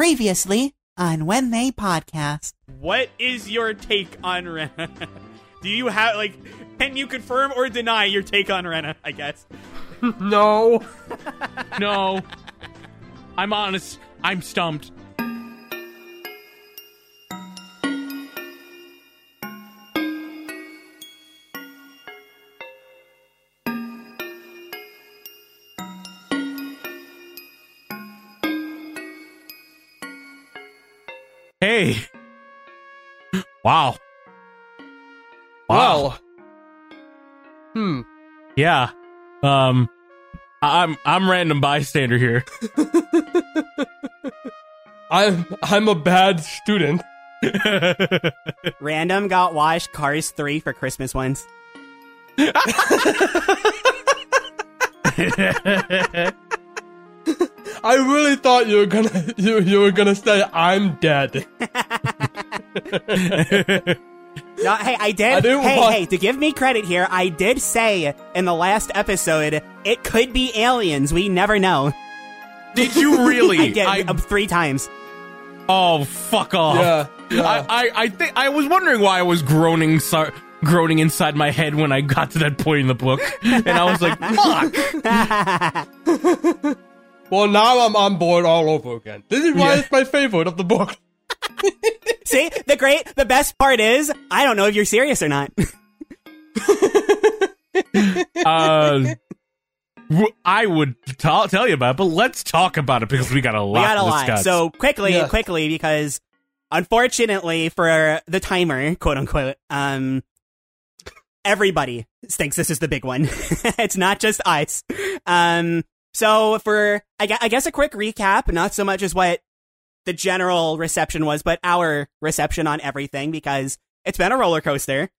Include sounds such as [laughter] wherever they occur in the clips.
Previously on When They Podcast. What is your take on Rena? [laughs] Do you have like? Can you confirm or deny your take on Rena? I guess. [laughs] No. [laughs] No. I'm honest. I'm stumped. Wow. Wow. Well. Hmm. Yeah. Um I'm I'm random bystander here. [laughs] I'm I'm a bad student. [laughs] Random got watched Cars three for Christmas once. [laughs] I really thought you were gonna you, you were gonna say I'm dead. [laughs] No, hey, I did. I hey, want- hey, to give me credit here, I did say in the last episode it could be aliens. We never know. Did you really? [laughs] I did I- um, three times. oh, fuck off. Yeah. yeah. I, I, I think I was wondering why I was groaning, so, groaning inside my head when I got to that point in the book, and I was like, [laughs] "Fuck!" well, now I'm on board all over again. This is why Yeah. it's my favorite of the book. See, the great, the best part is I don't know if you're serious or not. [laughs] Uh, w- I would t- tell you about, it, but let's talk about it because we got a lot. we got a to lot. discuss. So quickly, Yeah. quickly, because unfortunately for the timer, quote unquote, um, everybody thinks this is the big one. [laughs] it's not just us. Um, so for I, gue- I guess a quick recap, not so much as what the general reception was, but our reception on everything because it's been a roller coaster.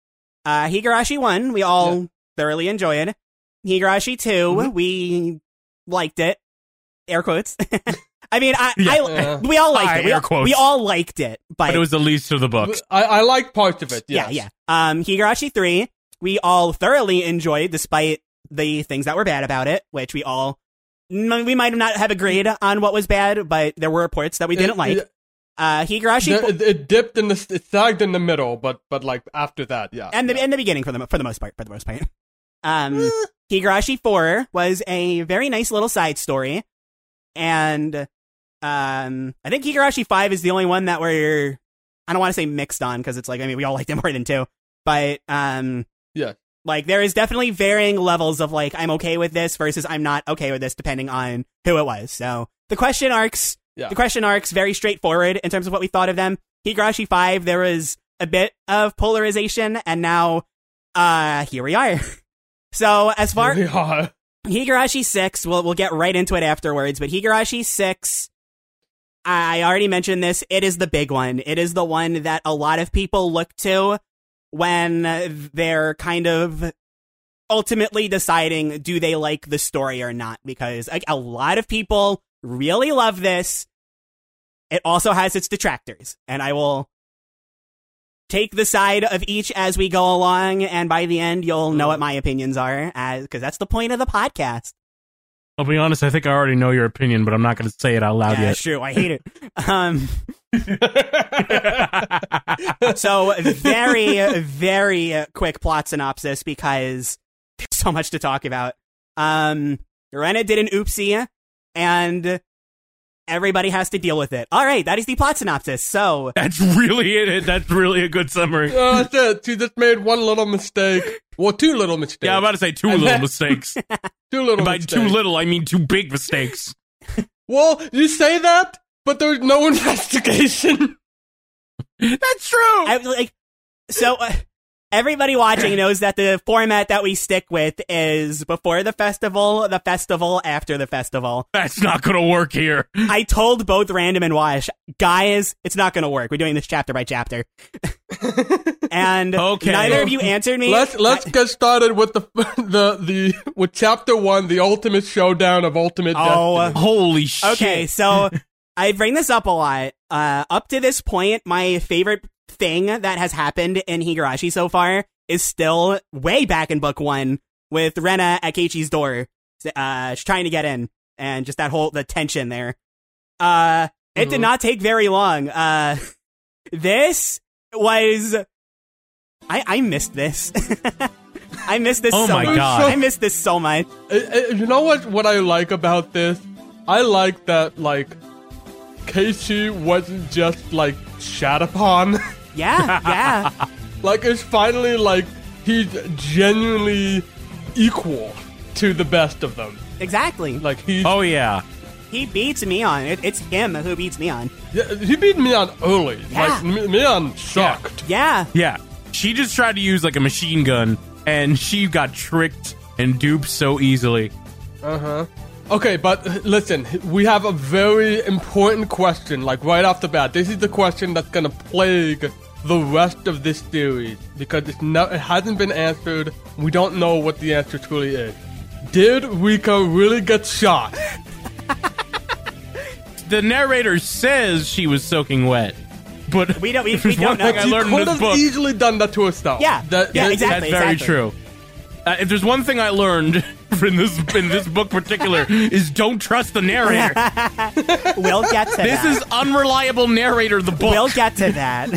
Uh, Higurashi one, we all thoroughly enjoyed. Higurashi 2 Mm-hmm. we liked it. Air quotes. [laughs] I mean, I, Yeah. I Yeah. we all liked Hi, it. We air all, quotes. we all liked it, but, but it was the least of the books. I, I like parts of it. yeah, Yes. yeah. Um, Higurashi three, we all thoroughly enjoyed, despite the things that were bad about it, which we all m- we might not have agreed on what was bad, but there were reports that we didn't It- like. it- Uh, Higurashi the- it, it dipped in the it sagged in the middle, but but like after that, yeah. and the yeah. in the beginning for the for the most part, for the most part. [laughs] Um, Higurashi four was a very nice little side story, and um, I think Higurashi five is the only one that we're I don't want to say mixed on because it's like I mean we all liked it more than two, but um, Yeah. Like there is definitely varying levels of like I'm okay with this versus I'm not okay with this depending on who it was. So the question arcs Yeah. the question arcs very straightforward in terms of what we thought of them. Higurashi 5, there was a bit of polarization, and now, uh, here we are. [laughs] so, as far Here we are. Higurashi 6, we'll, we'll get right into it afterwards, but Higurashi 6, I already mentioned this, it is the big one. It is the one that a lot of people look to when they're kind of ultimately deciding do they like the story or not, because like, a lot of people really love this. It also has its detractors, and I will take the side of each as we go along, and by the end, you'll know what my opinions are, because that's the point of the podcast. I'll be honest. I think I already know your opinion, but I'm not going to say it out loud yeah, yet. true. I hate it. Um, [laughs] so very, very quick plot synopsis because there's so much to talk about. Um, Rena did an oopsie, and everybody has to deal with it. All right, that is the plot synopsis. So That's really it. That's really a good summary. Oh, that's it. She just made one little mistake. Well, two little mistakes. Yeah, I'm about to say two little mistakes. [laughs] two little And by mistakes. too little, I mean two big mistakes. Well, you say that, but there's no [laughs] investigation. That's true. I like so uh, everybody watching knows that the format that we stick with is before the festival, the festival, after the festival. That's not going to work here. I told both Random and Wash, guys, it's not going to work. We're doing this chapter by chapter. [laughs] and Okay. neither of you answered me. Let's let's get started with the [laughs] the the with chapter one, the ultimate showdown of ultimate Oh, destiny. Holy shit. Okay, so [laughs] I bring this up a lot. Uh, up to this point, my favorite thing that has happened in Higurashi so far is still way back in book one with Rena at Keiichi's door, uh, trying to get in, and just that whole the tension there. Uh, It did not take very long. Uh, this was. I I missed this. [laughs] I missed this Oh so my much. God. I missed this so much. Uh, uh, you know what? What I like about this, I like that like Casey wasn't just like shat upon. [laughs] Yeah, yeah. [laughs] like it's finally like he's genuinely equal to the best of them. exactly. Like he's Oh yeah. He beats Mion. It, it's him who beats Mion. yeah, he beat Mion early. Yeah. Like Mi- Mion sucked. Yeah. Yeah. She just tried to use like a machine gun and she got tricked and duped so easily. Uh huh. Okay, but listen, we have a very important question, like right off the bat. This is the question that's gonna plague the rest of this series because it's no, it hasn't been answered. We don't know what the answer truly is. Did Rika really get shot? The narrator says she was soaking wet. But We don't- we- [laughs] there's we don't one know. thing I She learned in this have book. easily done that to herself. Yeah, That- yeah, that- exactly. That's very true. Uh, if there's one thing I learned in this in this book particular is don't trust the narrator. We'll get to This that. is unreliable narrator the book. We'll get to that.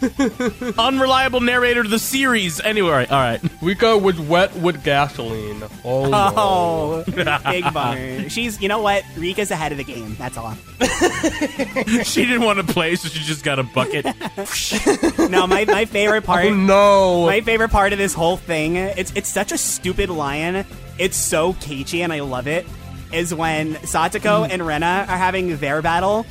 [laughs] unreliable narrator to the series. Anyway, all right. Rika was wet with gasoline. Oh, no. Oh, big [laughs] bummer. She's, you know what? Rika's ahead of the game. That's all. [laughs] She didn't want to play, so she just got a bucket. No, my, my favorite part. Oh, no. My favorite part of this whole thing, it's it's such a stupid lion. It's so cagey and I love it. Is when Satoko mm. and Rena are having their battle,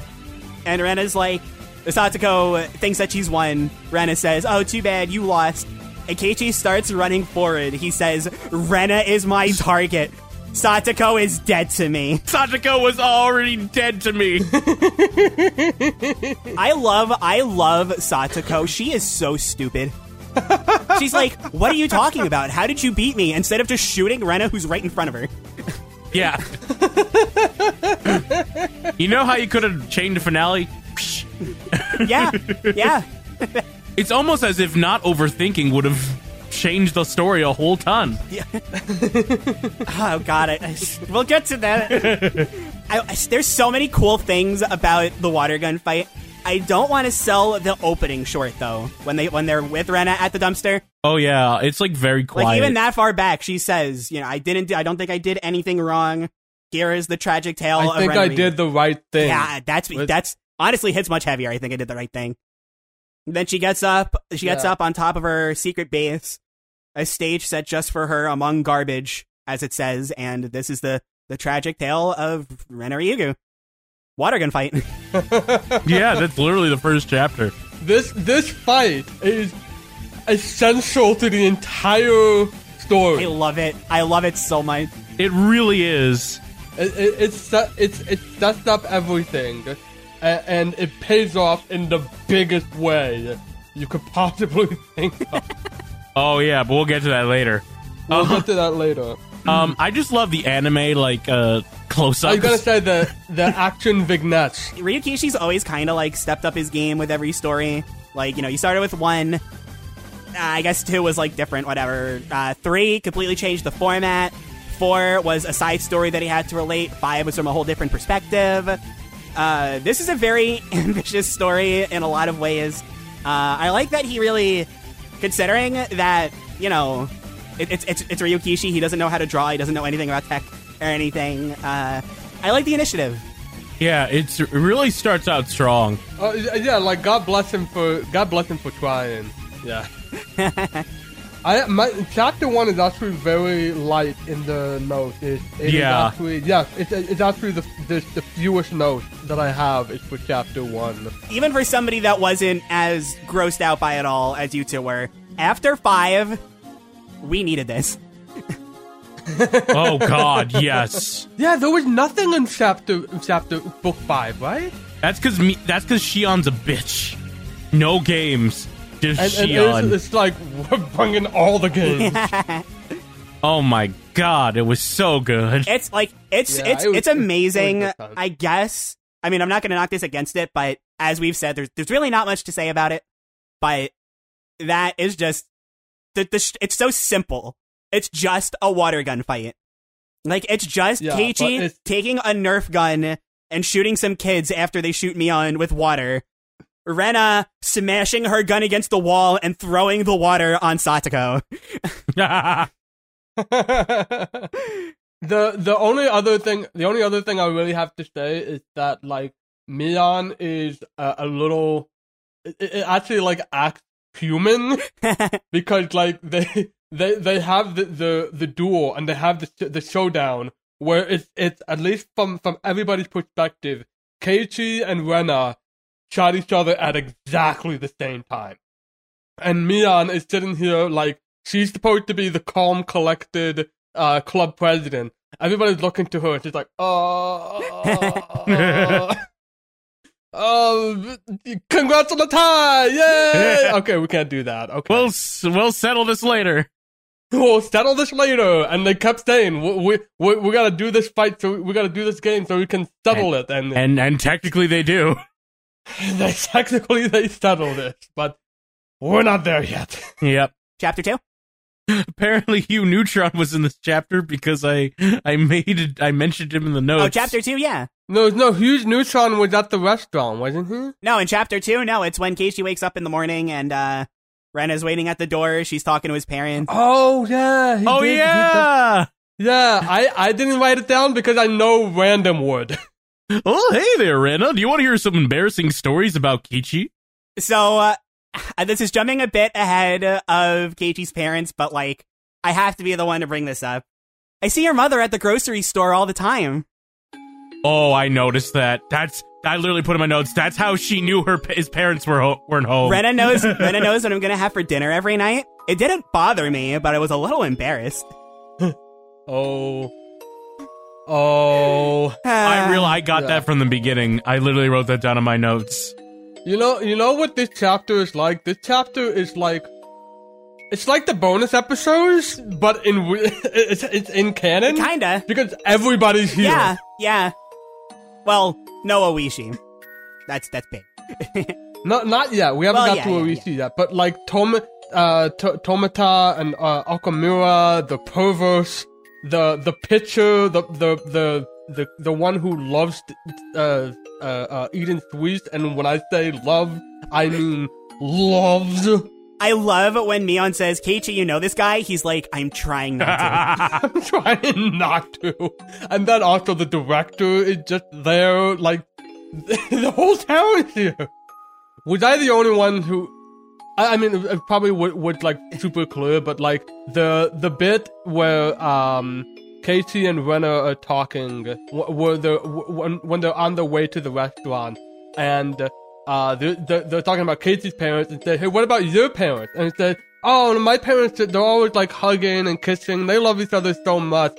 and Rena's like, Satoko thinks that she's won. Rena says, "Oh, too bad, you lost." And Keiichi starts running forward. He says, "Rena is my target. Satoko is dead to me." [laughs] Satoko was already dead to me. [laughs] I love, I love Satoko. She is so stupid. She's like, "What are you talking about? How did you beat me?" Instead of just shooting Rena, who's right in front of her. Yeah. [laughs] you know how you could have changed the finale? [laughs] Yeah, yeah. [laughs] It's almost as if not overthinking would have changed the story a whole ton. Yeah. Oh god, I, I- we'll get to that. I, I- there's so many cool things about the water gun fight. I don't want to sell the opening short though. When they when they're with Rena at the dumpster, Oh yeah, it's like very quiet. like even that far back, she says, "You know, I didn't. I don't think I did anything wrong. Here is the tragic tale I of think Rena I did the right thing. Yeah, that's With- that's honestly hits much heavier. I think I did the right thing. Then she gets up. She gets Yeah. up on top of her secret base, a stage set just for her among garbage, as it says, and this is the the tragic tale of Rena Ryugu. Water gun fight. [laughs] yeah, that's literally the first chapter. This this fight is essential to the entire story. I love it. I love it so much. It really is. It, it, it's set- it's it sets up everything, a- and it pays off in the biggest way you could possibly [laughs] think of. Oh yeah, but we'll get to that later. We'll get to that later. Um, I just love the anime like uh close I ups. was gonna say the the action vignettes. [laughs] Ryukishi's always kind of like stepped up his game with every story. Like, you know, you started with one. Uh, I guess two was like different, whatever. Uh, three completely changed the format. Four was a side story that he had to relate. Five was from a whole different perspective. Uh, this is a very [laughs] ambitious story in a lot of ways. Uh, I like that he really, considering that you know, it, it's it's it's Ryukishi. He doesn't know how to draw. He doesn't know anything about tech or anything. Uh, I like the initiative. yeah, it's it really starts out strong. Uh, yeah, like God bless him for God bless him for trying. Yeah. [laughs] I my chapter one is actually very light in the notes. It, it is Yeah. actually yes, it's it's actually the, the the fewest notes that I have is for chapter one. even for somebody that wasn't as grossed out by it all as you two were, after five, we needed this. Oh god, yes. Yeah, there was nothing in chapter chapter book five, right? That's cause me that's cause Shion's a bitch. No games. Just And, and Shion. it's, it's like we're bringing all the games. [laughs] oh my god, it was so good. It's like it's Yeah, it's it was- it's amazing. really good time. I guess. I mean, I'm not going to knock this against it, but as we've said, there's there's really not much to say about it. But that is just the, the sh- it's so simple. It's just a water gun fight. Like it's just Yeah, Keiichi it's- taking a Nerf gun and shooting some kids after they shoot Mion with water. Rena smashing her gun against the wall and throwing the water on Satoko. [laughs] the the only other thing the only other thing I really have to say is that like Mion is a, a little it, it actually like acts human [laughs] because like they they they have the the, the duel and they have the the showdown where it's it's at least from from everybody's perspective Keiichi and Rena shot each other at exactly the same time and Mion is sitting here like she's supposed to be the calm collected uh club president everybody's looking to her and she's like oh Oh, [laughs] congrats on the tie! Yay! [laughs] okay, we can't do that. Okay, we'll we'll settle this later. We'll settle this later. And they kept saying, we we, we, we gotta do this fight, so we gotta do this game, so we can settle it. And, And and technically they do. [laughs] they technically they settled it, but we're not there yet. [laughs] Yep. Chapter 2? Apparently, Hugh Neutron was in this chapter because I I made it, I mentioned him in the notes. Oh, Chapter 2, yeah. No, no, Hugh Neutron was at the restaurant, wasn't he? No, in Chapter 2, no, it's when Casey wakes up in the morning and uh, Rena's waiting at the door. She's talking to his parents. Oh yeah. he Oh did- he did- yeah. yeah. I I didn't write it down because I know random would. [laughs] Oh hey there, Rena. Do you want to hear some embarrassing stories about Kichi? So, uh, this is jumping a bit ahead of Keiichi's parents, but like, I have to be the one to bring this up. I see your mother at the grocery store all the time. Oh, I noticed that. That's I literally put in my notes. That's how she knew her his parents were ho- weren't home. Rena knows [laughs] Rena knows what I'm gonna have for dinner every night. It didn't bother me, but I was a little embarrassed. [laughs] Oh. Oh. [sighs] Ah. I real I got Yeah. that from the beginning. I literally wrote that down in my notes. You know, you know what this chapter is like. This chapter is like, it's like the bonus episodes, but in [laughs] it's it's in canon Kinda. because everybody's here. Yeah, yeah. Well, no Oishi. That's that's big. [laughs] Not not yet. We haven't Well, got yeah, to yeah, Oishi yet, but like Tom, uh, Tomata and uh, Okamura, the perverse, the the pitcher, the the the the the one who loves uh uh, uh eating sweets, and when I say love, I mean loves. I love when Mion says, Keiichi, you know this guy? He's like, I'm trying not to. [laughs] I'm trying not to. And then also the director is just there, like [laughs] the whole town is here. Was I the only one who? I, I mean, it, it probably would, would like super clear, but like the the bit where um Casey and Rena are talking, wh- where they're when when they're on their way to the restaurant, and uh they're, they're, they're talking about Casey's parents and said, hey, what about your parents? And it said, oh, my parents they're always like hugging and kissing. They love each other so much.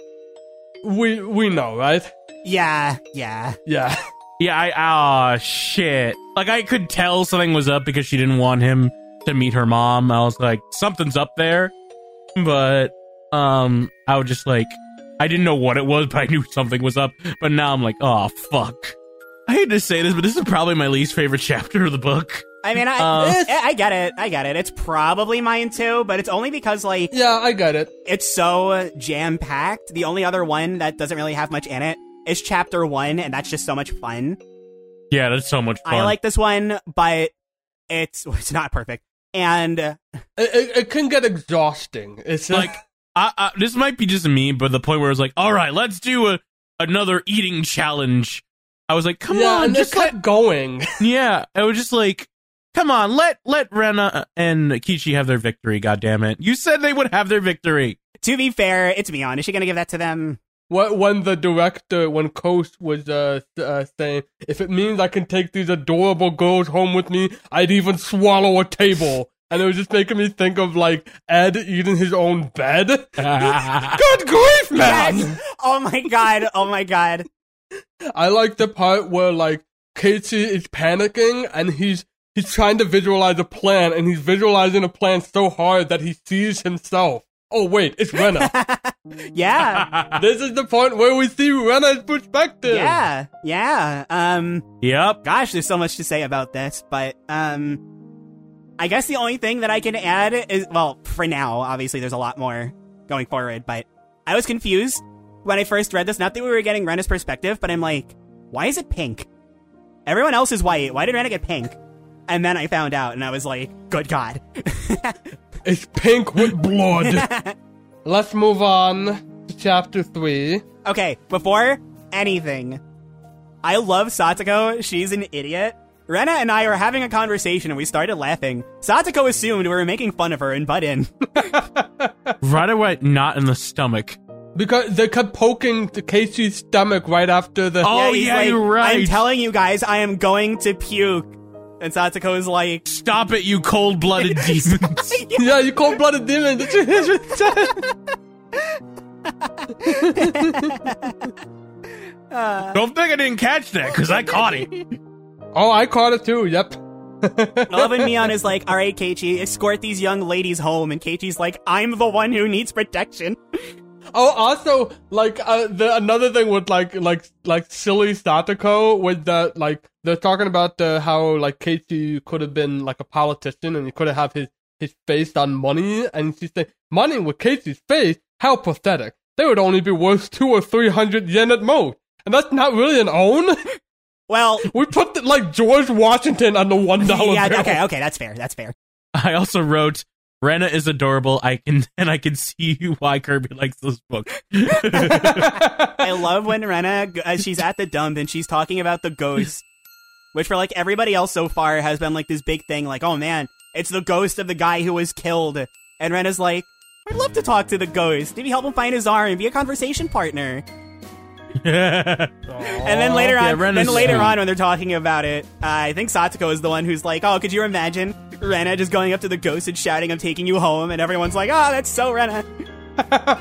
We we know, right? yeah, yeah. Yeah. Yeah, I ah shit. Like I could tell something was up because she didn't want him to meet her mom. I was like, something's up there. But um I was just like I didn't know what it was, but I knew something was up. But now I'm like, oh fuck. I hate to say this, but this is probably my least favorite chapter of the book. I mean, I, Uh, I I get it. I get it. It's probably mine too, but it's only because, like, Yeah, I get it. it's so jam packed. The only other one that doesn't really have much in it is chapter one, and that's just so much fun. Yeah, that's so much fun. I like this one, but it's [laughs] it's not perfect. And uh, It, it, it can get exhausting. It's like I, I, this might be just me, but the point where it's like, all right, let's do a another eating challenge. I was like, come yeah, on, and just it let going. [laughs] Yeah, I was just like, come on, let let Rena and Kichi have their victory. God damn it! You said they would have their victory. to be fair, it's Mion. Is she gonna give that to them? What when the director, when Coast was uh, uh, saying, if it means I can take these adorable girls home with me, I'd even swallow a table. And it was just making me think of like Ed eating his own bed. [laughs] [laughs] Good grief, man! Yes! Oh my god! Oh my god! I like the part where like Casey is panicking and he's he's trying to visualize a plan and he's visualizing a plan so hard that he sees himself. Oh wait, it's Rena. [laughs] Yeah, this is the point where we see Rena's perspective. yeah, yeah. Um, yep. gosh, there's so much to say about this, but um, I guess the only thing that I can add is well, for now, obviously, there's a lot more going forward, but I was confused when I first read this. Not that we were getting Rena's perspective, but I'm like, why is it pink? Everyone else is white. Why did Rena get pink? And then I found out, and I was like, good God. [laughs] It's pink with blood. [laughs] Let's move on to chapter three. okay, before anything, I love Satoko. She's an idiot. Rena and I were having a conversation and we started laughing. Satoko assumed we were making fun of her and butt in. [laughs] Right away, not in the stomach. Because they kept poking the Casey's stomach right after the. Oh, he's yeah, like, you're right. I'm telling you guys, I am going to puke. And Satoko's like, Stop it, you cold blooded [laughs] demon! [laughs] Yeah, you cold blooded demon. Did you hear what I said? [laughs] Don't think I didn't catch that, because I caught it. oh, I caught it too. Yep. Elvin Mion is like, all right, Keiichi, escort these young ladies home. And Keiichi's like, I'm the one who needs protection. Oh, also, like uh, the another thing with like like like silly Satoko with that like they're talking about uh, how like Casey could have been like a politician and he could have his his face on money and she's saying money with Casey's face how pathetic they would only be worth two or three hundred yen at most and that's not really an own. [laughs] Well, we put the, like George Washington on the one dollar [laughs] yeah, bill. okay, okay, that's fair, that's fair. I also wrote, Rena is adorable. I can [laughs] and I can see why Kirby likes this book. [laughs] I love when Rena, uh, she's at the dump and she's talking about the ghost, which for like everybody else so far has been like this big thing, like, oh man, it's the ghost of the guy who was killed. And Rena's like, I'd love to talk to the ghost. Maybe help him find his arm and be a conversation partner. [laughs] And then later on, Rena's then later on when they're talking about it, uh, I think Satoko is the one who's like, "Oh, could you imagine Rena just going up to the ghost and shouting, "I'm taking you home," and everyone's like, "Oh, that's so Rena." [laughs]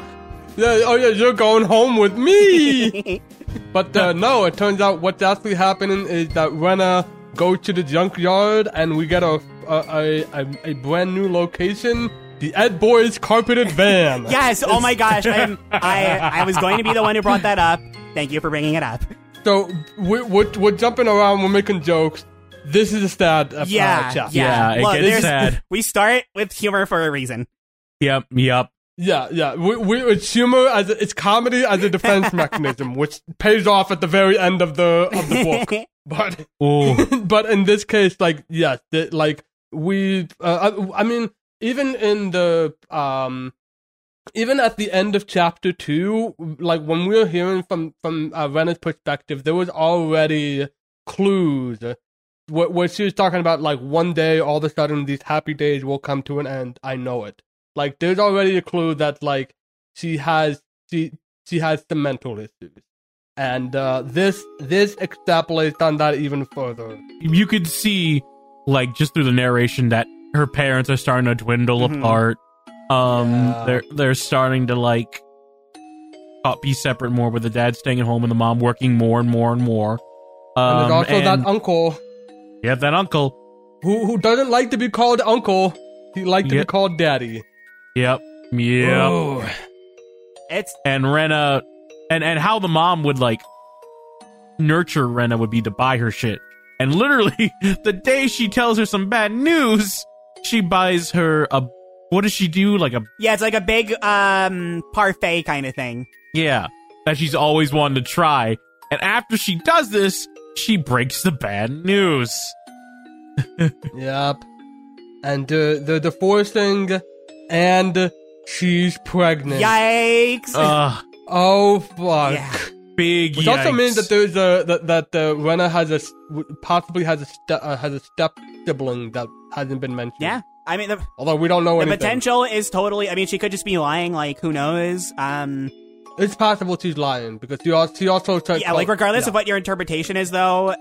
Yeah, oh yeah, you're going home with me. [laughs] but uh, no, it turns out what's actually happening is that Rena goes to the junkyard and we get a a, a, a, a brand new location. The Ed Boys carpeted van. [laughs] yes. Oh my gosh. I am. I I was going to be the one who brought that up. Thank you for bringing it up. So we're, we're, we're jumping around, we're making jokes. This is a sad uh, Yeah. chapter. yeah. Yeah, it Look, gets there's- sad. [laughs] We start with humor for a reason. yep, yep. Yeah, yeah. We, we, it's humor as a, it's comedy as a defense [laughs] mechanism, which pays off at the very end of the of the book. But Ooh. but in this case, like yes, the, like we, uh, I, I mean, even in the um, even at the end of chapter two, like when we were hearing from from uh, Rena's perspective, there was already clues. Where, where she was talking about like one day, all of a sudden, these happy days will come to an end. I know it. Like there's already a clue that like she has she she has some mental issues, and uh, this this extrapolates on that even further. you could see like just through the narration that her parents are starting to dwindle Mhm. apart um Yeah. they're they're starting to like uh, be separate more with the dad staying at home and the mom working more and more and more And um, there's also and that uncle Yeah, that uncle who who doesn't like to be called uncle. He liked to Yep. be called daddy. yep yep Oh. It's and Rena and and how the mom would like nurture Rena would be to buy her shit. And literally [laughs] the day she tells her some bad news, she buys her a what does she do? Like a yeah. It's like a big um parfait kind of thing. yeah, that she's always wanted to try. And after she does this, she breaks the bad news. [laughs] Yep. And uh, the divorcing, and she's pregnant. Yikes! Ugh, Oh fuck. Yeah. Big Which also means that there's a that that uh, Rena has a possibly has a ste- uh, has a step sibling that hasn't been mentioned. yeah. I mean, the, Although we don't know the anything. potential is totally. I mean, she could just be lying. Like, who knows? Um. It's possible she's lying because she also she also said Yeah, like regardless yeah. of what your interpretation is, though,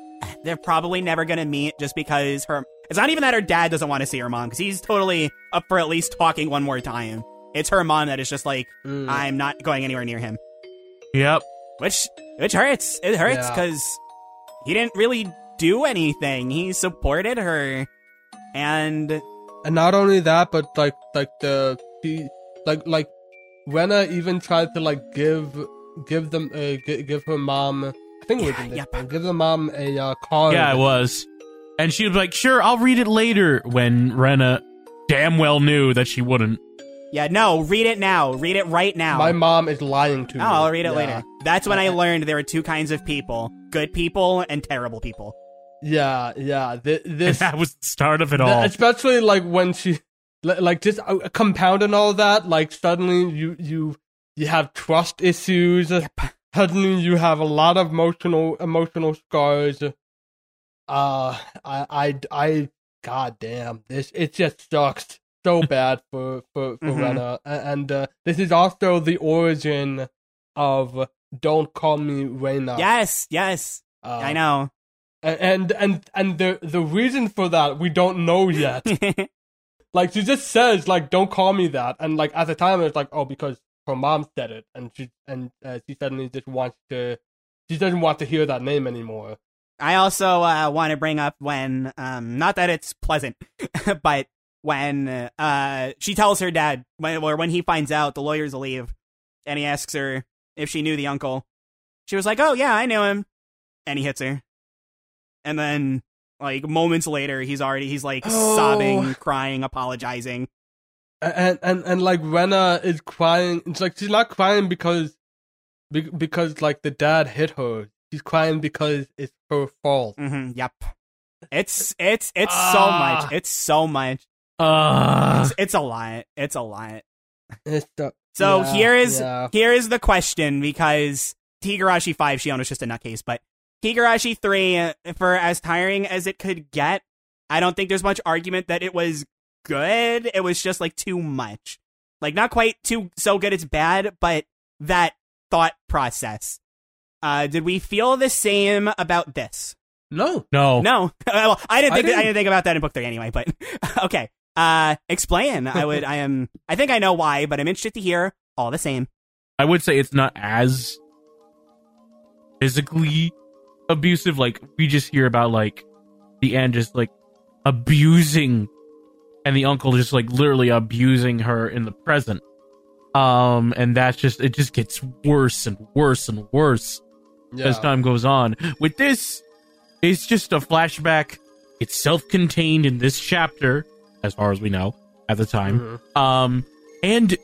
they're probably never gonna meet just because her. It's not even that her dad doesn't want to see her mom because he's totally up for at least talking one more time. It's her mom that is just like, Mm. I'm not going anywhere near him, Yep. Which which hurts. It hurts Yeah. because he didn't really do anything. He supported her, and And not only that, but like like the she like like Rena even tried to like give give them uh, g- give her mom. I think it was in Yep. one, give the mom a uh, card. Yeah, it was. And she was like, "Sure, I'll read it later." When Rena damn well knew that she wouldn't. Yeah, no, read it now. Read it right now. My mom is lying to me. Oh, me. I'll read it Yeah. later. That's when I [laughs] learned there were two kinds of people good people and terrible people. Yeah, yeah. Th- And this, [laughs] that was the start of it th- all. especially like when she, like just uh, compounding all that. Like suddenly you you you have trust issues. Suddenly you have a lot of emotional emotional scars. Uh, I I I, god damn this! It just sucks so bad for for for Mhm. Rena, and uh, this is also the origin of "Don't Call Me Rena." Yes, yes. Uh, I know. and and and the the reason for that we don't know yet. [laughs] like she just says like don't call me that, and like at the time it's like oh because her mom said it, and she and uh, she suddenly just wants to she doesn't want to hear that name anymore. I also uh, want to bring up when, um, not that it's pleasant, [laughs] but when uh, she tells her dad, when, or when he finds out the lawyers leave, and he asks her if she knew the uncle, she was like, "Oh yeah, I knew him," and he hits her, and then like moments later, he's already he's like Oh. sobbing, crying, apologizing. and and and like Rena is crying. It's like she's not crying because because like the dad hit her. She's crying because it's her fault. hmm yep. It's it's it's so Ah. much. It's so much. Uh, It's, it's a lot. It's a lot. It's the, So yeah, here is yeah. here is the question because Higurashi five Shiono's just a nutcase, but Higurashi three, uh, for as tiring as it could get, I don't think there's much argument that it was good. It was just like too much, like not quite too so good it's bad, but that thought process. Uh, did we feel the same about this? no. no. No, [laughs] well, I didn't think I didn't. didn't think about that in book three anyway. But [laughs] okay, uh, explain. I would. [laughs] I am. I think I know why, but I'm interested to hear all the same. I would say it's not as physically abusive. Like we just hear about like the aunt just like abusing, and the uncle just like literally abusing her in the present. Um, and that's just it just gets worse and worse and worse Yeah. as time goes on. With this, it's just a flashback. It's self-contained in this chapter, as far as we know at the time. Mhm. Um, and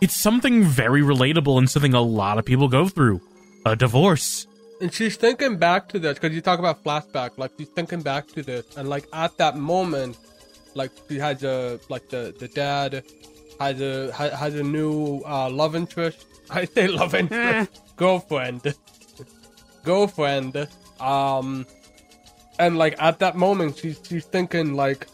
it's something very relatable and something a lot of people go through. A divorce. And she's thinking back to this because you talk about flashback. Like she's thinking back to this, and like at that moment, like she has a like the the dad has a has a new uh, love interest. [laughs] I say love interest, [laughs] girlfriend, girlfriend. Um, and like at that moment, she's she's thinking like,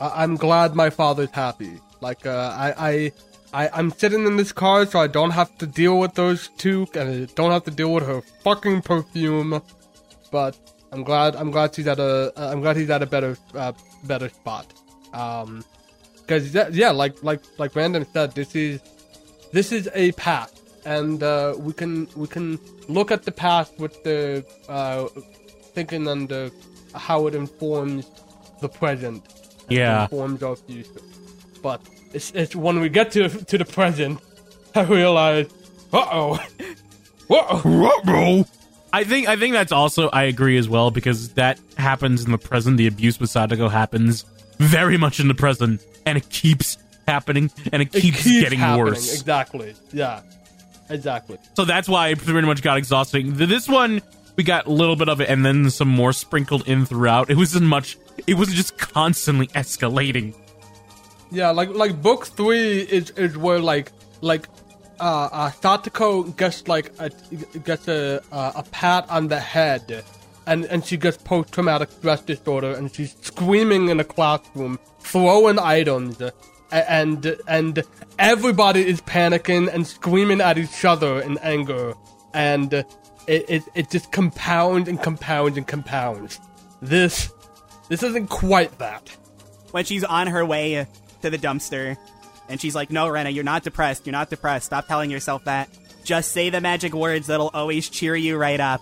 I- I'm glad my father's happy. Like uh, I I. I, I'm sitting in this car, so I don't have to deal with those two, and I don't have to deal with her fucking perfume. But I'm glad. I'm glad she's at a. Uh, I'm glad he's at a better, uh, better spot. Um, because yeah, like like like Random said, this is this is a path, and uh, we can we can look at the past with the uh, thinking the how it informs the present. Yeah. informs our future. But it's, it's when we get to to the present, [laughs] I realize, uh [laughs] oh, uh oh, I think I think that's also I agree as well because that happens in the present. The abuse with Satoko happens very much in the present, and it keeps happening, and it it keeps, keeps getting happening. worse. Exactly. Yeah. Exactly. So that's why it pretty much got exhausting. This one we got a little bit of it, and then some more sprinkled in throughout. It wasn't much. It was just constantly escalating. Yeah, like like book three is is where like like uh, uh Satoko gets like a gets a uh, a pat on the head, and and she gets post traumatic stress disorder, and she's screaming in the classroom, throwing items, and and everybody is panicking and screaming at each other in anger, and it it, it just compounds and compounds and compounds. This this isn't quite that. When she's on her way to the dumpster, and she's like, "No, Rena, you're not depressed. You're not depressed. Stop telling yourself that. Just say the magic words that'll always cheer you right up."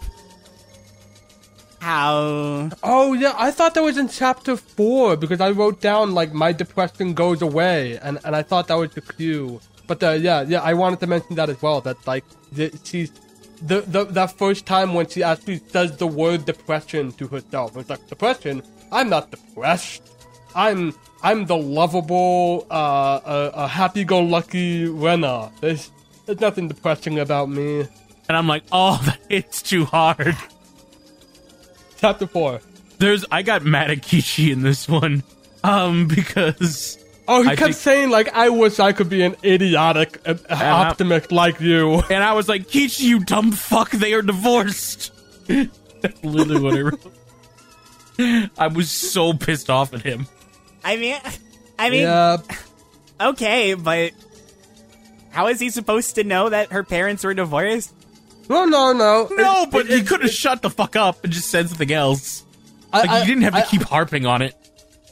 How? Oh yeah, I thought that was in chapter four because I wrote down like my depression goes away, and and I thought that was the cue. But uh, yeah, yeah, I wanted to mention that as well. That like the, she's the, the that first time when she actually says the word depression to herself. It's like depression. I'm not depressed. I'm I'm the lovable, uh, uh, uh happy-go-lucky Rena. There's there's nothing depressing about me. And I'm like, oh, [laughs] hits too hard. Chapter four. There's I got mad at Kishi in this one, um, because Oh, he I kept think- saying like, "I wish I could be an idiotic uh, optimist like you." and I was like, Kichi, you dumb fuck, they are divorced. [laughs] That's literally what I wrote. [laughs] I was so pissed off at him. I mean, I mean, yeah, okay, but how is he supposed to know that her parents were divorced? no, no, no, No, It- but it- he could have shut the fuck up and just said something else. I- Like I- you didn't have to I- keep harping on it.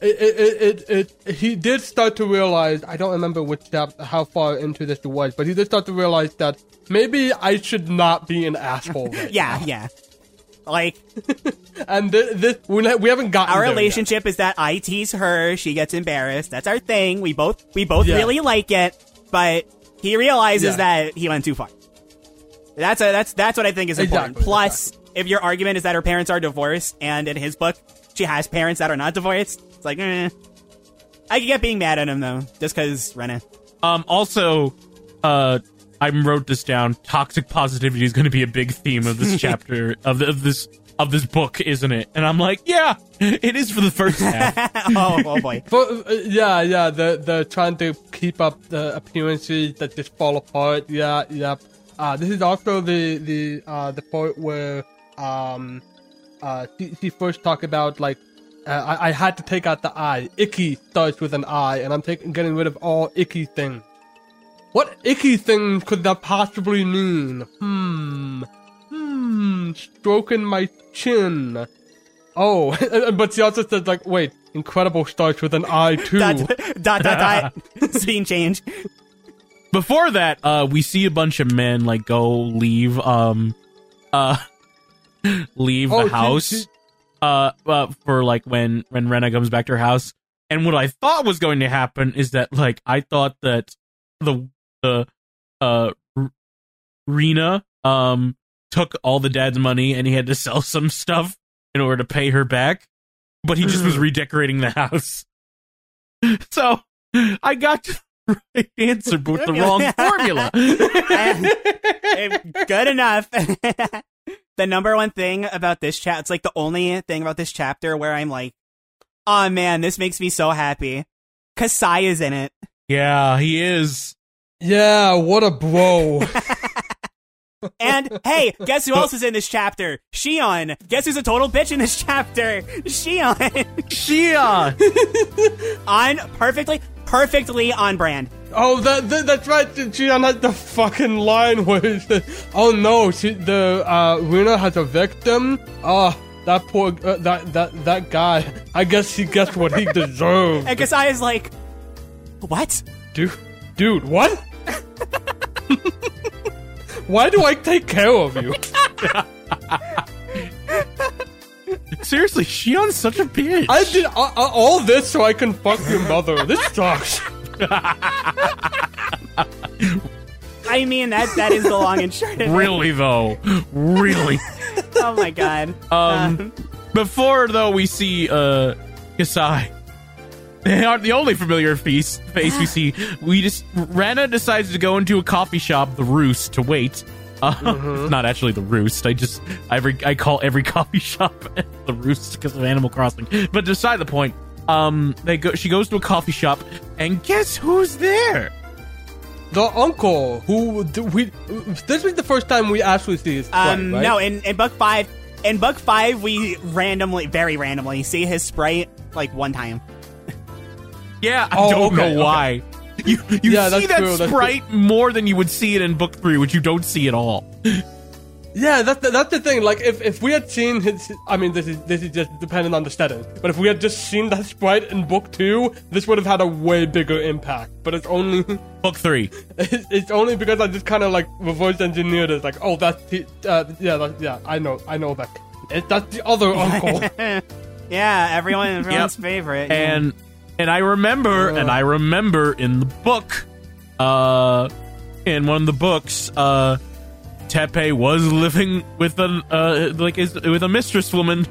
it, it, it, it, it, he did start to realize. I don't remember which chap, how far into this it was, but he did start to realize that maybe I should not be an asshole. Right [laughs] Yeah, yeah. Like [laughs] and this, this we, ne- we haven't gotten our there yet. relationship is that I tease her, she gets embarrassed. That's our thing. We both we both Yeah. really like it, but he realizes Yeah. that he went too far. That's a that's that's what I think is important. Exactly, Plus, if your argument is that her parents are divorced, and in his book she has parents that are not divorced, it's like, eh. I could get being mad at him though, just because Rena. Um, also, uh, I wrote this down. Toxic positivity is going to be a big theme of this [laughs] chapter of, the, of this of this book, isn't it? And I'm like, yeah, it is for the first half. [laughs] oh, oh boy. But, uh, yeah, yeah, the the trying to keep up the appearances that just fall apart. Yeah, yeah. Uh, this is also the the uh, the part where um uh she, she first talked about like uh, I, I had to take out the I. Icky starts with an I, and I'm taking getting rid of all icky things. What icky things could that possibly mean? Hmm. Hmm. Stroking my chin. Oh, [laughs] but she also said like, wait, incredible starts with an I [laughs] too. dot dot dot dot. [laughs] Scene change. Before that, uh, we see a bunch of men like go leave, um, uh, leave Oh, the she- house, she- uh, uh, for like when when Rena comes back to her house. And what I thought was going to happen is that like I thought that the the uh Rena um took all the dad's money and he had to [laughs] sell some stuff in order to pay her back, but he just was redecorating the house. [laughs] So I got to the [laughs] right answer, but with the wrong formula. Eh, Good enough. the number one thing about this chat, it's like the only thing about this chapter where I'm like, oh man, this makes me so happy. Kasai is in it. yeah, he is. Yeah, what a bro. [laughs] And hey, guess who else is in this chapter? Shion. Guess who's a total bitch in this chapter? Shion. Shia. [laughs] on perfectly, perfectly on brand. oh, that, that that's right. Gian had the fucking line where he said, "Oh no, she, the uh, Rena has a victim." Ah, that poor uh, that that that guy. I guess he gets what he deserved. And Kasai is like, what? dude, dude, what? Why do I take care of you? [laughs] Seriously, Shion's such a bitch. I did all, all this so I can fuck your mother. This sucks. I mean, that that is the long and short of it. really though, really. [laughs] Oh my god. Um, before though, we see uh Kasai. [laughs] They aren't the only familiar face face we see. We just Rena decides to go into a coffee shop, the Roost, to wait. Uh, it's [laughs] not actually the Roost. I just I, re- I call every [laughs] coffee shop the Roost because of Animal Crossing. But beside the point, um, they go. She goes to a coffee shop, and guess who's there? The uncle who we this was the first time we actually see his sprite, Um, right? no, in, in book five, in book five, we randomly, very randomly, see his sprite like one time. Yeah, I Oh, don't okay, know why. You you Yeah, see that's that true, that's sprite more than you would see it in book three, which you don't see at all. Yeah, that's the, that's the thing. Like, if, if we had seen his, I mean, this is this is just dependent on the setting. But if we had just seen that sprite in book two, this would have had a way bigger impact. But it's only [laughs] Book three. it's, it's only because I just kind of like reverse engineered it. Like, oh, that's the, uh, yeah, that, yeah, I know, I know that. It, that's the other uncle. [laughs] Yeah, everyone, everyone's favorite. yeah. and and I remember and I remember in the book, uh, in one of the books, uh, Teppei was living with an uh like is with a mistress woman,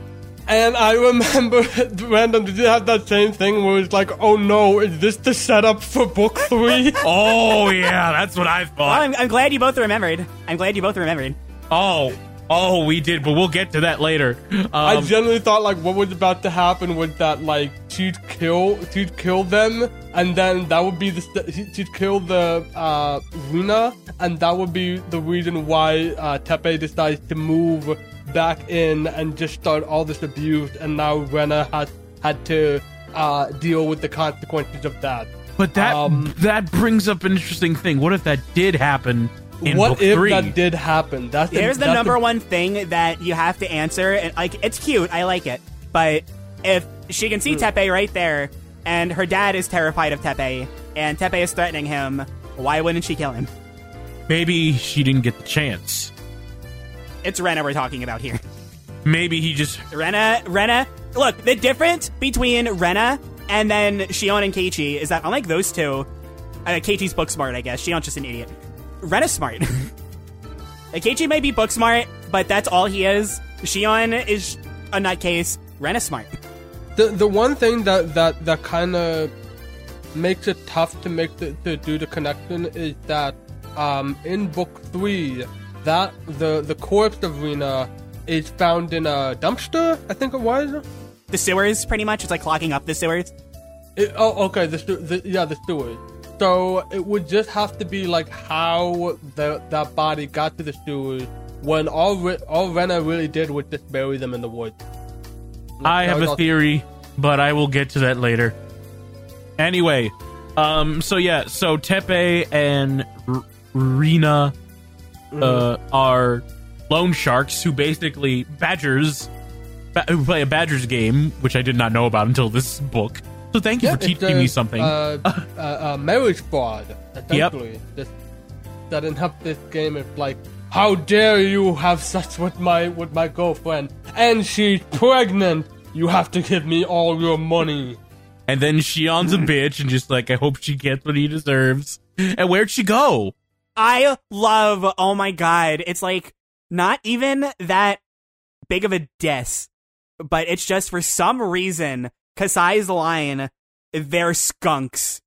And I remember, [laughs] random, did you have that same thing where it's like, oh no, is this the setup for book three? [laughs] Oh yeah, that's what I Well, thought. I'm, I'm glad you both remembered. I'm glad you both remembered. Oh, oh, we did, but we'll get to that later. I Um, generally thought like what was about to happen was that like she'd kill she'd kill them and then that would be the st- she'd kill the uh Rina and that would be the reason why uh Teppei decides to move back in and just start all this abuse and now Rena had had to uh deal with the consequences of that. but that um, that brings up an interesting thing. What if that did happen in what book if three? that did happen? That's Here's the that's number one thing that you have to answer, and like it's cute, I like it. But if she can see Teppei right there, and her dad is terrified of Teppei, and Teppei is threatening him, why wouldn't she kill him? Maybe she didn't get the chance. It's Rena we're talking about here. [laughs] Maybe he just Rena, Rena. Look, the difference between Rena and then Shion and Keiichi is that unlike those two, uh, Keiichi's book smart, I guess. Shion's just an idiot. Rena's smart. [laughs] like, Keiichi may be book smart, but that's all he is. Shion is a nutcase. Rena's smart. the the one thing that that that kind of makes it tough to make the to do the connection is that um in book three that the the corpse of Rena is found in a dumpster I think it was The sewers, pretty much. It's like clogging up the sewers. It- oh okay the, the yeah the sewers so it would just have to be like how the that body got to the sewers when all Re- all Rena really did was just bury them in the woods. I have a all- theory, but I will get to that later. Anyway, um, so yeah, so Teppei and R- Rina uh, are loan sharks who basically badgers ba- who play a badgers game, which I did not know about until this book. So thank you Yeah, for teaching a, me something. Uh, uh, uh, marriage fraud, essentially. This, setting up this game is like, how dare you have sex with my with my girlfriend, and she's pregnant. You have to give me all your money. and then she Shion's a [laughs] bitch and just like I hope she gets what he deserves. And where'd she go? I love, oh my god, it's like not even that big of a diss, but it's just for some reason, Kasai's line, they're skunks.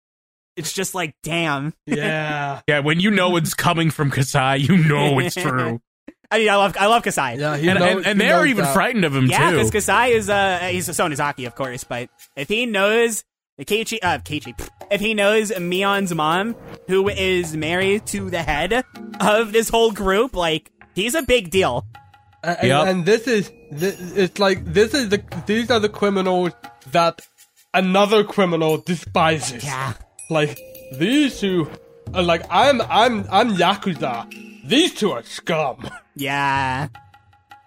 It's just like, damn. Yeah, [laughs] Yeah, when you know it's coming from Kasai, you know it's true. [laughs] I mean, I love, I love Kasai. yeah. He and, knows, and, and he they're knows even that. frightened of him too. Yeah, too. because Kasai is uh he's a Sonozaki, of course, but if he knows the Keiichi uh Keiichi if he knows Mion's mom, who is married to the head of this whole group, like he's a big deal. And, Yep. and this is this, it's like this is the these are the criminals that another criminal despises. Yeah. Like these two, are like I'm I'm I'm yakuza. These two are scum. [laughs] Yeah.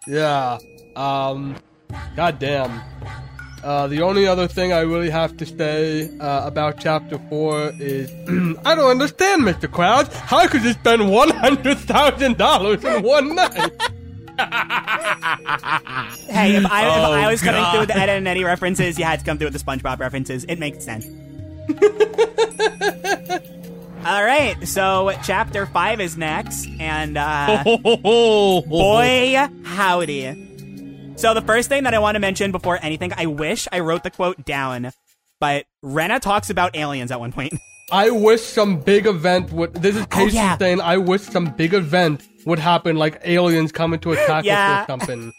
Yeah. Um. Goddamn. Uh, the only other thing I really have to say uh, about chapter four is [clears throat] I don't understand, Mr. Krabs. How could you spend one hundred thousand dollars in one night? [laughs] Hey, if I, if Oh, I was coming God. through with the Ed and Eddie references, you had to come through with the SpongeBob references. It makes sense. [laughs] All right, so chapter five is next, and uh, boy, howdy. So the first thing that I want to mention before anything, I wish I wrote the quote down, but Rena talks about aliens at one point. [laughs] I wish some big event would. This is Casey yeah. saying I wish some big event would happen, like aliens coming to attack Yeah. us or something.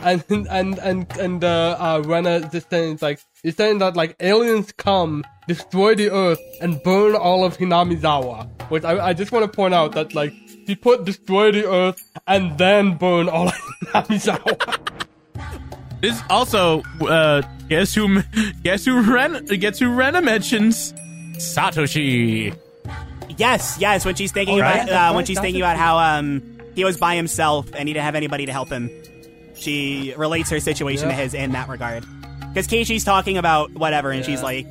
And and and and and uh, uh, Rena just saying it's like he's saying that like aliens come, destroy the Earth, and burn all of Hinamizawa. Which I I just want to point out that like he put destroy the Earth and then burn all of Hinamizawa. [laughs] This also, uh, guess who? Guess who? Ren, guess who? Rena mentions Satoshi. Yes, yes, when she's thinking All right, about uh, that's when she's thinking about how um he was by himself and he didn't have anybody to help him. She relates her situation Yeah. to his in that regard. Because Keiichi's talking about whatever, and she's like,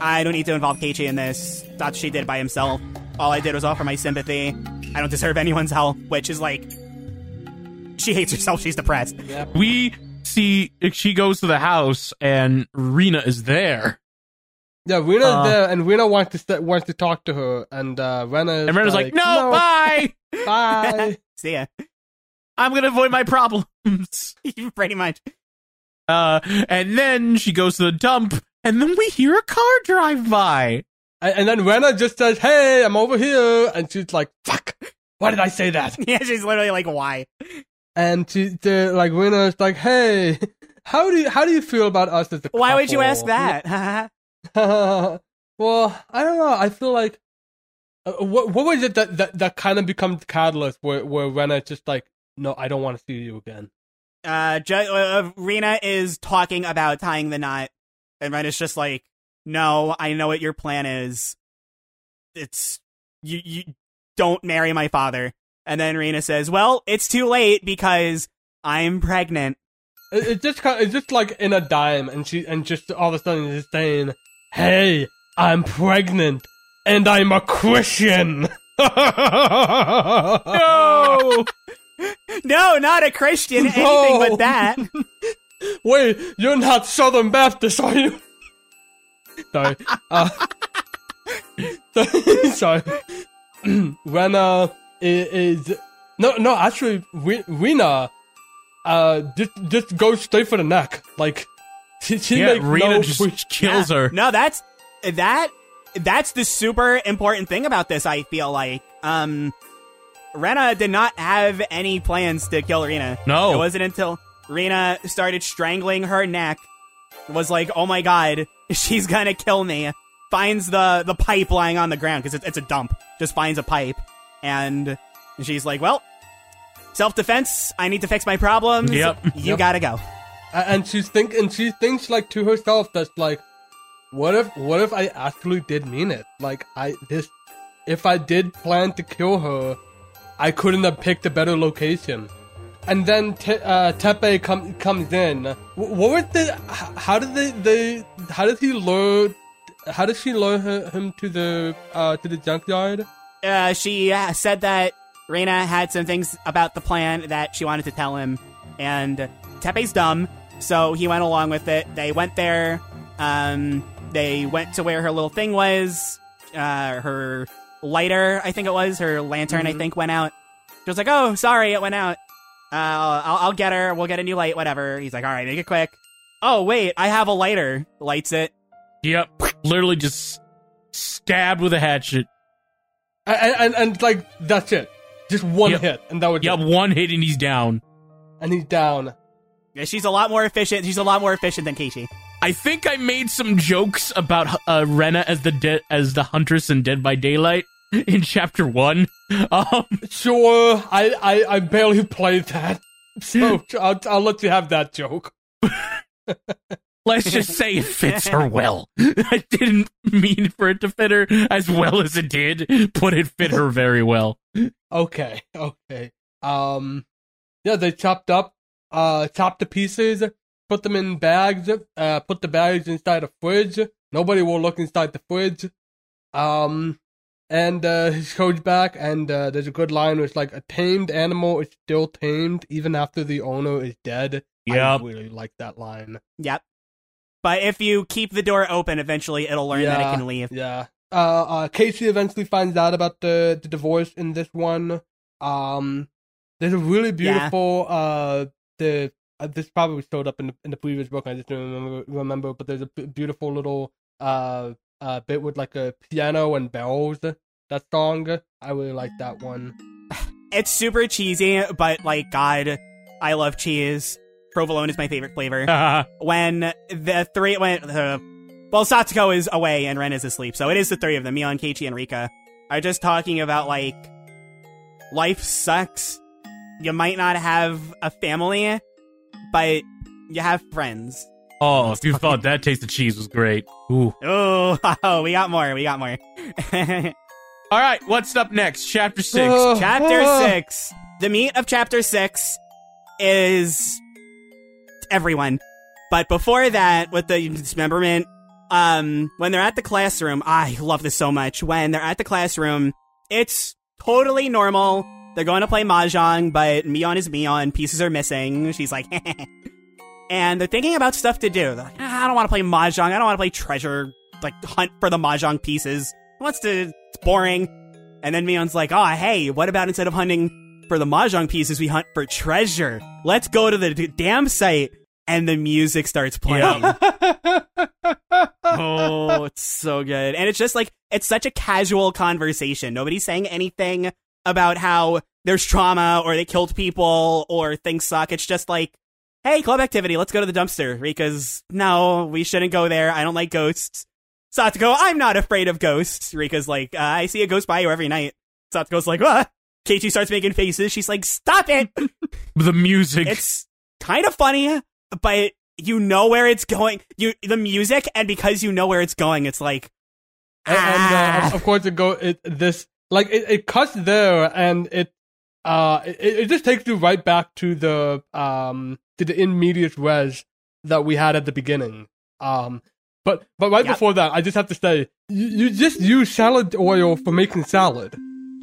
I don't need to involve Keiichi in this. That's what she did by himself. All I did was offer my sympathy. I don't deserve [laughs] anyone's help, which is like, she hates herself. She's depressed. We see she goes to the house and Rena is there, yeah, Rena's Uh. there, and Rena wants to st- wants to talk to her, and uh, Rena is and Rena's like, "No, bye. [laughs] [laughs] bye." See ya. I'm gonna avoid my problems." [laughs] Pretty much. Uh, and then she goes to the dump, and then we hear a car drive by. And, and then Rena just says, "Hey, I'm over here," and she's like, "Fuck, why did I say that?" yeah, she's literally like, why? And she, the, like Rena's like, "Hey, how do you how do you feel about us as a Why would you ask that? [laughs] well, I don't know. I feel like uh, what what was it that that, that kind of becomes the catalyst where where Rena just like, no, I don't want to see you again. uh, Ju- uh, Rena is talking about tying the knot, and Rena's just like, "No, I know what your plan is. It's you. You don't marry my father." And then Rena says, "Well, it's too late because I'm pregnant." It, it just kind it's just like in a dime, and she and just all of a sudden she's saying, "Hey, I'm pregnant, and I'm a Christian." [laughs] No! No, not a Christian. Anything No. but that. [laughs] Wait, you're not Southern Baptist, are you? Sorry. Uh, [laughs] sorry. Rena [clears throat] is, is no no actually Re- Rena uh just just go straight for the neck like [laughs] she, she yeah, makes Rita no just kills Yeah. her. No, that's that. That's the super important thing about this. I feel like, um, Rena did not have any plans to kill Rena. No. it wasn't until Rena started strangling her neck. Was like, oh my god, [laughs] she's gonna kill me. Finds the the pipe lying on the ground because it's, it's a dump. Just finds a pipe, and she's like, well. Self defense. I need to fix my problems. Yep. You Yep. gotta go. And she's think and she thinks like to herself that's like what if what if i actually did mean it like i this if i did plan to kill her i couldn't have picked a better location and then Te- uh, Teppei com- comes in. Wh- What was the? How did they? They? How did he lure? How did she lure her, him to the uh, to the junkyard? uh, she uh, said that Rina had some things about the plan that she wanted to tell him, and Teppei's dumb, so he went along with it. They went there. Um, they went to where her little thing was. Uh, her lighter, I think it was, her lantern, I think, went out. She was like, "Oh, sorry, it went out. Uh, I'll, I'll get her. We'll get a new light, whatever." He's like, "All right, make it quick." Oh wait, I have a lighter. Lights it. Yep. Literally just stabbed with a hatchet. And and, and like that's it, just one Yep. hit, and that would. Yep, it. one hit and he's down. and he's down. Yeah, she's a lot more efficient. She's a lot more efficient than Keishi. I think I made some jokes about uh, Rena as the de- as the huntress in Dead by Daylight in chapter one. [laughs] Um, Sure, I I, I barely played that, [laughs] so I'll, I'll let you have that joke. [laughs] let's just say it fits her well. I didn't mean for it to fit her as well as it did, but it fit her very well. Okay, okay. Um, yeah, they chopped up, uh, chopped the pieces, put them in bags, uh, put the bags inside a fridge. Nobody will look inside the fridge. Um, and, uh, [laughs] he goes back and, uh, there's a good line where it's like, a tamed animal is still tamed even after the owner is dead. Yeah, I really like that line. Yep. But if you keep the door open, eventually it'll learn that it can leave. Yeah. Uh, uh, Casey eventually finds out about the, the divorce in this one. Um, there's a really Yeah. beautiful uh the uh, this probably showed up in the in the previous book. I just don't remember remember, but there's a b- beautiful little uh uh bit with like a piano and bells. That song, I really like that one. [sighs] It's super cheesy, but like, God, I love cheese. Provolone is my favorite flavor. [laughs] when the three, when, uh, well, Satoko is away and Ren is asleep, so it is the three of them, Mion, Keiichi, and Rika, are just talking about, like, life sucks. You might not have a family, but you have friends. oh, if you thought that taste of cheese was great. Ooh. Oh, oh, [laughs] we got more, we got more. [laughs] All right, what's up next? Chapter six. Oh. chapter Ah. six. The meat of chapter six is everyone. But before that, with the dismemberment, um, when they're at the classroom, I love this so much. When they're at the classroom, it's totally normal. They're going to play mahjong, but Mion is Mion. Pieces are missing. She's like, [laughs] and they're thinking about stuff to do. They're like, "Ah, I don't want to play mahjong. I don't want to play treasure, like hunt for the mahjong pieces. Who wants to? It's boring. And then Mion's like, oh, hey, what about instead of hunting for the mahjong pieces, we hunt for treasure? Let's go to the d- dam site and the music starts playing. [laughs] oh, it's so good. And it's just like, it's such a casual conversation. Nobody's saying anything about how there's trauma or they killed people or things suck. It's just like, hey, club activity, let's go to the dumpster. Rika's, no, we shouldn't go there. I don't like ghosts. Satoko, I'm not afraid of ghosts. Rika's like, uh, I see a ghost by you every night. Satoko's like, what? Keiichi starts making faces. She's like, stop it. [laughs] the music. it's kind of funny, but you know where it's going. You the music, and because you know where it's going, it's like and, and uh, Ah. of- of course it go it this like it, it cuts there and it uh it, it just takes you right back to the um to the in medias res that we had at the beginning um but but right Yep. before that i just have to say you, you just use salad oil for making salad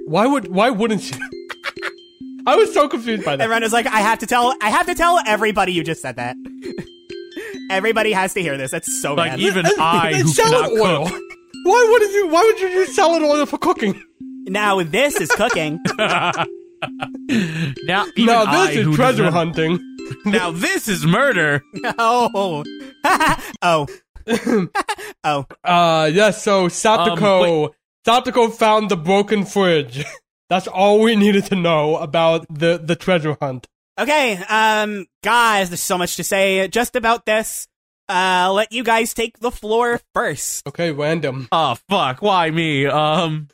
why would why wouldn't you [laughs] i was so confused by that everyone is like, I have to tell, I have to tell everybody you just said that. [laughs] everybody has to hear this. That's so like bad. even I, and who salad cannot oil cook. why wouldn't you why would you use salad oil for cooking now this is cooking. [laughs] now, even now I, this is treasure does hunting Now this is murder. [laughs] oh, [laughs] oh, oh. Uh, yes, so Satoko, Satoko found the broken fridge. That's all we needed to know about the, the treasure hunt. Okay, um, guys, there's so much to say just about this. Uh, let you guys take the floor first. Okay, random. Oh fuck! Why me? Um.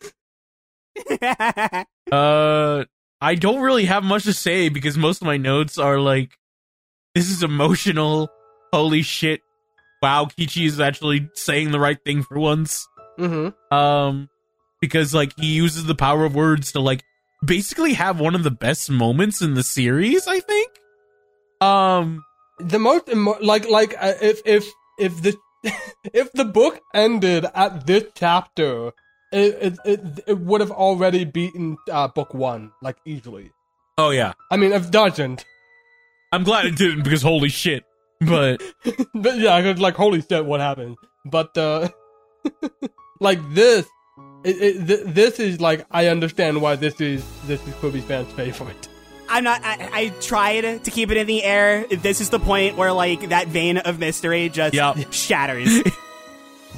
[laughs] Uh, I don't really have much to say because most of my notes are like, "This is emotional." Holy shit! Wow, Kichi is actually saying the right thing for once. Mm-hmm. Um, because like he uses the power of words to like basically have one of the best moments in the series. I think. Um. The most, emo- like, like, uh, if, if, if the, [laughs] if the book ended at this chapter, it, it, it, it would have already beaten, uh, book one, like, easily. Oh yeah. I mean, if it doesn't, I'm glad it didn't because holy shit. But [laughs] but yeah, I was like, holy shit, what happened? But uh, [laughs] like this, it, it, th- this is like I understand why this is this is Kirby fans' favorite. I'm not. I, I tried to keep it in the air. This is the point where like that vein of mystery just Yup. shatters [laughs]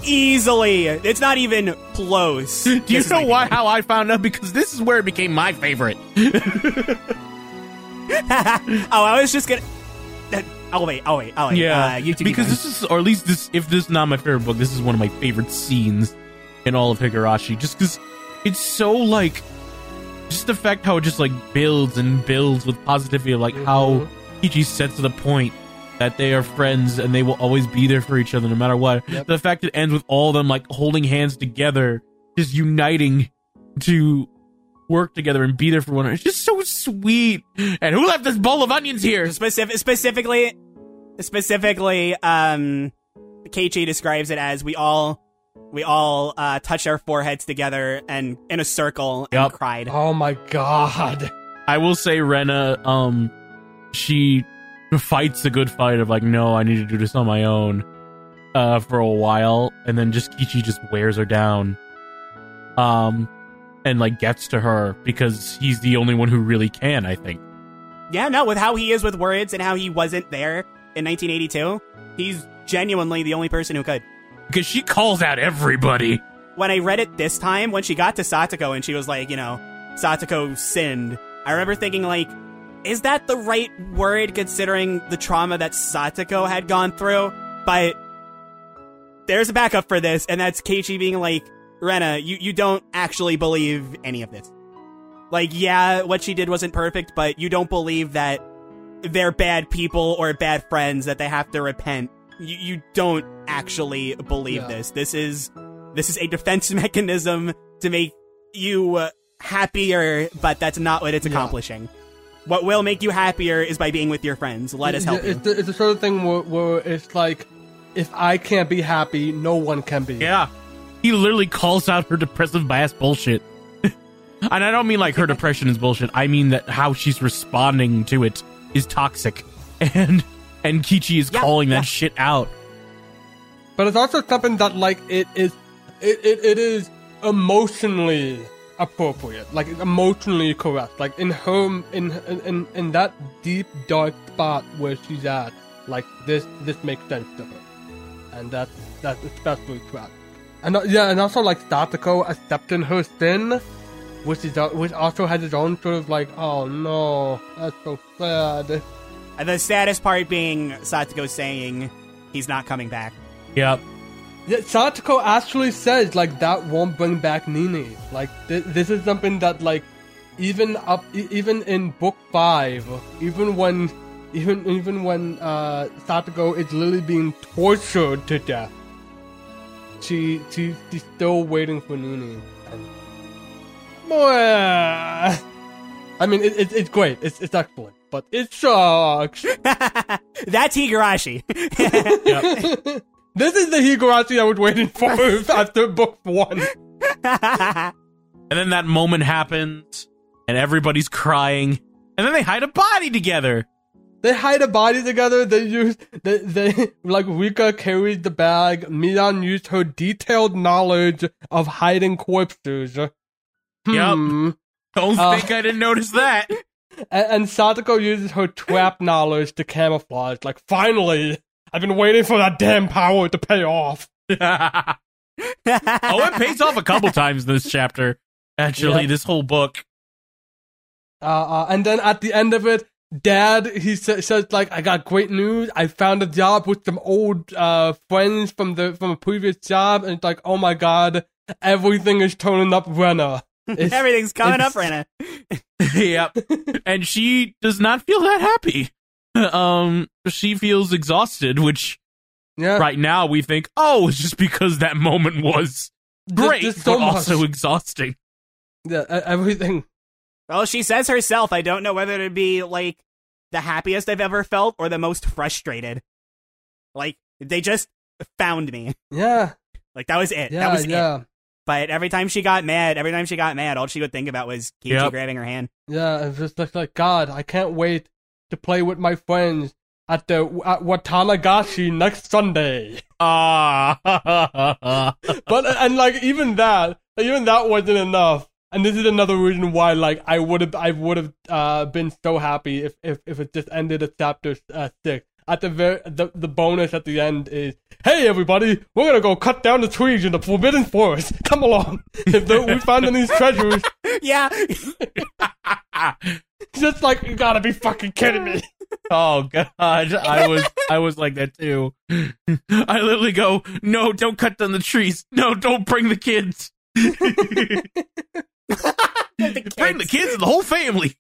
easily. It's not even close. [laughs] do you know why? How I found out? Because this is where it became my favorite. [laughs] oh, I was just gonna. Oh wait. Oh wait. Oh wait. Yeah, Uh, you two because this is, or at least this, if this is not my favorite book, this is one of my favorite scenes in all of Higurashi. Just because it's so like, just the fact how it just like builds and builds with positivity of like how Ichi sets to the point that they are friends and they will always be there for each other no matter what. Yep. The fact it ends with all of them like holding hands together, just uniting to work together and be there for one another. It's just so sweet. And who left this bowl of onions here? Specific, specifically, specifically, um, Keiichi describes it as we all, we all uh, touched our foreheads together and in a circle and Yup. cried. Oh my god! I will say Rena, um, she fights a good fight of like, no, I need to do this on my own, uh, for a while, and then just Kichi just wears her down, um, and like gets to her because he's the only one who really can, I think. Yeah, no, with how he is with words and how he wasn't there in 1982, he's genuinely the only person who could. Because she calls out everybody. When I read it this time, when she got to Satoko and she was like, you know, Satoko sinned, I remember thinking, like, is that the right word considering the trauma that Satoko had gone through? But there's a backup for this, and that's Keiichi being like, Rena, you, you don't actually believe any of this. Like, yeah, what she did wasn't perfect, but you don't believe that they're bad people or bad friends that they have to repent. You, you don't actually believe Yeah. this. This is this is a defense [laughs] mechanism to make you uh, happier, but that's not what it's accomplishing. What will make you happier is by being with your friends. Let us help it's, you. the, it's the sort of thing where, where it's like, if I can't be happy, no one can be. Yeah. He literally calls out her depressive ass bullshit. [laughs] and I don't mean like her depression is bullshit. I mean that how she's responding to it is toxic. [laughs] And and Kichi is Yeah, calling that shit out. But it's also something that like it is, it, it, it is emotionally appropriate, like emotionally correct. Like in her, in in in that deep dark spot where she's at, Like this, this makes sense to her, and that's that's especially tragic. And uh, yeah, and also like Satoko accepting her sin, which is uh, which also has its own sort of like, oh no, that's so sad. And the saddest part being Satoko saying he's not coming back. Yep. Yeah, Satoko actually says like that won't bring back Nini. Like th- this is something that like even up even in book five, even when even even when uh Satoko is literally being tortured to death, she she she's still waiting for Nini. And. I mean, it, it, it's great. It's it's excellent, but it sucks. [laughs] That's Higurashi. [laughs] [laughs] Yep. this is the Higurashi I was waiting for [laughs] after book one. [laughs] and then that moment happens, and everybody's crying, and then they hide a body together. They hide a body together. They use they they [laughs] like Rika carried the bag. Mion used her detailed knowledge of hiding corpses. Hmm. Don't Uh. think I didn't notice that. And, and Satoko uses her trap knowledge to camouflage. Like finally, I've been waiting for that damn power to pay off. [laughs] oh, it pays off a couple times in this chapter. Actually, Yeah. this whole book. Uh, uh, and then at the end of it, Dad he sa- says like, "I got great news. I found a job with some old uh friends from the from a previous job." And it's like, "Oh my god, everything is turning up, Rena." [laughs] Everything's coming up, Rena. [laughs] yep. and she does not feel that happy. [laughs] Um, she feels exhausted, which Yeah, right now we think, oh, it's just because that moment was great, just so but much. also exhausting. Yeah, everything. Well, she says herself, I don't know whether to be like the happiest I've ever felt or the most frustrated. Like they just found me. Yeah, Like that was it. yeah, that was it. yeah, But every time she got mad, every time she got mad, all she would think about was Kichi Yep. grabbing her hand. yeah. It's just like, like God, I can't wait to play with my friends at the at Watanagashi next Sunday. Ah, [laughs] but and like even that, even that wasn't enough. And this is another reason why, like, I would have, I would have uh, been so happy if, if, if it just ended at chapter uh, six. At the very, the, the bonus at the end is, hey everybody, we're gonna go cut down the trees in the Forbidden Forest. [laughs] Come along. [laughs] If we found any treasures, [laughs] yeah. just like you gotta be fucking kidding me. oh god, I was, I was like that too. I literally go, no, don't cut down the trees. No, don't bring the kids. Bring the kids and the whole family.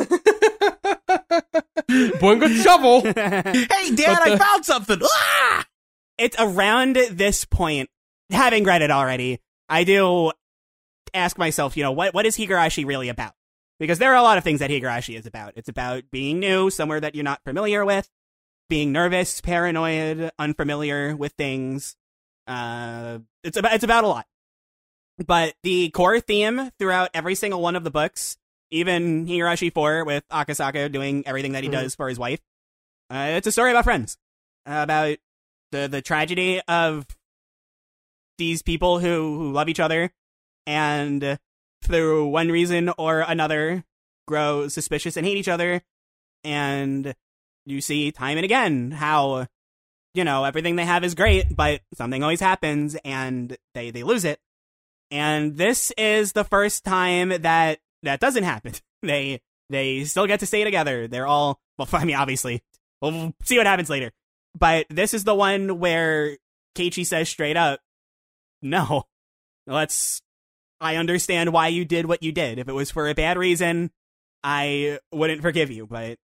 [laughs] Bring a shovel. [laughs] Hey, Dad, But I found something. Ah! it's around this point, having read it already, I do ask myself, you know, what what is Higurashi really about? Because there are a lot of things that Higurashi is about. It's about being new, somewhere that you're not familiar with, being nervous, paranoid, unfamiliar with things. Uh, it's about it's about a lot. But the core theme throughout every single one of the books, even Higurashi 4 with Akasaka doing everything that he Mhm. does for his wife, uh, it's a story about friends, about the the tragedy of these people who who love each other and through one reason or another grow suspicious and hate each other and you see time and again how you know everything they have is great but something always happens and they they lose it and this is the first time that that doesn't happen [laughs] they they still get to stay together they're all well [laughs] i mean obviously we'll see what happens later but this is the one where Keiichi says straight up, no, let's, I understand why you did what you did. If it was for a bad reason, I wouldn't forgive you, but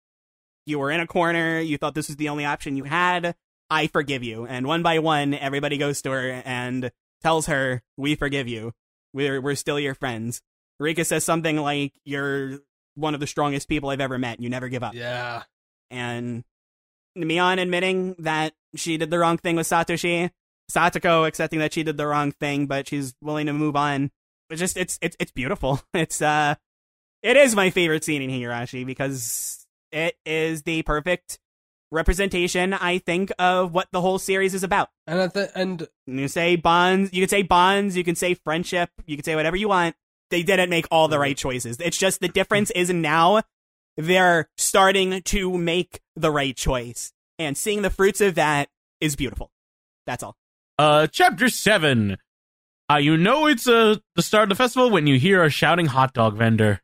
you were in a corner. You thought this was the only option you had. I forgive you. And one by one, everybody goes to her and tells her, we forgive you. We're, we're still your friends. Rika says something like, you're one of the strongest people I've ever met. You never give up Yeah. and Mion admitting that she did the wrong thing with Satoshi, Satoko accepting that she did the wrong thing, but she's willing to move on. It's just it's it's it's beautiful. [laughs] It's uh it is my favorite scene in Higurashi because it is the perfect representation, I think, of what the whole series is about. And at the and You say bonds, you can say bonds, you can say friendship, you can say whatever you want. They didn't make all the right choices. It's just the difference is now they're starting to make the right choice. and seeing the fruits of that is beautiful. That's all. Uh, chapter seven. Uh, you know it's uh, the start of the festival when you hear a shouting hot dog vendor.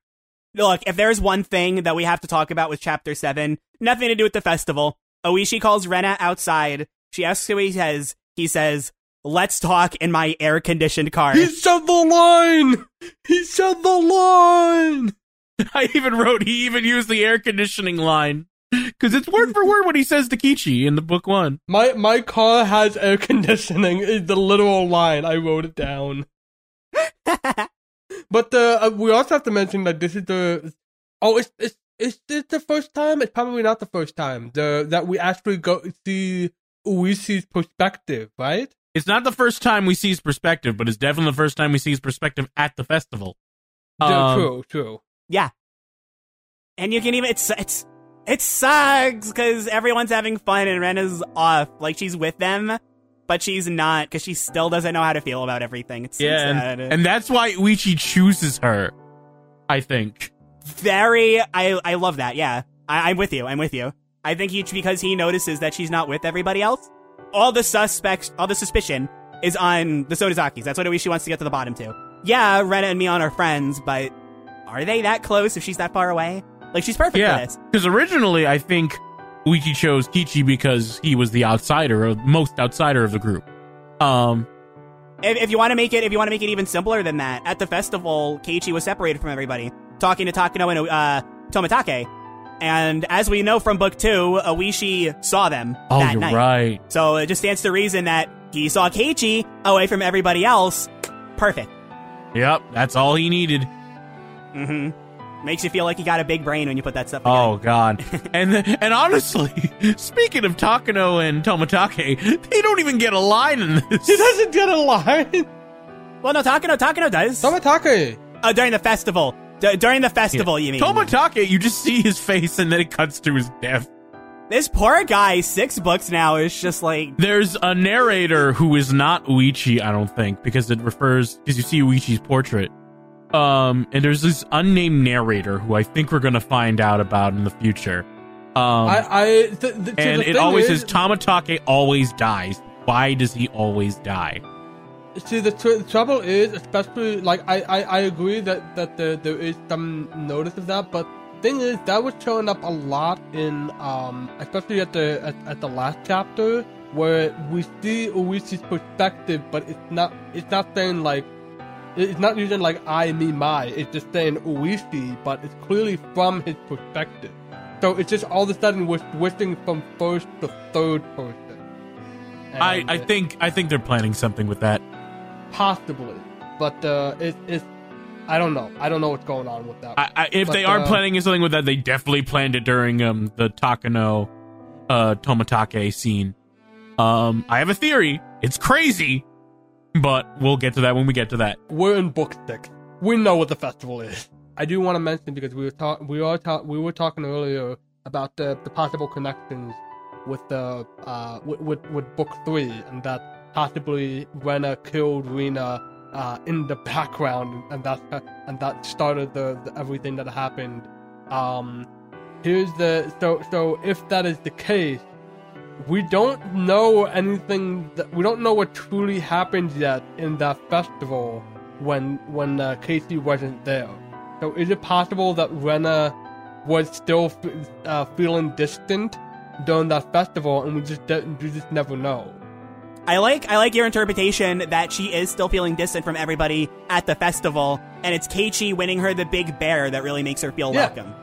Look, if there's one thing that we have to talk about with chapter seven, nothing to do with the festival. Oishi calls Rena outside. She asks who he says. He says, "Let's talk in my air-conditioned car." He said the line. He said the line. [laughs] I even wrote he even used the air conditioning line because it's word for word what he says to Kichi in the book one. My my car has air conditioning. Is [laughs] the literal line. I wrote it down. [laughs] But uh, uh, we also have to mention that this is the oh, it's it's is this the first time? It's probably not the first time. The that we actually go see Oishi's perspective, right? It's not the first time we see his perspective, but it's definitely the first time we see his perspective at the festival. Um, true, true. Yeah. And you can even it's it's it sucks because everyone's having fun and Rena's off. Like she's with them, but she's not because she still doesn't know how to feel about everything. It's so Yeah, sad. and, and that's why Uichi chooses her. I think. very I I love that. Yeah, I, I'm with you. I'm with you. I think he because he notices that she's not with everybody else. All the suspects, all the suspicion is on the Sonozakis. That's what Oishi wants to get to the bottom to. Yeah, Rena and Mion are friends, but are they that close if she's that far away? Like she's perfect for this. because originally I think Uichi chose Kichi because he was the outsider, or most outsider of the group. Um, If, if you want to make it, if you want to make it even simpler than that, at the festival, Keiichi was separated from everybody, talking to Takano and uh, Tomitake. And as we know from book two, Oishi saw them oh, that you're night. right. So it just stands to reason that he saw Keiichi away from everybody else. Perfect. Yep, that's all he needed. Mm-hmm. Makes you feel like you got a big brain when you put that stuff. Oh God! [laughs] and and honestly, [laughs] speaking of Takano and Tomitake, they don't even get a line in this. He doesn't get a line. Well, no, Takano, Takano does. Tomitake. Uh, during the festival. D- during the festival, you mean? Tomitake, you just see his face, and then it cuts to his death. This poor guy, six books now, is just like There's a narrator who is not Uichi, I don't think, because it refers because you see Uichi's portrait. Um, and there's this unnamed narrator who I think we're gonna find out about in the future. Um, I, I, th- th- and the it always is, says Tomitake always dies. Why does he always die? See, the, tr- the trouble is, especially like I, I, I agree that that there, there is some notice of that, but thing is that was showing up a lot in um, especially at the at, at the last chapter where we see Oishi's perspective, but it's not it's not saying like it's not using like I, me, my. It's just saying Uishi, but it's clearly from his perspective. So it's just all of a sudden we're switching from first to third person. I, I think I think they're planning something with that. Possibly, but uh, it, it's I don't know. I don't know what's going on with that. I, I, if But, they are uh, planning something with that, they definitely planned it during um the Takano, uh Tomitake scene. Um, I have a theory. It's crazy, but we'll get to that when we get to that. We're in book six. We know what the festival is. I do want to mention because we were talk we are ta- we were talking earlier about the, the possible connections with the uh with, with with book three and that possibly Rena killed Rena uh in the background and that and that started the, the everything that happened. Um, here's the so so if that is the case, we don't know anything that we don't know what truly happened yet in that festival when when uh, Casey wasn't there. So is it possible that Rena was still uh, feeling distant during that festival, and we just we just never know? I like I like your interpretation that she is still feeling distant from everybody at the festival, and it's Keiichi winning her the big bear that really makes her feel Yeah. welcome.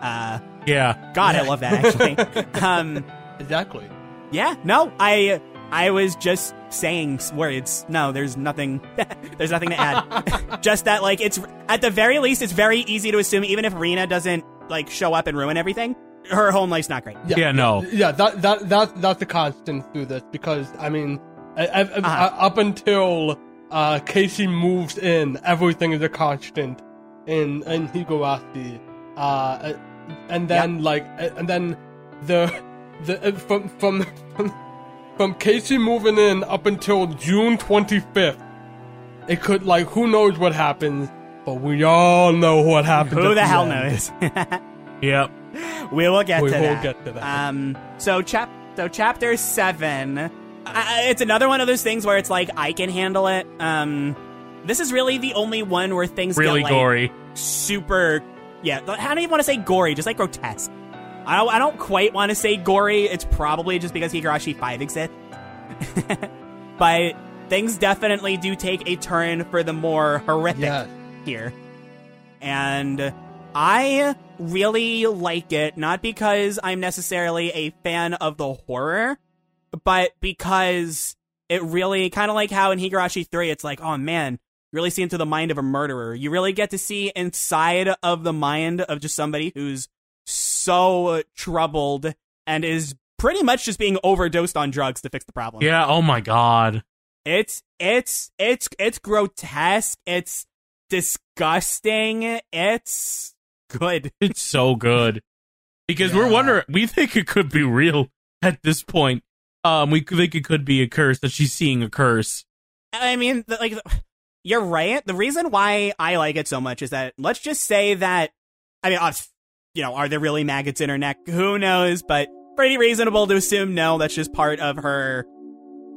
Uh, Yeah, God, I love that actually. [laughs] um, Exactly. yeah, no, I I was just saying s- words. No, there's nothing. [laughs] there's nothing to add. [laughs] just that, like, it's at the very least, it's very easy to assume, even if Rena doesn't like show up and ruin everything, her home life's not great. yeah, no. Yeah, that that that that's a constant through this because I mean, I, I, I- Uh-huh. up until uh, Casey moves in, everything is a constant in in Higurashi, uh, and then like, and then the the uh, from from from, Casey moving in up until June twenty fifth, it could like who knows what happens, but we all know what happens. Who at the hell end. knows? [laughs] Yep. we will get We to will that. get to that. Um, so chap So chapter seven, I, it's another one of those things where it's like I can handle it. Um, this is really the only one where things Really get like gory. super. Yeah, I don't even want to say gory, just like grotesque. I don't, I don't quite want to say gory. It's probably just because Higurashi Five exists, [laughs] but things definitely do take a turn for the more horrific Yes. here. And I really like it, not because I'm necessarily a fan of the horror, but because it really kind of like how in Higurashi 3, it's like, oh man, you really see into the mind of a murderer. You really get to see inside of the mind of just somebody who's so troubled and is pretty much just being overdosed on drugs to fix the problem. Yeah. Oh my god. It's it's it's it's grotesque. It's disgusting. It's good. It's so good because we're wondering. We think it could be real at this point. Um, we think it could be a curse that she's seeing a curse. I mean, like you're right. The reason why I like it so much is that let's just say that I mean, you know, are there really maggots in her neck? Who knows? But pretty reasonable to assume no. That's just part of her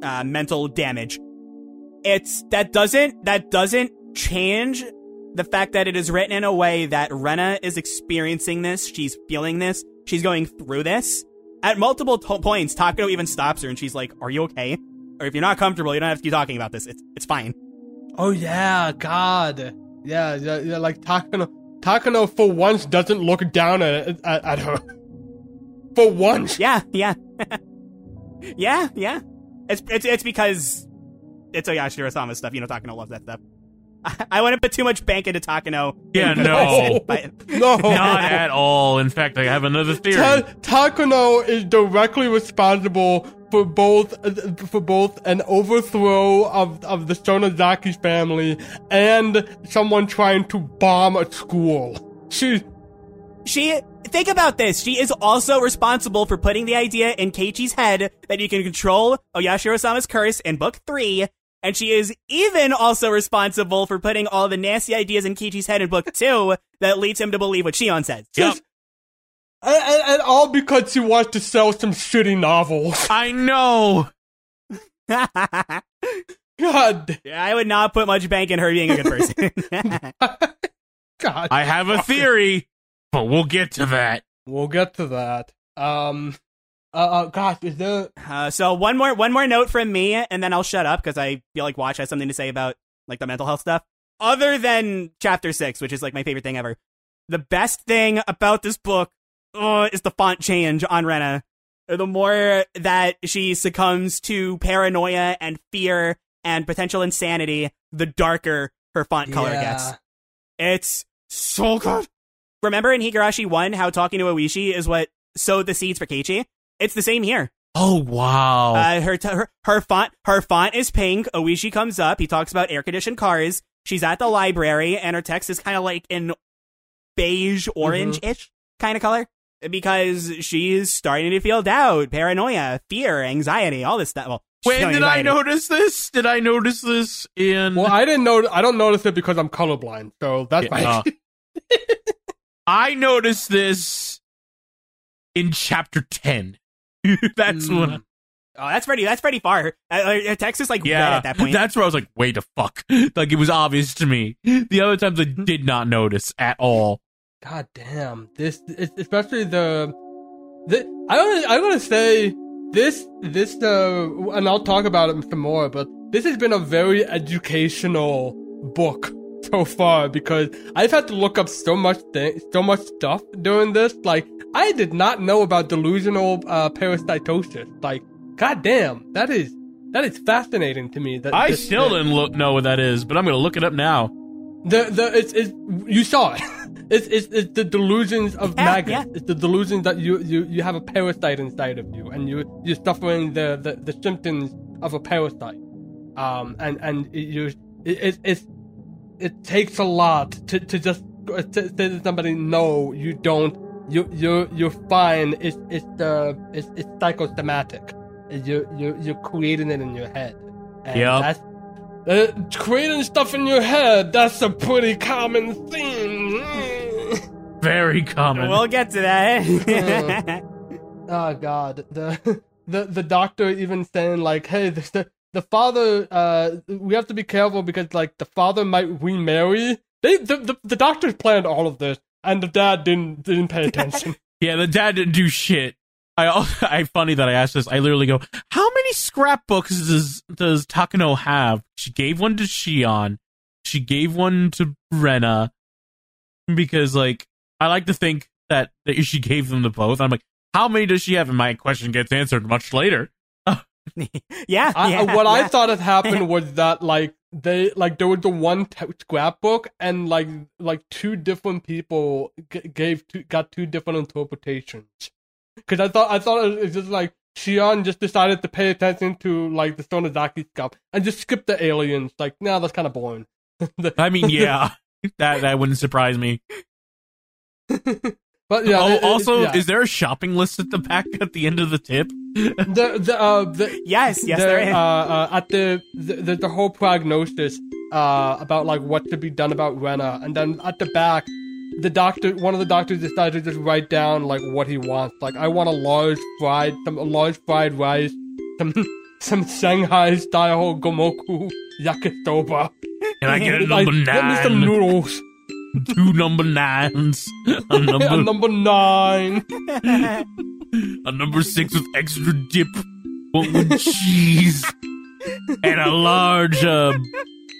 uh, mental damage. It's that doesn't that doesn't change the fact that it is written in a way that Rena is experiencing this. She's feeling this. She's going through this. At multiple to- points, Takano even stops her and she's like, "Are you okay? Or if you're not comfortable, you don't have to keep talking about this. It's it's fine." Oh yeah, God. Yeah, yeah, yeah like Takano. Takano for once doesn't look down at at, at her. [laughs] For once. Yeah, yeah, [laughs] yeah, yeah. It's it's it's because it's Oyashiro-sama stuff. You know, Takano loves that stuff. I, [laughs] I wouldn't put too much bank into Takano. Yeah, no. but [laughs] No. Not at all. In fact, I have another theory. Ta- Takano is directly responsible for both for both an overthrow of, of the Sonozaki's family and someone trying to bomb a school. She she think about this. She is also responsible for putting the idea in Keiichi's head that you can control Oyashiro-sama's curse in book three. And she is even also responsible for putting all the nasty ideas in Kichi's head in book [laughs] two that leads him to believe what Shion says. Yep. and, and, and all because she wants to sell some shitty novels. I know. [laughs] God, Yeah, I would not put much bank in her being a good [laughs] person. God. I have a theory, but we'll get to that. We'll get to that. Um, uh, uh gosh, is there? uh, so one more one more note from me, and then I'll shut up because I feel like Watch has something to say about like the mental health stuff. Other than chapter six, which is like my favorite thing ever, the best thing about this book uh, is the font change on Rena. The more that she succumbs to paranoia and fear and potential insanity, the darker her font color gets. It's so good. Remember in Higurashi 1 how talking to Oishi is what sowed the seeds for Keiichi? It's the same here. Oh wow. Uh, her, t- her her font her font is pink. Oishi comes up. He talks about air conditioned cars. She's at the library, and her text is kind of like in beige orange ish kind of color because she's starting to feel doubt, paranoia, fear, anxiety, all this stuff. Well, when feeling did I notice this? Did I notice this in? Well, I didn't know. I don't notice it because I'm colorblind. So that's Yeah, my. uh, [laughs] I noticed this in chapter ten. [laughs] That's Mm. when. Oh, that's pretty. That's pretty far. Uh, text is like Yeah, at that point. that's where I was like, "Wait the fuck!" [laughs] Like it was obvious to me. The other times I did not notice at all. God damn! This, especially the, the I want I want to say this, this uh, and I'll talk about it some more. But this has been a very educational book so far because I've had to look up so much thing, so much stuff during this. Like I did not know about delusional uh, parasitosis. Like, god damn, that is that is fascinating to me. That I this- still that- didn't look, know what that is, but I'm gonna look it up now. The the it's it's you saw it. [laughs] It's it's, it's the delusions of Yeah, maggots. yeah. It's the delusions that you, you you have a parasite inside of you, and you you're suffering the, the, the symptoms of a parasite. Um and and you it, it it's it takes a lot to, to just to say to somebody no you don't you you you're fine. It's it's the it's it's psychosomatic. You you you're creating it in your head. yeah uh, creating stuff in your head, that's a pretty common thing. [laughs] Very common. we'll get to that. [laughs] Oh god, the [laughs] the the doctor even saying like, "Hey, the the, the father, uh, we have to be careful because like the father might remarry." They the, the the doctors planned all of this, and the dad didn't didn't pay [laughs] attention. Yeah, the dad didn't do shit. I al- [laughs] I funny that I asked this. I literally go, "How many scrapbooks does does Takano have?" She gave one to Shion. She gave one to Rena because like I like to think that, that she gave them to both. I'm like, how many does she have? And my question gets answered much later. [laughs] yeah, I, yeah, what I thought had happened [laughs] was that like they like there was the one t- scrapbook and like like two different people g- gave two, got two different interpretations. Because I thought I thought it was just like Shion just decided to pay attention to like the Sonozaki stuff and just skip the aliens. Like, nah, that's kind of boring. [laughs] I mean, yeah, that that wouldn't surprise me. But yeah. oh, it- also, yeah. is there a shopping list at the back [laughs] at the end of the tip? the the uh the [laughs] Yes, yes, the, there is. Uh, uh, at the, the the whole prognosis uh about like what to be done about Rena, and then at the back, the doctor, one of the doctors decided to just write down like what he wants. Like, I want a large fried, some a large fried rice, some [laughs] some Shanghai style gomoku yakisoba. And I get a number Get me some noodles. Two number nines, a [laughs] a number number nine. [laughs] a number six with extra dip, one with cheese, and a large uh,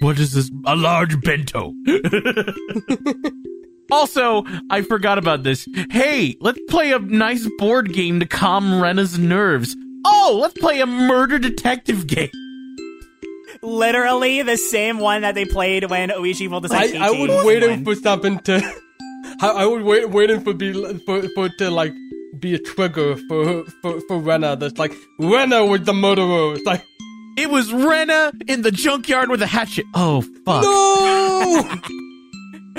what is this? A large bento. [laughs] also, I forgot about this. Hey, let's play a nice board game to calm Rena's nerves. Oh, let's play a murder detective game. Literally the same one that they played when Oishi will decide. I, I would waiting for something to. [laughs] I, I would wait waiting for be for for to like be a trigger for for for Rena. That's like Rena was the murderer. It's like It was Rena in the junkyard with a hatchet. Oh fuck. no. [laughs]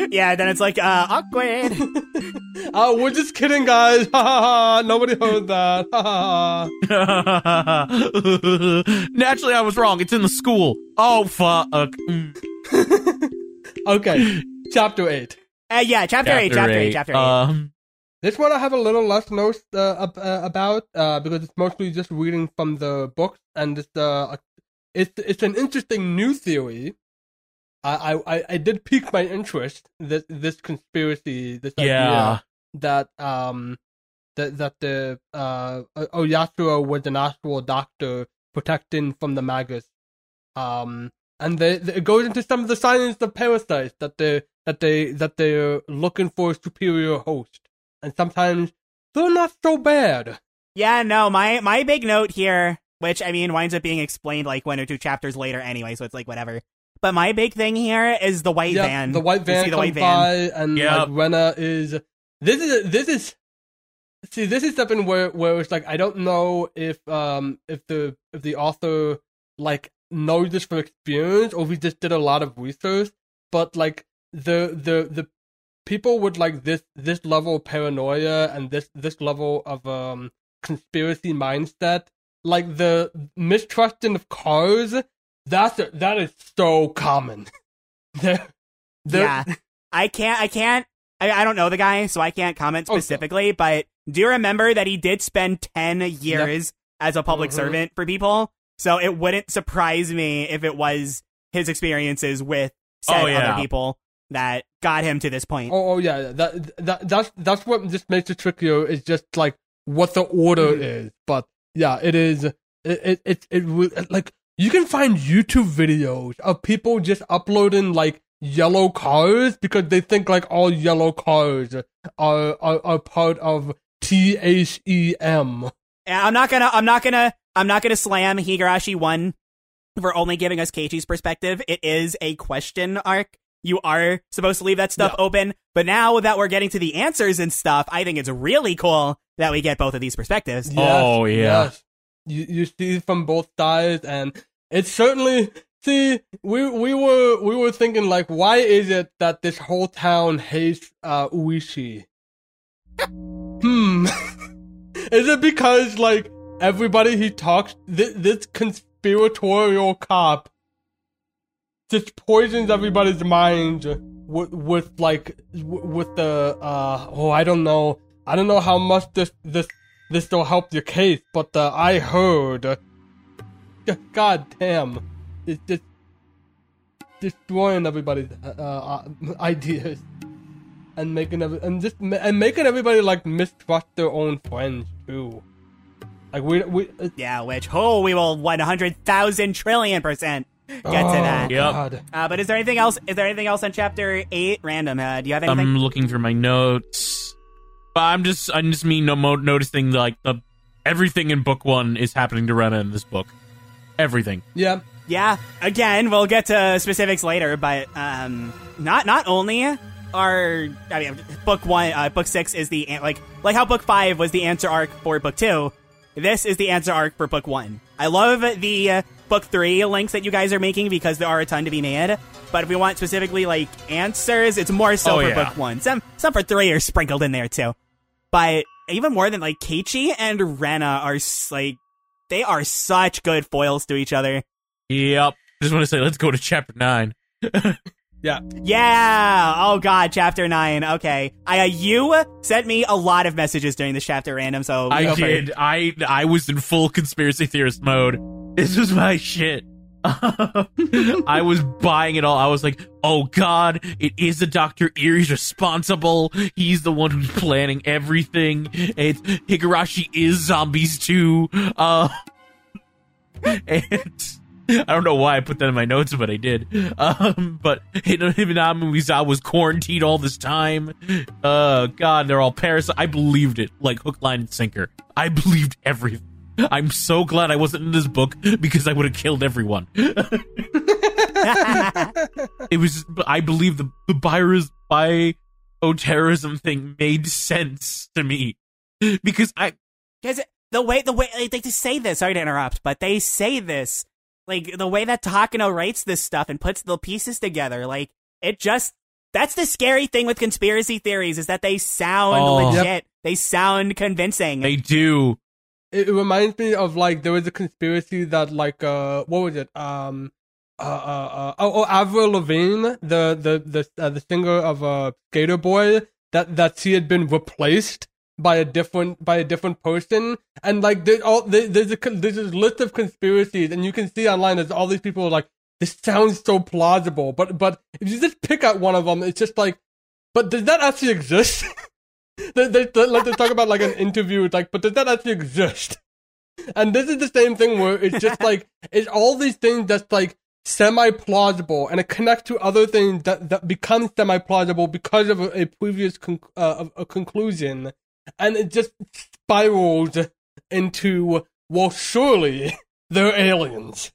Yeah, then it's like uh awkward. [laughs] Oh, we're just kidding, guys. Ha ha ha. Nobody heard that. Ha ha ha. [laughs] Naturally, I was wrong. It's in the school. Oh fuck. [laughs] Okay, chapter eight. Uh, yeah, chapter, eight, chapter eight, chapter eight. Um, This one I have a little less notes uh, ab- uh, about uh, because it's mostly just reading from the books, and it's uh, it's it's an interesting new theory. I I, I- I did pique my interest this this conspiracy this yeah. idea that um that that the uh O- was an actual doctor protecting from the magus, um and they, they- it goes into some of the science of parasites that they that they that they're looking for a superior host and sometimes they're not so bad. Yeah, no, my my big note here, which I mean winds up being explained like one or two chapters later anyway, so it's like whatever. But my big thing here is the white yeah, van. the white van the white van. by, and Yep. like Rena is. This is this is. See, this is something where where it's like I don't know if um if the if the author like knows this from experience or if he just did a lot of research, but like the the the people with like this this level of paranoia and this this level of um conspiracy mindset, like the mistrusting of cars, that's a, that is so common. [laughs] They're- they're- Yeah. I can't. I can't. I, I don't know the guy, so I can't comment Oh, specifically. But do you remember that he did spend ten years as a public Mhm. servant for people? So it wouldn't surprise me if it was his experiences with said Oh, yeah. other people that got him to this point. Oh, oh yeah, that that that's that's what just makes it trickier. Is just like what the order Mm-hmm. is. But yeah, it is. It it it, it like you can find YouTube videos of people just uploading like yellow cars because they think like all yellow cars are are, are part of T H E M. And I'm not gonna. I'm not gonna. I'm not gonna slam Higurashi one for only giving us Keiichi's perspective. It is a question arc. You are supposed to leave that stuff Yeah. open, but now that we're getting to the answers and stuff, I think it's really cool that we get both of these perspectives. Oh, yeah. Yes. You you see from both sides, and it's certainly see we we were we were thinking like, why is it that this whole town hates uh Oishi? hmm. [laughs] is it because like everybody he talks this, this conspiratorial cop just poisons everybody's mind with with like with the uh oh I don't know I don't know how much this this this will help your case, but uh, I heard. Uh, God damn, it's just destroying everybody's uh, uh, ideas and making every, and just and making everybody like mistrust their own friends too. Like we we uh, Yeah, which oh, we will one hundred thousand trillion percent get to oh, that. Yep. Uh, but is there anything else? Is there anything else on chapter eight? Random. Uh, do you have anything? I'm looking through my notes. But I'm just I'm just me no mo- noticing like the everything in book one is happening to Rena in this book. Everything. Yeah. Yeah, again, we'll get to specifics later, but um, not not only are I mean, book one, uh, book six is the like like how book five was the answer arc for book two. This is the answer arc for book one. I love the uh, book three links that you guys are making because there are a ton to be made. But if we want specifically like answers, it's more so Oh, for yeah. book one. Some some for three are sprinkled in there too. But even more than like Keiichi and Rena are like they are such good foils to each other. Yep. Just want to say let's go to chapter nine. [laughs] Yeah. Yeah. Oh God, chapter nine. Okay. I uh, you sent me a lot of messages during this chapter, random. So I go for it. did. I I was in full conspiracy theorist mode. This was my shit. [laughs] I was buying it all. I was like, "Oh God, it is the Doctor Irie's responsible. He's the one who's planning everything. It's Higurashi is zombies too." Uh, [laughs] and I don't know why I put that in my notes, but I did. Um, but Hinamizawa was quarantined all this time. Uh, God, they're all parasites. I believed it, like hook, line, and sinker. I believed everything. I'm so glad I wasn't in this book because I would have killed everyone. [laughs] it was, I believe the the virus bioterrorism thing made sense to me because I Because the way the way like, they just say this. Sorry to interrupt, but they say this like the way that Takano writes this stuff and puts the pieces together. Like it just that's the scary thing with conspiracy theories is that they sound Oh. legit. Yep. They sound convincing. they do. It, reminds me of like there was a conspiracy that like uh what was it? Um uh uh, uh oh, oh Avril Lavigne the the the uh, the singer of uh Skater Boy that that she had been replaced by a different by a different person. And like there's all there, there's a there's a list of conspiracies and you can see online there's all these people like this sounds so plausible. But but if you just pick out one of them it's just like but does that actually exist? [laughs] they, they, they, like they talk about like an interview, it's like, but does that actually exist? And this is the same thing where it's just [laughs] like it's all these things that's like semi plausible, and it connects to other things that that become semi plausible because of a, a previous con- uh, a conclusion, and it just spirals into well, surely [laughs] they're aliens.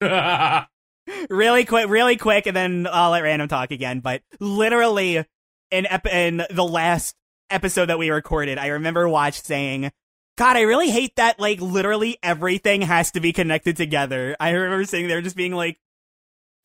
[laughs] really quick, really quick, and then I'll let random talk again. But literally, in ep- in the last episode that we recorded, I remember Watch saying, "God, I really hate that. Like, literally everything has to be connected together." I remember sitting there just being like. [laughs]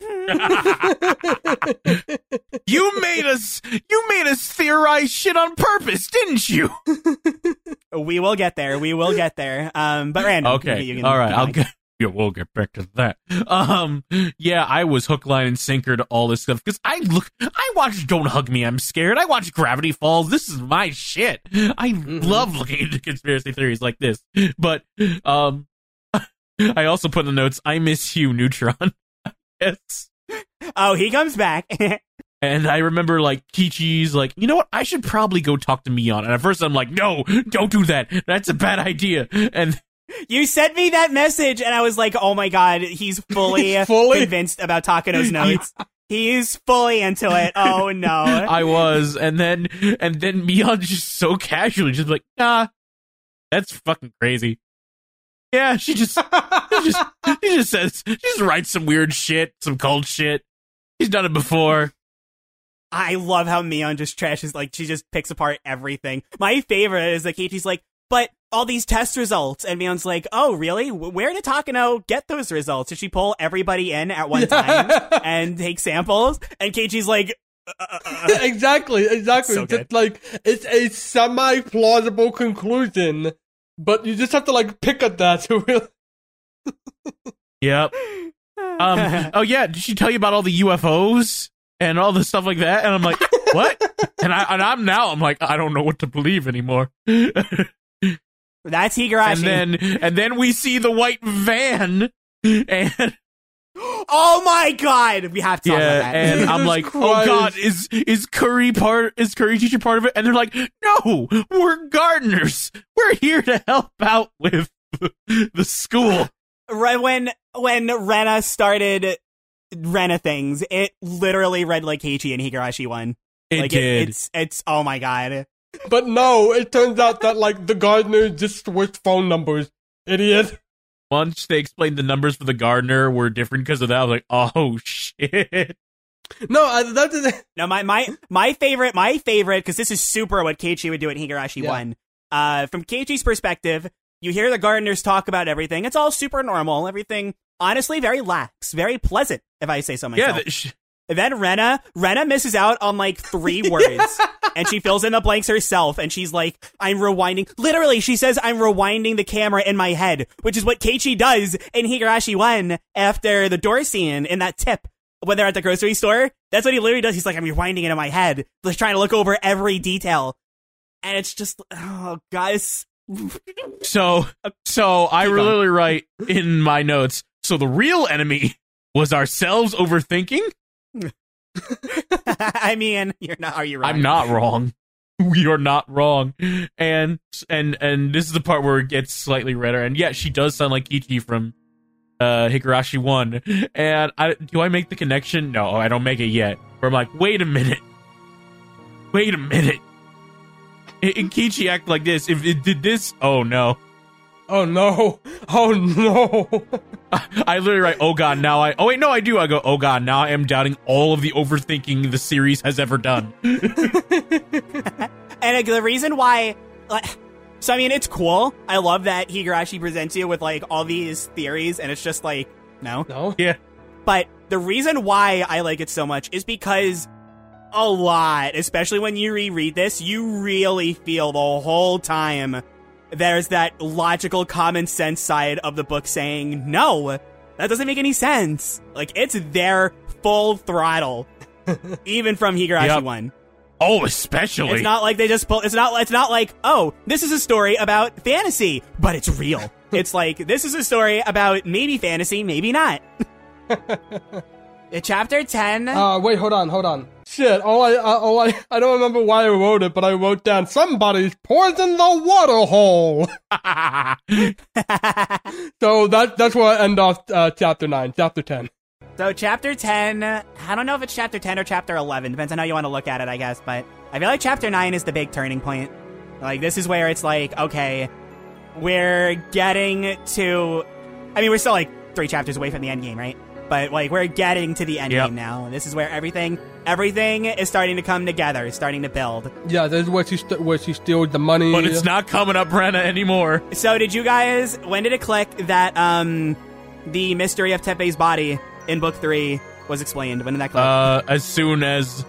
you made us you made us theorize shit on purpose, didn't you? [laughs] We will get there. We will get there. Um, but random. Okay. you can- All right. I'll get. Yeah, we'll get back to that. Um, yeah, I was hook, line, and sinker to all this stuff because I look, I watch Don't Hug Me, I'm Scared. I watch Gravity Falls. This is my shit. I love looking into conspiracy theories like this. But, um, [laughs] I also put in the notes, I miss you, Neutron. [laughs] yes. Oh, he comes back. [laughs] And I remember like Keiichi's like, you know what? I should probably go talk to Mion. And at first I'm like, no, don't do that. That's a bad idea. And you sent me that message, and I was like, "Oh my god, he's [laughs] fully, He's fully- convinced about Takano's [laughs] notes. He's fully into it. Oh [laughs] no." I was, and then and then Mion just so casually just like, nah, that's fucking crazy. Yeah, she just she just she just says she just writes some weird shit, some cold shit. She's done it before. I love how Mion just trashes, like, she just picks apart everything. My favorite is that Keiichi's like, but all these test results. And Mion's like, oh, really? Where did Takano get those results? Did she pull everybody in at one [laughs] time and take samples? And Keiichi's like, uh, uh, uh, [laughs] exactly, exactly. So just like it's a semi plausible conclusion, but you just have to like pick at that to really. [laughs] Yep. Um. oh yeah. Did she tell you about all the UFOs and all the stuff like that? And I'm like, what? and I and I'm now I'm like I don't know what to believe anymore. That's Higurashi. and then and then we see the white van, and [laughs] oh my god, we have to talk yeah, about that. and I'm Jesus like, oh god, is is Curry part? Is Curry teacher part of it? And they're like, no, we're gardeners. We're here to help out with [laughs] the school. Right when when Rena started Rena things, it literally read like Keiichi and Higurashi one. It like did. it's it's oh my god. But no, it turns out that like the gardener just switched phone numbers. Idiot. Once they explained the numbers for the gardener were different because of that, I was like, oh shit. No, I, that is. [laughs] No, my my my favorite my favorite because this is super what Keiichi would do at Higurashi Yeah. one. Uh, from Keiichi's perspective, you hear the gardeners talk about everything. It's all super normal. Everything honestly very lax, very pleasant. If I say so Yeah, myself. that sh- Then Rena, Rena misses out on like three [laughs] words, and she fills in the blanks herself. And she's like, "I'm rewinding." Literally, she says, "I'm rewinding the camera in my head," which is what Keiichi does in Higurashi One after the door scene in that tip when they're at the grocery store. That's what he literally does. He's like, "I'm rewinding it in my head," just trying to look over every detail, and it's just, oh, guys. so so I Keep going. literally write in my notes. So the real enemy was ourselves overthinking. [laughs] I mean, you're not. Are you right? I'm not wrong. [laughs] You're not wrong. And and and this is the part where it gets slightly redder. And yeah, she does sound like Keiichi from uh Higurashi 1. And I do I make the connection? No, I don't make it yet. Where I'm like, wait a minute. Wait a minute. In Keiichi act like this. If it did this, oh no. Oh no! Oh no! [laughs] I literally write, oh god, now I. Oh wait, no, I do. I go, oh god, now I am doubting all of the overthinking the series has ever done. [laughs] And like, the reason why, like, so I mean, it's cool. I love that Higurashi presents you with like all these theories, and it's just like, no. no. yeah. But the reason why I like it so much is because a lot, especially when you reread this, you really feel the whole time there's that logical common sense side of the book saying, no, that doesn't make any sense. Like, it's their full throttle, [laughs] even from Higurashi Yep. 1. Oh, especially. It's not like they just pull. It's not. It's not like oh, this is a story about fantasy, but it's real. [laughs] it's like this is a story about maybe fantasy, maybe not. [laughs] Uh, Chapter ten. Uh, wait, hold on, hold on. Shit, all I, uh, all I, I don't remember why I wrote it, but I wrote down somebody's poisoned the water hole. [laughs] so that, that's where I end off uh, chapter nine, chapter ten. so chapter ten. I don't know if it's chapter ten or chapter eleven. Depends on how you want to look at it, I guess. But I feel like chapter nine is the big turning point. Like this is where it's like okay, we're getting to. I mean, we're still like three chapters away from the end game, right? But like we're getting to the end Yep. game now. This is where everything everything is starting to come together, starting to build. Yeah, this is where she, st- where she steals the money. but it's not coming up Brenna anymore. So did you guys when did it click that um the mystery of Teppei's body in book 3 was explained? When did that click? Uh, as soon as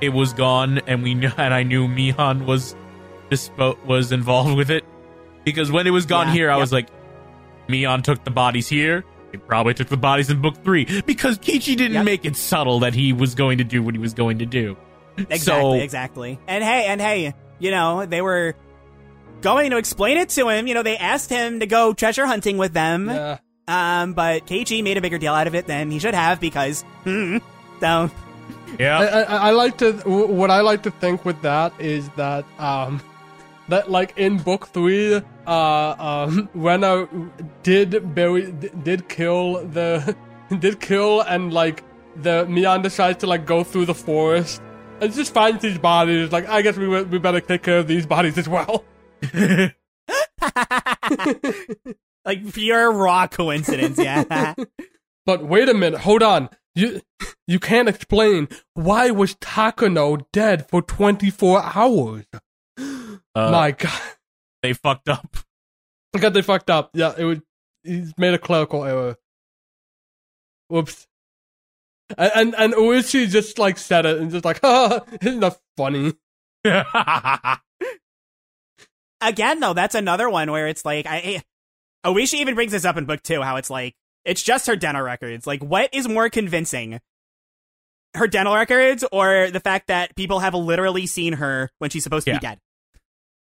it was gone, and we knew, and I knew Mion was dispo- was involved with it, because when it was gone Yeah, here, I yep. was like, Mion took the bodies here. He probably took the bodies in book three because Keiichi didn't Yep. make it subtle that he was going to do what he was going to do. exactly, so- exactly. And hey, and hey, you know, they were going to explain it to him. You know, they asked him to go treasure hunting with them. Yeah. Um, but Keiichi made a bigger deal out of it than he should have because hmm. So Yeah, I, I, I like to what I like to think with that is that um that like in book three uh um [laughs] Rena did bury did kill the [laughs] did kill and like the Mion decides to like go through the forest and just finds these bodies like I guess we we we better take care of these bodies as well. [laughs] like pure raw coincidence, yeah. But wait a minute, hold on. You you can't explain why was Takano dead for 24 hours? Uh, My god. they fucked up. God, they fucked up. Yeah, it was. He's made a clerical error. Whoops. And and, and Oishi just like said it and just like, ha, [laughs] isn't that funny? [laughs] again though that's another one where it's like i Oishi even brings this up in book two how it's like it's just her dental records like what is more convincing her dental records or the fact that people have literally seen her when she's supposed to Yeah. be dead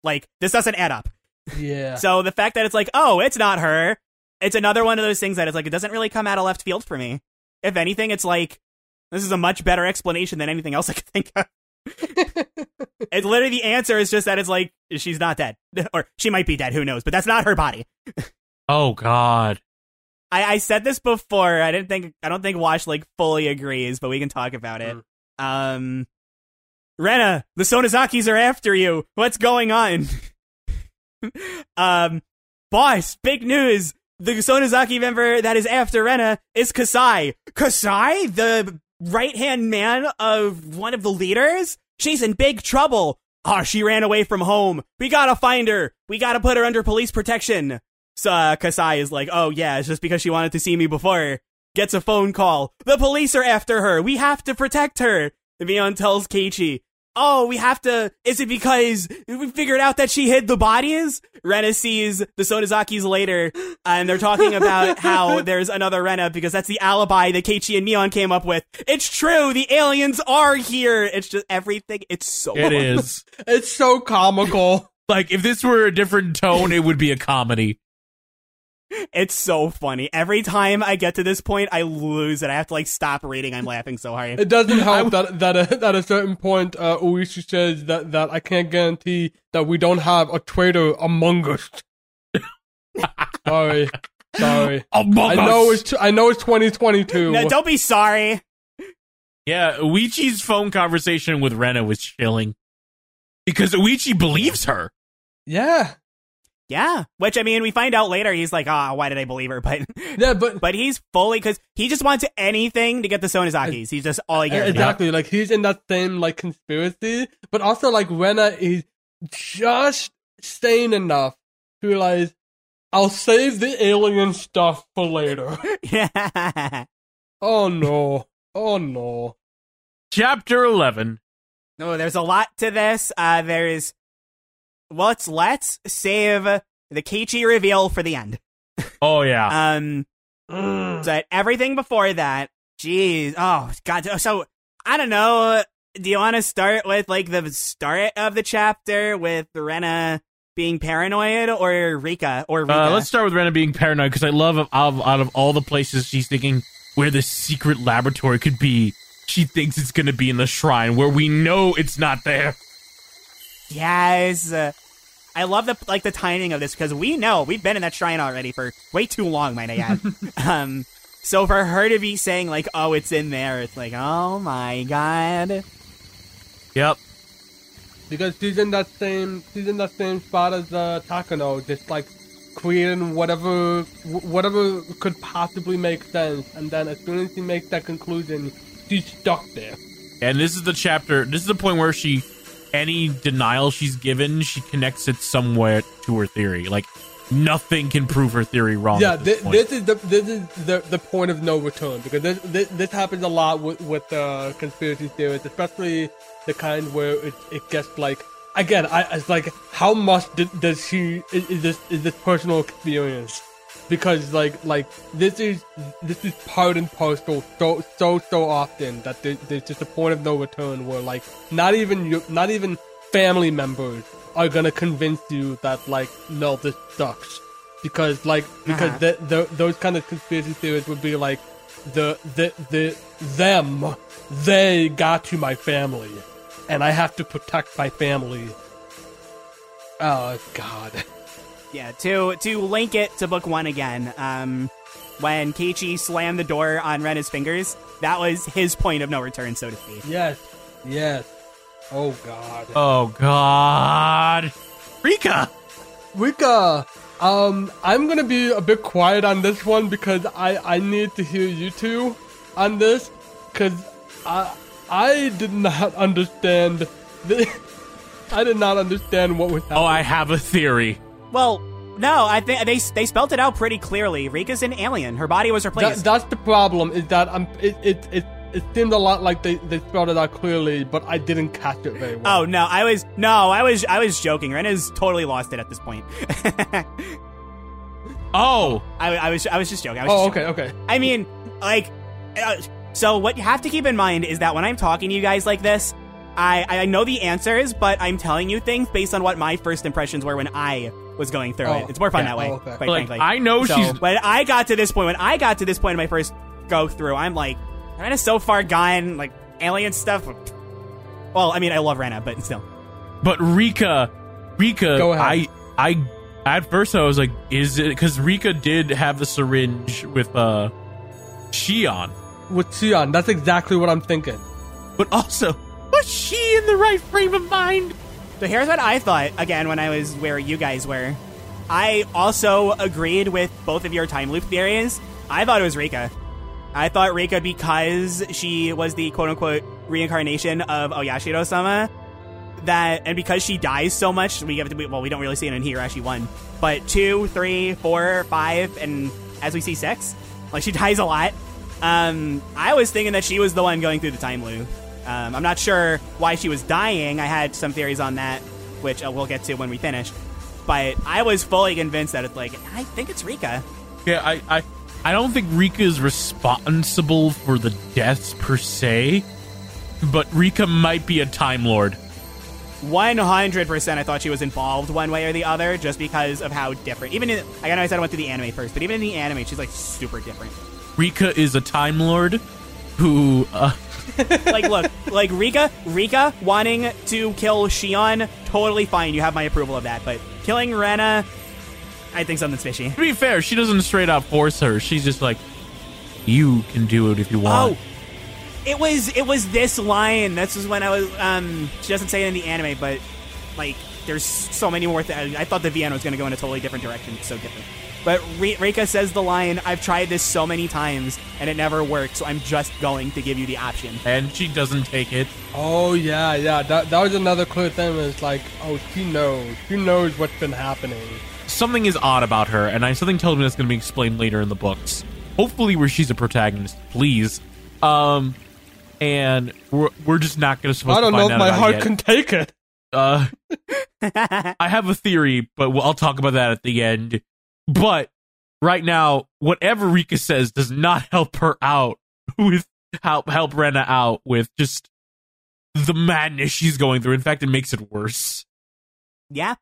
like this doesn't add up Yeah. So the fact that it's like, oh, it's not her, it's another one of those things that it's like, it doesn't really come out of left field for me. If anything, it's like, this is a much better explanation than anything else I could think of. [laughs] it's literally the answer is just that it's like, she's not dead. [laughs] or she might be dead, who knows, but that's not her body. Oh God. I, I said this before. I didn't think, I don't think Wash like fully agrees, but we can talk about it. Um, Rena, the Sonozakis are after you. What's going on? [laughs] um, boss, big news. The Sonozaki member that is after Rena is Kasai. Kasai, the right hand man of one of the leaders? She's in big trouble. Oh, she ran away from home. We gotta find her. We gotta put her under police protection. So uh, Kasai is like, oh yeah, it's just because she wanted to see me before. Gets a phone call. The police are after her. We have to protect her. Mion tells Keiichi, oh, we have to. Is it because we figured out that she hid the bodies? Rena sees the Sonozakis later, and they're talking about [laughs] how there's another Rena because that's the alibi that Keiichi and Mion came up with. It's true. The aliens are here. It's just everything. It's so. It [laughs] is. It's so comical. Like if this were a different tone, it would be a comedy. It's so funny. Every time I get to this point, I lose it. I have to like stop reading. I'm laughing so hard. It doesn't [laughs] help that that uh, at a certain point, uh, Oishi says that that I can't guarantee that we don't have a traitor among us. [laughs] sorry, sorry. Among I know it's I know it's 2022. No, don't be sorry. Yeah, Oishi's phone conversation with Rena was chilling. Because Oishi believes her. yeah, Yeah, which I mean, we find out later. He's like, "Ah, why did I believe her?" [laughs] But yeah, but but he's fully because he just wants anything to get the Sonozakis. He's just all he cares about. exactly like he's in that same like conspiracy, but also like Rena is just sane enough to realize I'll save the alien stuff for later. [laughs] [laughs] Yeah. oh no, oh no. Chapter 11. No, there's a lot to this. Uh, there's let's let's save the Keiichi reveal for the end. Oh, yeah. Um, Mm. so everything before that, jeez, oh god. So I don't know. Do you want to start with like the start of the chapter with Rena being paranoid, or Rika, or Rika? Uh, let's start with Rena being paranoid because I love out of, out of all the places she's thinking where the secret laboratory could be, she thinks it's going to be in the shrine where we know it's not there. Yes. Uh, I love the like the timing of this because we know we've been in that shrine already for way too long, might I add. um, so for her to be saying like, "Oh, it's in there," it's like, "Oh my god." Yep. because she's in that same she's in that same spot as uh, Takano, just like creating whatever whatever could possibly make sense, and then as soon as she makes that conclusion, she's stuck there. And this is the chapter, this is the point where she, any denial she's given, she connects it somewhere to her theory. Like, nothing can prove her theory wrong. yeah, this this, this is the this is the, the point of no return because this this, this happens a lot with with uh, conspiracy theories, especially the kind where it, it gets like again. I it's like how much does she is, is this is this personal experience? Because like like this is this is part and parcel so so so often that there, there's just a point of no return where like not even you not even family members are gonna convince you that like no this sucks because like because Uh-huh. the, the, those kind of conspiracy theories would be like the the the them they got to my family and I have to protect my family. Oh God! Yeah, to to link it to book one again. Um, when Keiichi slammed the door on Rena's fingers, that was his point of no return, so to speak. Yes, yes. Oh God. oh, God. Rika! Rika, um, I'm gonna be a bit quiet on this one because I I need to hear you two on this because I I did not [laughs] understand the [laughs] I did not understand what was happening. Oh, I have a theory. Well, no, I think they they spelt it out pretty clearly. Rika's an alien. Her body was That, replaced. that's the problem is that I'm it it it, it seemed a lot like they they spelled it out clearly, but I didn't catch it very well. oh no, I was no, I was I was joking. Rena's totally lost it at this point. [laughs] Oh, I, I was I was just joking. I was Oh, just okay, joking. okay. I mean, like, uh, so what you have to keep in mind is that when I'm talking to you guys like this, I, I know the answers, but I'm telling you things based on what my first impressions were when I was going through Oh, it. It's more fun yeah, that way, oh, okay. quite like frankly. I know so she's when I got to this point, when I got to this point in my first go through, I'm like, Rena's so far gone, like alien stuff. Well, I mean, I love Rena, but still. But Rika, Rika, Go ahead. I, I, at first I was like, is it because Rika did have the syringe with uh, Shion, With Shion, that's exactly what I'm thinking. but also was she in the right frame of mind? So here's what I thought again when I was where you guys were. I also agreed with both of your time loop theories. I thought it was Rika. I thought Rika because she was the quote unquote reincarnation of Oyashiro-sama. That and because she dies so much, we have to be, well, we don't really see it in Higurashi one. But two, three, four, five, and as we see six, like she [laughs] dies a lot. Um, I was thinking that she was the one going through the time loop. Um, I'm not sure why she was dying. I had some theories on that, which uh, we'll get to when we finish. But I was fully convinced that it's like I think it's Rika. Yeah, I, I, I don't think Rika is responsible for the deaths per se, but Rika might be a Time Lord. 100% I thought she was involved one way or the other just because of how different. Even in, I know I said I went to the anime first, but even in the anime, she's like super different. Rika is a Time Lord who, uh, [laughs] Like, look, like Rika, Rika wanting to kill Shion, totally fine. You have my approval of that. But killing Rena, I think something's fishy. to be fair, she doesn't straight up force her. She's just like, you can do it if you want. Oh, it was it was this line. This is when I was. Um, she doesn't say it in the anime, but like, there's so many more. Th- I thought the VN was going to go in a totally different direction. It's so different. But Rika says the line, "I've tried this so many times and it never worked, so I'm just going to give you the option." And she doesn't take it. Oh yeah, yeah. That that was another clear thing. It's like, oh, she knows. She knows what's been happening. Something is odd about her, and I something tells me that's going to be explained later in the books. Hopefully, where she's a protagonist, please. Um, and we're we're just not going to supposed I don't know if my heart yet. can take it. Uh, [laughs] I have a theory, but we'll, I'll talk about that at the end. But right now, whatever Rika says does not [laughs] help her out with help help Rena out with just the madness she's going through. In fact, it makes it worse. yeah,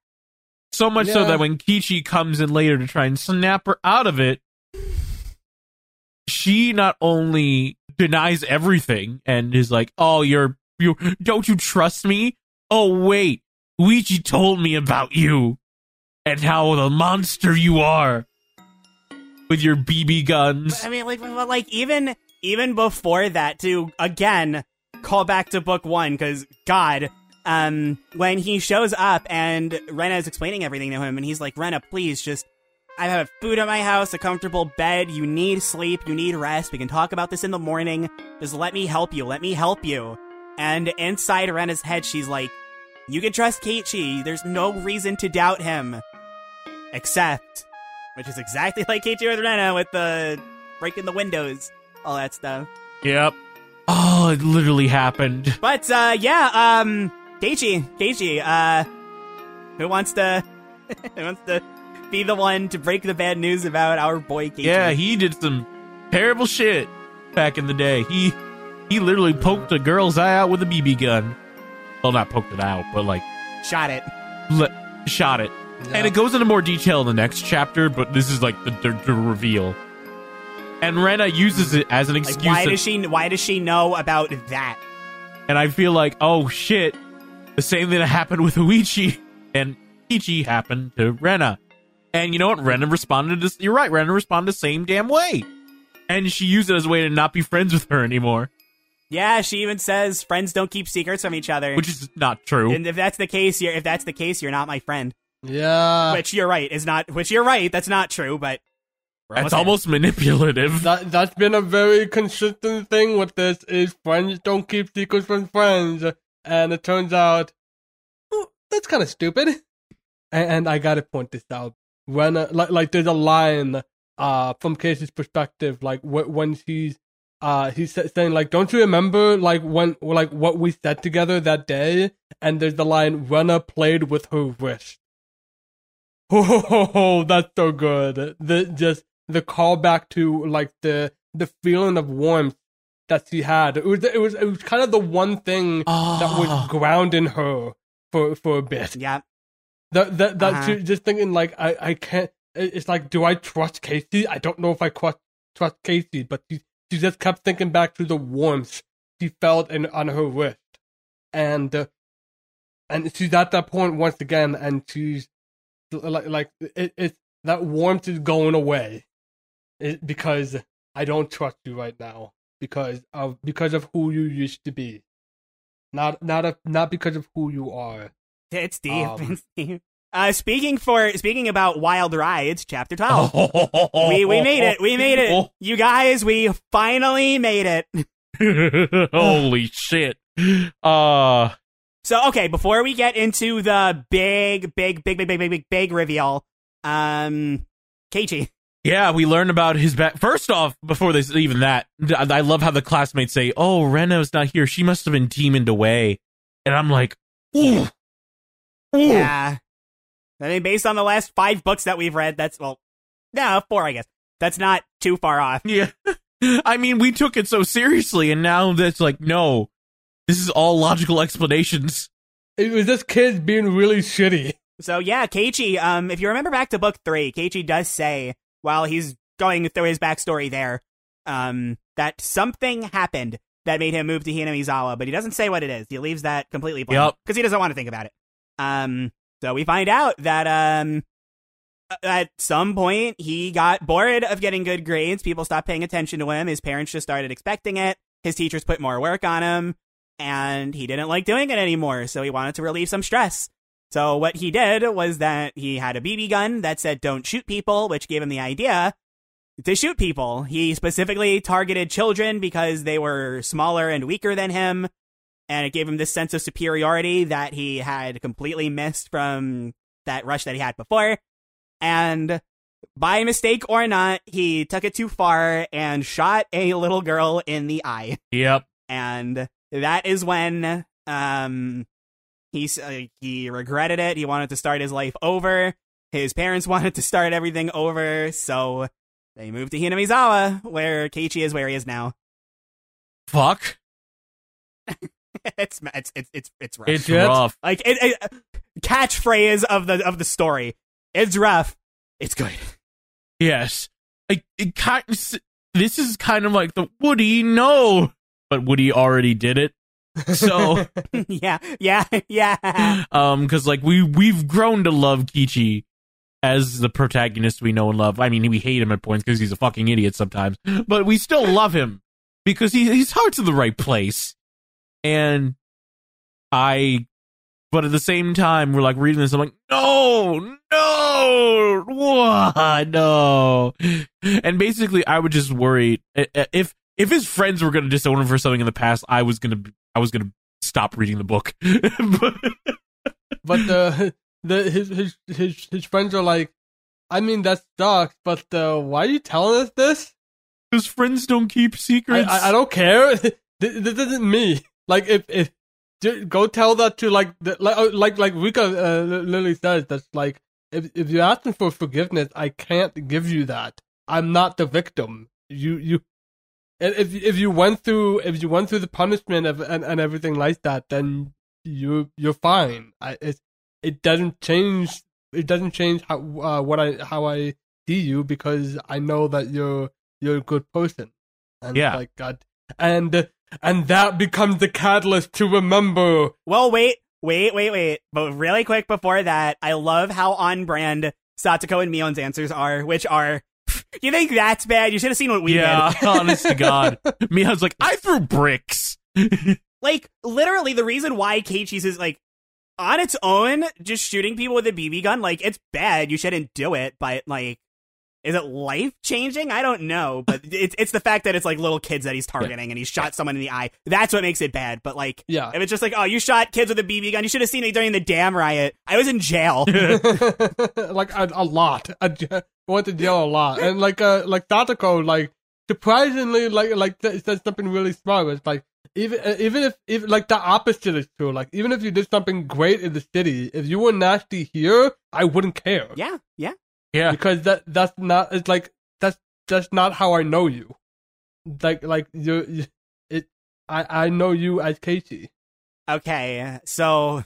So much so that when Keiichi comes in later to try and snap her out of it, she not only denies everything and is like, "Oh, you're you don't you trust me? Oh wait, Luigi told me about you and how the monster you are with your BB guns." I mean, like, but, like even even before that, to again call back to book one because God, um, when he shows up and Rena is explaining everything to him, and he's like, Rena, please just. I have food at my house, a comfortable bed. You need sleep. You need rest. We can talk about this in the morning. Just let me help you. Let me help you. And inside Rena's head, she's like, You can trust Keiichi. There's no reason to doubt him. Except, which is exactly [laughs] like Keiichi with Rena with the breaking the windows, all that stuff. Yep. Oh, it literally happened. But uh yeah, um Keiichi, Keiichi, uh who wants to [laughs] who wants to be the one to break the bad news about our boy Keiichi? Yeah, he did some terrible shit back in the day. He he literally poked a girl's eye out with a BB gun. Well, not poked it out, but like shot it. le- shot it. And it goes into more detail in the next chapter, but this is like the, the, the reveal. And Rena uses it as an Like excuse. why does she why does she know about that? and I feel like, oh shit, the same thing that happened with Oishi and Keiichi happened to Rena. And you know what? Rena responded to, you're right, Rena responded the same damn way. And she used it as a way to not be friends with her anymore, Yeah, she even says friends don't keep secrets from each other. which is not true. and if that's the case, you're if that's the case, you're not my friend. Yeah. which you're right is not which you're right, that's not true, but we're That's there. almost manipulative. That that's been a very consistent thing with this is friends don't keep secrets from friends, and it turns out oh, that's kind of stupid. And, and I gotta point this out when uh, like like there's a line uh from Casey's perspective like wh- when she's uh he's saying like don't you remember like when like what we said together that day and there's the line Rena played with her wrist. [laughs] Oh, that's so good. The just the callback to like the the feeling of warmth that she had. It was it was it was kind of the one thing that was Ah. grounding her for for a bit. Yeah. That that that Uh-huh. just thinking like I I can't. It's like, do I trust Casey? I don't know if I trust trust Casey, but she she just kept thinking back to the warmth she felt in on her wrist, and uh, and she's at that point once again, and she's like like it, it that warmth is going away, it, because I don't trust you right now because of because of who you used to be, not not of, not because of who you are. It's deep. Um, [laughs] It's deep. Uh, speaking for speaking about wild rides, chapter twelve. [laughs] We we made it. We made it. [laughs] You guys, we finally made it. Holy shit. Uh So okay, before we get into the big, big, big, big, big, big, big, big reveal, um, Keiichi. yeah, we learned about his back. First off, before this, even that, I I love how the classmates say, "Oh, Rena's not here. She must have been demoned away," and I'm like, "Ooh, ooh." Yeah. I mean, based on the last five books that we've read, that's well, no, four, I guess. That's not too far off. Yeah. [laughs] I mean, we took it so seriously, and now that's like, no, this is all logical explanations. It was just kids being really shitty. So yeah, Keiichi, um, if you remember back to book three, Keiichi does say while he's going through his backstory there, um, that something happened that made him move to Hinamizawa, but he doesn't say what it is. He leaves that completely blank Yup. because he doesn't want to think about it. Um, so we find out that um, at some point he got bored of getting good grades. People stopped paying attention to him. His parents just started expecting it. His teachers put more work on him, and he didn't like doing it anymore. So he wanted to relieve some stress. So what he did was that he had a BB gun that said "Don't shoot people," which gave him the idea to shoot people. He specifically targeted children because they were smaller and weaker than him, and it gave him this sense of superiority that he had completely missed from that rush that he had before. And by mistake or not, he took it too far and shot a little girl in the eye Yep. and that is when um he uh, he regretted it. He wanted to start his life over. His parents [laughs] wanted to start everything over, so they moved to Hinamizawa, where Keiichi is where he is now. Fuck. [laughs] it's it's it's it's it's rough. It's rough. like it, it, catchphrase of the of the story. It's rough. It's good. Yes. I, it this is kind of like the Woody, no. But Woody already did it. So, [laughs] yeah, yeah, yeah. um, cause like we, we've grown to love Keiichi as the protagonist we know and love. I mean, we hate him at points because he's a fucking idiot sometimes, but we still love him because he, his heart's in the right place. And I, but at the same time, we're like reading this. I'm like, no, no, what, no. And basically, I would just worry if if his friends were going to disown him for something in the past. I was gonna I was gonna stop reading the book. But- [laughs] But the the his his his his friends are like, I mean that sucks, but uh, why are you telling us this? His friends don't keep secrets. I, I don't care. [laughs] this, this isn't me. Like if if go tell that to like the, like uh, like like Rika uh, Li- Lily says that's like if if you're asking for forgiveness, I can't give you that. I'm not the victim. You you. If if you went through if you went through the punishment of, and and everything like that, then you you're fine. I it it doesn't change. It doesn't change how uh, what I how I see you because I know that you're you're a good person. And Yeah. like God, and and that becomes the catalyst to remember. Well, wait, wait, wait, wait. But really quick before that, I love how on brand Satoko and Mion's answers are, which are, [laughs] you think that's bad? You should have seen what we yeah, did. [laughs] honest to God, [laughs] me, I was like, I threw bricks. Like, literally, the reason why Keiichi's is like, on its own, just shooting people with a BB gun, like, it's bad. You shouldn't do it, but like, is it life changing? I don't know, but [laughs] it's it's the fact that it's like little kids that he's targeting and he shot someone in the eye. That's what makes it bad. But like, Yeah. if it's just like, oh, you shot kids with a BB gun, you should have seen me during the damn riot. I was in jail. [laughs] [laughs] like a, a lot. I went to jail a lot, and like uh like Satoko like surprisingly like like th- said something really smart. It's like even uh, even if if like the opposite is true. Like even if you did something great in the city, if you were nasty here, I wouldn't care. yeah, yeah. Yeah, because that that's not it's like that's that's not how I know you. Like like you, you it I I know you as Casey. Okay, so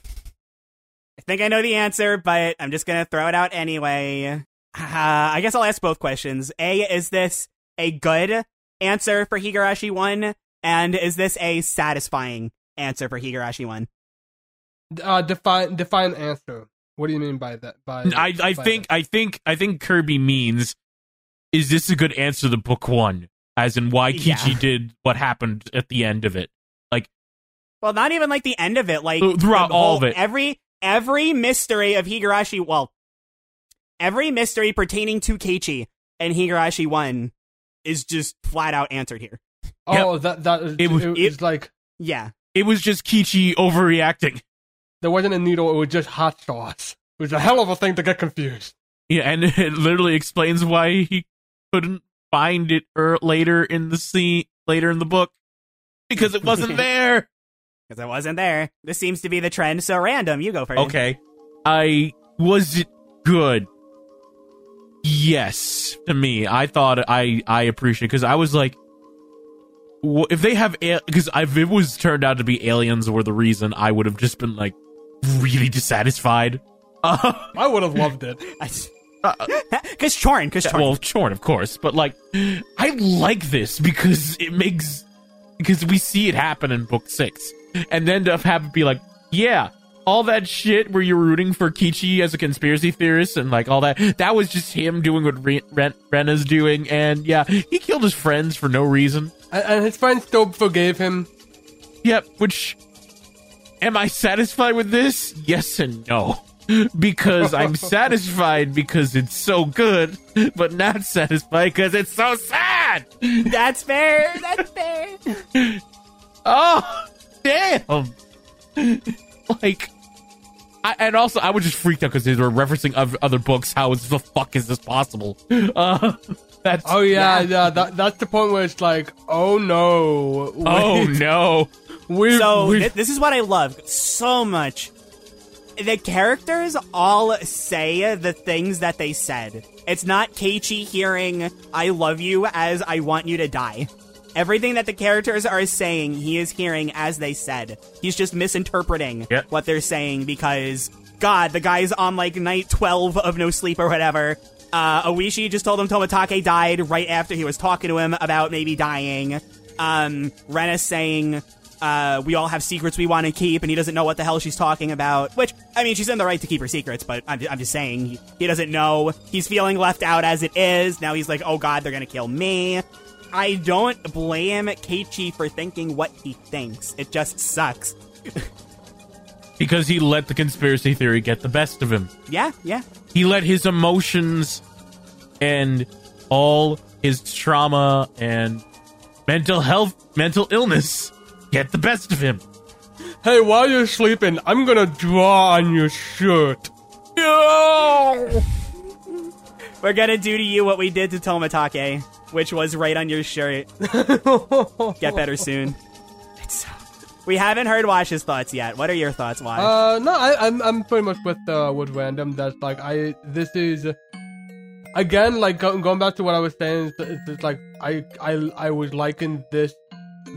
I think I know the answer, but I'm just gonna throw it out anyway. Uh, I guess I'll ask both questions. A, is this a good answer for Higurashi 1? And is this a satisfying answer for Higurashi 1? Uh, define define answer. What do you mean by that? By I I by think I think I think Kirby means is this a good answer to book one? As in why Keiichi Yeah. did what happened at the end of it. Like Well, not even like the end of it. Like throughout the all whole- of it. Every every mystery of Higurashi. Well, every mystery pertaining to Keiichi and Higurashi One is just flat out answered here. Oh, that that It it was- was, like Yeah, It was just Keiichi overreacting. There wasn't a needle. It was just hot sauce. It was a hell of a thing to get confused. Yeah, and [laughs] it literally explains why he couldn't find it er, later in the scene, later in the book, because it wasn't [laughs] there. because I wasn't there. This seems to be the trend. So random, you go first. Okay, I was it good? Yes, to me, I thought I I appreciate because I was like, if they have because if it was turned out to be aliens were the reason, I would have just been like really dissatisfied. Uh, [laughs] I would have loved it. [laughs] Because Chorn, because Chorn. well, short, of course, but like, I like this because it makes because we see it happen in book six, and then to have it be like, yeah, all that shit where you're rooting for Kichi as a conspiracy theorist and like all that, that was just him doing what Ren, Ren, Rena's doing, and yeah, he killed his friends for no reason. And, and his friends still forgave him. Yep, which am I satisfied with this? Yes and no. Because I'm [laughs] satisfied because it's so good, but not satisfied because it's so sad. That's fair. That's fair. [laughs] Oh, damn! like, I, and also I was just freaked out because they were referencing oth- other books. How is the fuck is this possible? [laughs] Uh, that's Oh yeah, Yeah. yeah. that that's the point where it's like, oh no, oh [laughs] no. we So we thi- this is what I love so much. The characters all say the things that they said. It's not Keiichi hearing "I love you" as "I want you to die." Everything that the characters are saying, he is hearing as they said. He's just misinterpreting Yep. what they're saying because, God, the guy's on like night 12 of no sleep or whatever. Uh, Oishi just told him Tomitake died right after he was talking to him about maybe dying. Um, Rena's saying, uh, we all have secrets we want to keep, and he doesn't know what the hell she's talking about. Which, I mean, she's in the right to keep her secrets, but I'm, I'm just saying, he, he doesn't know. He's feeling left out as it is. Now he's like, oh god, they're gonna kill me. I don't blame Keiichi for thinking what he thinks. It just sucks. [laughs] Because he let the conspiracy theory get the best of him. Yeah, yeah. He let his emotions and all his trauma and mental health, mental illness get the best of him. hey, while you're sleeping, I'm gonna draw on your shirt. No! [laughs] We're gonna do to you what we did to Tomitake, which was right on your shirt. [laughs] Get better soon. It's, we haven't heard Wash's thoughts yet. What are your thoughts, Wash? Uh, no, I, I'm I'm pretty much with uh with random. That's like I this is again like going back to what I was saying. It's, it's just like I I I was liking this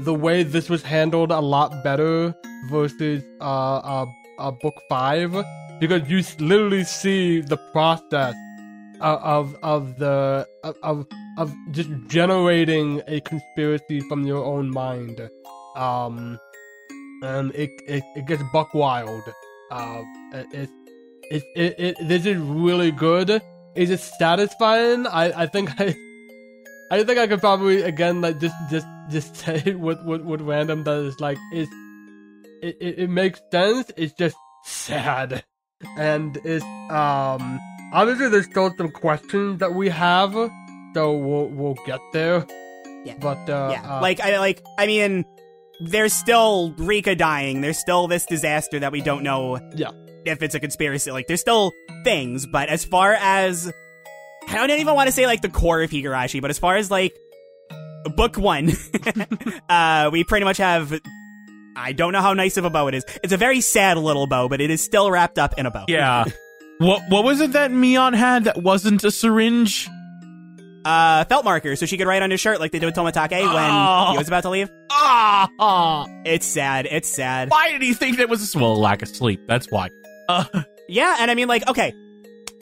the way this was handled a lot better versus uh uh, uh book five because you literally see the process of of, of the of, of just generating a conspiracy from your own mind. Um and it it, it gets buck wild. Uh, it, it, it, it, this is really good. Is it satisfying? I, I think I, [laughs] I think I could probably again like just just just [laughs] say it with with, with random that is like it's it, it, it makes sense. It's just sad, and it's um obviously there's still some questions that we have, so we'll we'll get there. Yeah. But uh, yeah, uh, like I like. I mean, there's still Rika dying. There's still this disaster that we don't know. Yeah. If it's a conspiracy, like there's still things. But as far as I don't even want to say like the core of Higurashi, but as far as like book one, [laughs] [laughs] uh, we pretty much have. I don't know how nice of a bow it is. It's a very sad little bow, but it is still wrapped up in a bow. Yeah. [laughs] what what was it that Mion had that wasn't a syringe? Uh, felt marker, so she could write on his shirt like they did with Tomitake when Oh. he was about to leave. Ah! It's sad. It's sad. Why did he think that was well lack of sleep? That's why. Uh, Yeah, and I mean, like, okay,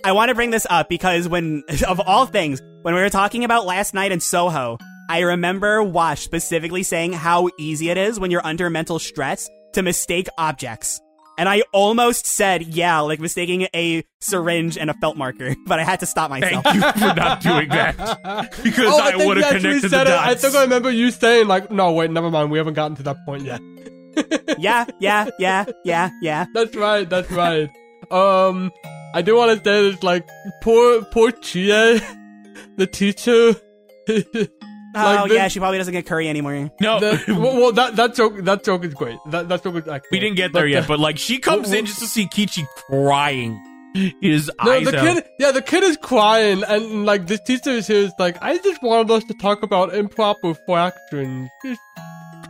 I want to bring this up because when, [laughs] of all things, when we were talking about last night in Soho, I remember Wash specifically saying how easy it is when you're under mental stress to mistake objects. And I almost said, yeah, like mistaking a syringe and a felt marker, [laughs] but I had to stop myself. thank you for not doing that [laughs] because Oh, I, think would you have actually connected the said it. I think I remember you saying like, "No, wait, never mind. We haven't gotten to that point yet." [laughs] yeah, yeah, yeah, yeah, yeah. That's right. That's right. um, I do want to say this, like, poor, poor Chie, the teacher. Oh, Like, the- yeah, she probably doesn't get curry anymore. no, The- [laughs] well, well, that that joke that joke is great. That that joke is excellent. we didn't get there But yet, the- but like she comes Well, in just to see Kichi crying his No, eyes the out. kid, yeah, the kid is crying, and like this teacher is here is like, I just wanted us to talk about improper fractions. Just-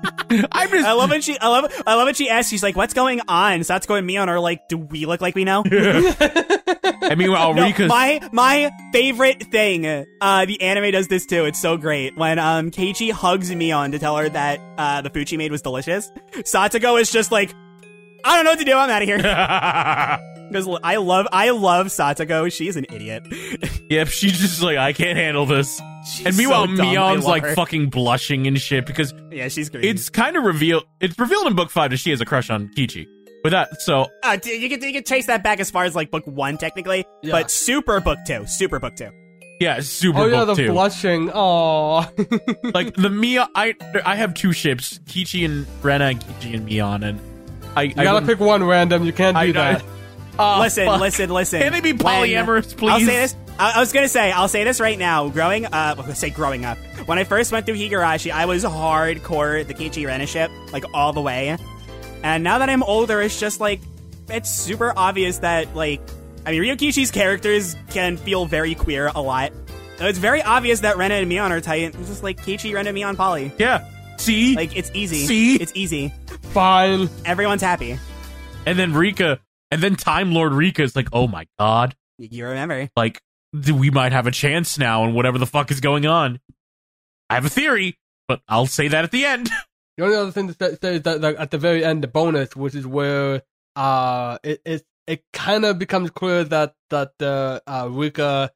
[laughs] I'm just I love when she, I love, I love when she asks. She's like, "What's going on?" Satoko and Mion are like, "Do we look like we know?" [laughs] I mean, well, No, Rika's my my favorite thing. Uh, the anime does this too. It's so great when um Keiichi hugs Mion to tell her that uh the food she made was delicious. Satoko is just like, I don't know what to do. I'm out of here. [laughs] Because I love I love Satoko. She's an idiot. yep, she's just like I can't handle this. She's and meanwhile, so Mion's like her. fucking blushing and shit because yeah, she's great. it's kind of revealed. It's revealed in book five that she has a crush on Kichi. With that, so uh, you can you can trace that back as far as like book one technically, Yeah. but super book two, super book two. yeah, super oh yeah, book the two. blushing. Oh, [laughs] like the Mia, I I have two ships, Kichi and Rena, and Kichi and Mion, and I you I gotta pick one random. You can't do I, that. I, [laughs] oh, listen, fuck. listen, listen. Can they be When- polyamorous, please? I'll say this. I, was gonna say, I'll say this right now. Growing up, well, say growing up. When I first went through Higurashi, I was hardcore the Kichi Rena ship, like all the way. And now that I'm older, it's just like it's super obvious that like I mean Ryukishi's characters can feel very queer a lot. So it's very obvious that Rena and Mion are tight. It's just like Kichi, Rena, Mion, Poly. Yeah. See, Like it's easy. See? It's easy. Fine. Everyone's happy. and then Rika, and then Time Lord Rika is like, oh my god, You remember. like we might have a chance now, and whatever the fuck is going on. I have a theory, but I'll say that at the end. [laughs] The only other thing to say, is that at the very end, the bonus, which is where uh it it, it kind of becomes clear that that uh, uh Rika.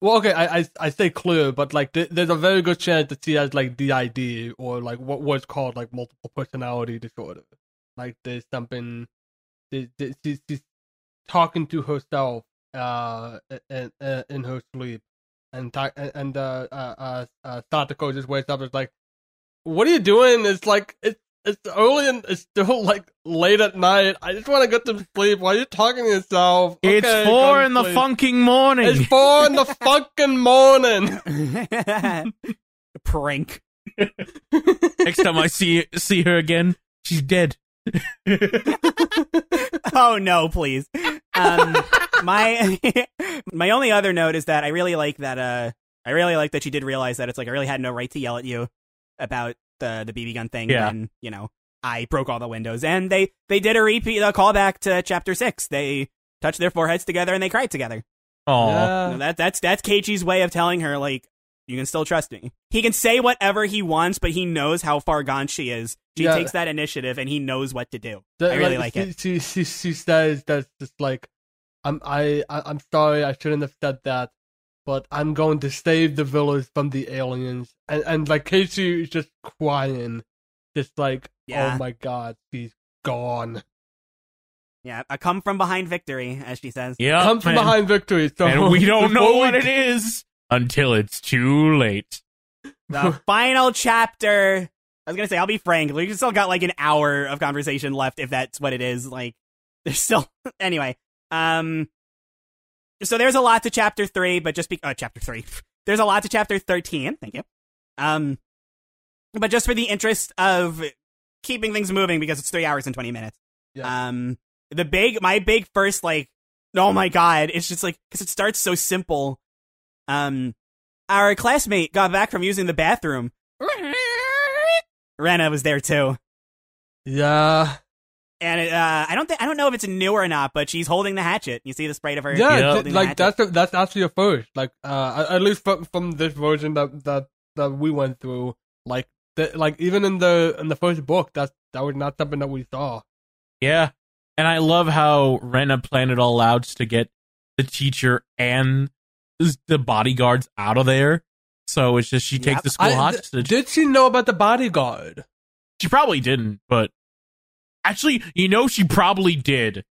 Well, okay, I, I I say clear, but like th- there's a very good chance that she has like DID or like what what's called like multiple personality disorder. Like there's something, there- there- she's she's talking to herself uh in, in, in her sleep, and ta- and and, uh uh uh, uh Satoko just wakes up and is like, what are you doing? It's like it's it's early and it's still [laughs] like late at night. I just want to get to sleep. Why are you talking to yourself? it's four go to in the sleep. funking morning. It's four in the fucking morning. [laughs] Prank. Next time I see see her again, she's dead. [laughs] oh no, please. Um, my [laughs] my only other note is that I really like that. Uh, I really like that she did realize that it's like I really had no right to yell at you about the the BB gun thing. Yeah. and you know I broke all the windows, and they they did a repeat a callback to chapter six. They touched their foreheads together and they cried together. Oh, Yeah. that that's that's Keiichi's way of telling her like you can still trust me. He can say whatever he wants, but he knows how far gone she is. She Yeah. takes that initiative and he knows what to do. The- I really like she, it. She, she she says that's just like, I'm I, I I'm sorry I shouldn't have said that, but I'm going to save the village from the aliens. And and like Casey is just crying, just like oh Yeah. oh my god, she's gone. Yeah, a come from behind victory, as she says. yeah, Come from man. behind victory. So and we don't [laughs] know before what it is until it's too late. The [laughs] final chapter. I was gonna say, I'll be frank. We still got like an hour of conversation left, if that's what it is. Like, there's still [laughs] anyway. Um, so there's a lot to chapter three, but just be uh, chapter three. [laughs] There's a lot to chapter thirteen. Thank you. Um, but just for the interest of keeping things moving, because it's three hours and twenty minutes. Yeah. Um, the big, my big first like, oh my god, it's just like because it starts so simple. Um, our classmate got back from using the bathroom. [laughs] Rena was there too, Yeah. And it, uh, I don't think I don't know if it's new or not, but she's holding the hatchet. You see the sprite of her. Yeah, Yeah. th- like that's a, that's actually a first. Like, uh, at least from from this version that that that we went through. Like, the, like even in the in the first book, that that was not something that we saw. Yeah, And I love how Rena planned it all out to get the teacher and the bodyguards out of there. So it's just she takes Yep. the school I- hostage. Did she know about the bodyguard? She probably didn't, but actually, you know, she probably did.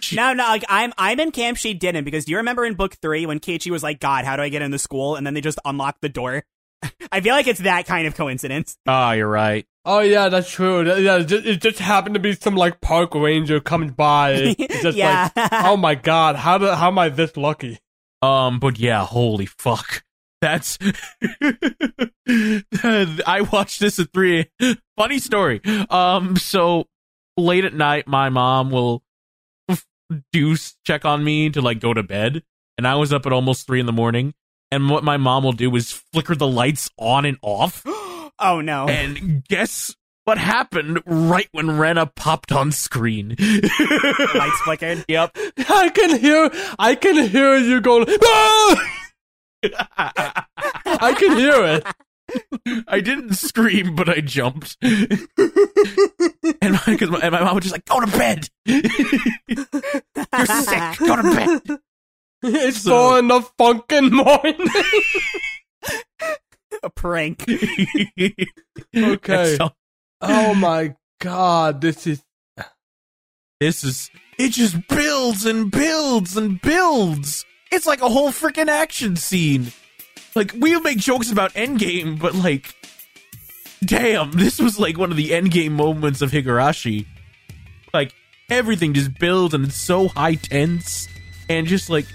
She- No, no, like I'm I'm in camp she didn't because do you remember in book three when Keiichi was like, God, how do I get into school? And then they just unlocked the door. [laughs] I feel like it's that kind of coincidence. Oh, you're right. Oh yeah, that's true. That- Yeah, it just, it just happened to be some like park ranger coming by. [laughs] It's just Yeah. like, oh my god, how do, how am I this lucky? Um, but yeah, holy fuck. That's [laughs] I watched this at three. Funny story. Um, so late at night, my mom will do check on me to like go to bed, and I was up at almost three in the morning. And what my mom will do is flicker the lights on and off. [gasps] oh no. And guess what happened right when Rena popped on screen? Lights flickered. [laughs] yep. I can hear, I can hear you going. [laughs] "Ah!" I can hear it. I didn't scream, but I jumped. and, my, cause my, and my mom was just like, go to bed. You're sick. Go to bed. It's So- four in the fucking morning. A prank. Okay. So, oh my god, this is this is, it just builds and builds and builds. It's like a whole freaking action scene. Like, we'll make jokes about Endgame, but like, damn, this was like one of the Endgame moments of Higurashi. Like, everything just builds and it's so high tense. And just like,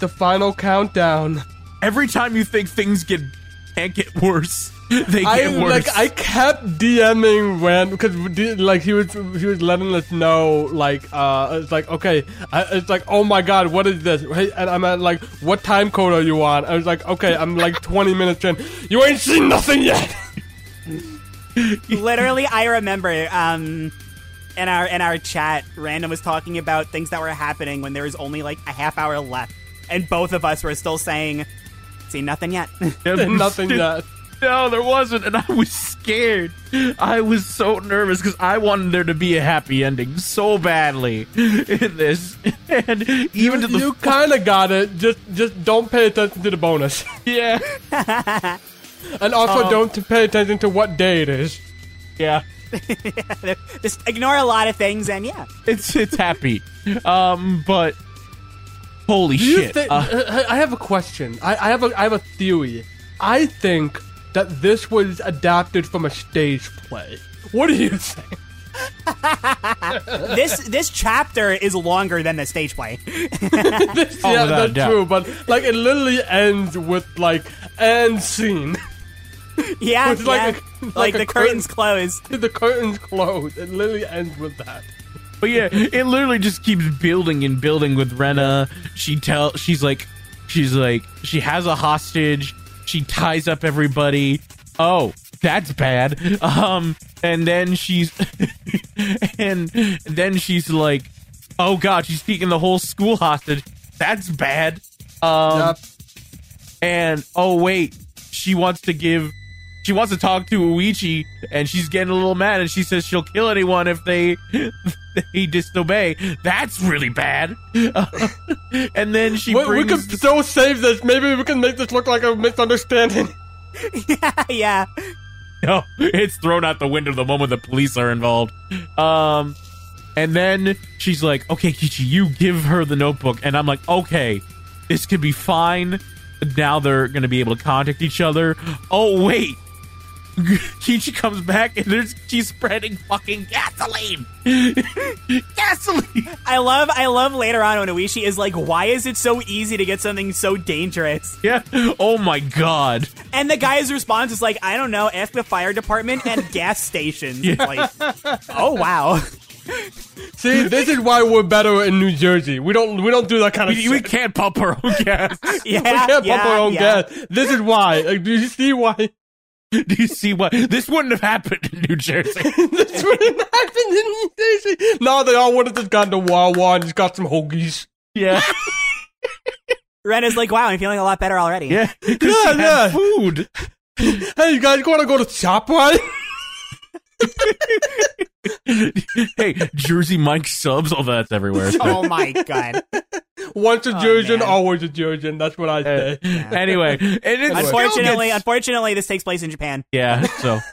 the final countdown. every time you think things get can't get worse, [laughs] they I worse. like I kept DMing when because like he was he was letting us know like uh it's like okay I, it's like oh my god what is this? Hey, and I'm at like what time code are you on? I was like okay I'm like [laughs] 20 minutes in. You ain't seen nothing yet. Literally, I remember um in our in our chat, Random was talking about things that were happening when there was only like a half hour left, and both of us were still saying, "See nothing yet." [laughs] nothing yet No, there wasn't, and I was scared. I was so nervous because I wanted there to be a happy ending so badly in this, [laughs] and even to the you kind of got it just just don't pay attention to the bonus [laughs] yeah, and also Um, don't pay attention to what day it is yeah, [laughs] Just ignore a lot of things, and yeah, it's it's happy. Um, but holy shit, thi- uh, I I have a question. I, I have a I have a theory. I think that this was adapted from a stage play. What do you think? [laughs] this this chapter is longer than the stage play. [laughs] Oh, yeah, without a that's doubt. true. But like, it literally ends with like end scene. yeah, It's like a- like, like a the curtains curtain. close. the curtains close. It literally ends with that. But yeah, it literally just keeps building and building with Rena. She tell she's like she's like she has a hostage. She ties up everybody. Oh, that's bad. Um and then she's [laughs] and then she's like oh god, she's taking the whole school hostage. That's bad. Um Yep. and oh wait, she wants to give she wants to talk to Uichi and she's getting a little mad and she says she'll kill anyone if they [laughs] they disobey. That's really bad. [laughs] and then she We, we brings could so save this. Maybe we can make this look like a misunderstanding. Yeah, [laughs] yeah, no, it's thrown out the window the moment the police are involved. Um and then she's like, "Okay, Kichi, you give her the notebook." And I'm like, "Okay, this could be fine." Now they're going to be able to contact each other. Oh, wait. [laughs] Kichi comes back and there's she's spreading fucking gasoline. [laughs] gasoline. I love I love later on when Oishi is like, "Why is it so easy to get something so dangerous?" Yeah. Oh my god. And the guy's response is like, "I don't know. Ask the fire department and [laughs] gas stations." It's Like, oh wow. See, this is why we're better in New Jersey. We don't we don't do that kind of We, shit. we can't pump our own gas. Yeah, We can't yeah, pump our own yeah. gas. This is why. Like, do you see why? [laughs] Do you see what this wouldn't have happened in New Jersey? [laughs] this wouldn't happen in New Jersey. No, they all would have just gone to Wawa and just got some hoagies. Yeah. [laughs] Ren is like, "Wow, I'm feeling a lot better already." Yeah. Yeah, yeah. food. Hey, you guys want to go to ShopRite? Hey, Jersey Mike subs, all that's everywhere. [laughs] Oh my god. Once a Oh, Georgian, man. always a Georgian. That's what I eh, say. anyway, and it still Unfortunately, gets- unfortunately, this takes place in Japan. Yeah, so. [laughs]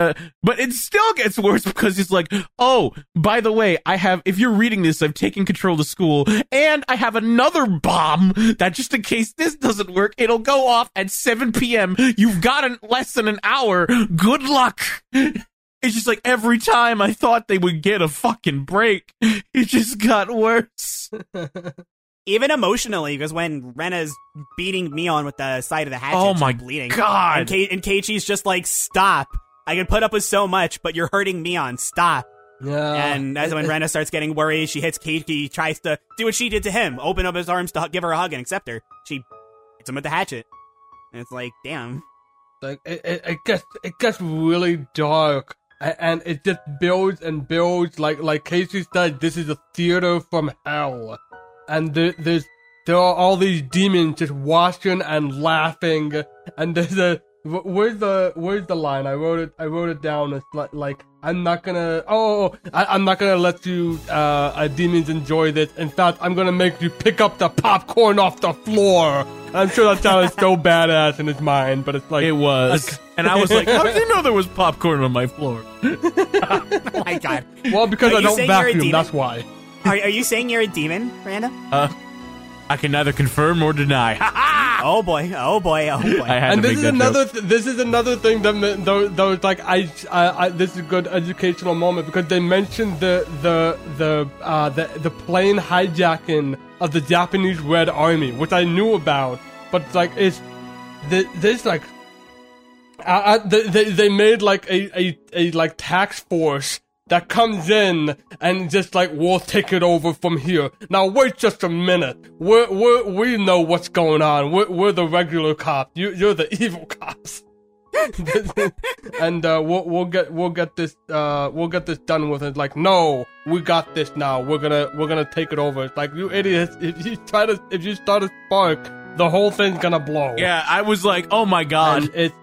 Uh, but it still gets worse because it's like, oh, by the way, I have, if you're reading this, I've taken control of the school and I have another bomb that just in case this doesn't work, it'll go off at 7 p.m. You've got less than an hour. Good luck. It's just like every time I thought they would get a fucking break, it just got worse. [laughs] Even emotionally, because when Rena's beating Mion with the side of the hatchet, Oh she's my bleeding. God. And, Kei- and Keiichi's just like, stop. I can put up with so much, but you're hurting Mion. Stop. Yeah. and as when [laughs] Rena starts getting worried, she hits Keiichi, tries to do what she did to him, open up his arms to give her a hug and accept her. She hits him with the hatchet. And it's like, damn. like it, it, it gets it gets really dark and it just builds and builds like like casey said this is a theater from hell and there, there's there are all these demons just watching and laughing and there's a where's the where's the line i wrote it i wrote it down it's like like i'm not gonna oh I, i'm not gonna let you uh, uh demons enjoy this in fact i'm gonna make you pick up the popcorn off the floor i'm sure that sounded so [laughs] badass in his mind but it's like It was. And I was like, how did you know there was popcorn on my floor? Oh [laughs] my god. Well, because Are I don't saying you're a vacuum, that's why. Are, are you saying you're a demon, Randa? Uh, I can neither confirm or deny. Ha [laughs] ha! Oh boy. Oh boy. Oh boy. I had And to this make is that another th- this is another thing that ma- though though it's like I, I, I this is a good educational moment because they mentioned the the the uh the the plane hijacking of the Japanese Red Army, which I knew about, but it's like it's the, this like uh, uh, they, they they made like a, a a like tax force that comes in and just like we'll take it over from here. Now wait just a minute. We're, we're we know what's going on. We're, we're the regular cops. You you're the [laughs] evil cops. [laughs] and uh, we'll we'll get we'll get this uh we'll get this done with it. Like no, we got this now. We're gonna we're gonna take it over. It's like you idiots. If you try to if you start a spark, the whole thing's gonna blow. Yeah, I was like, oh my god. And it's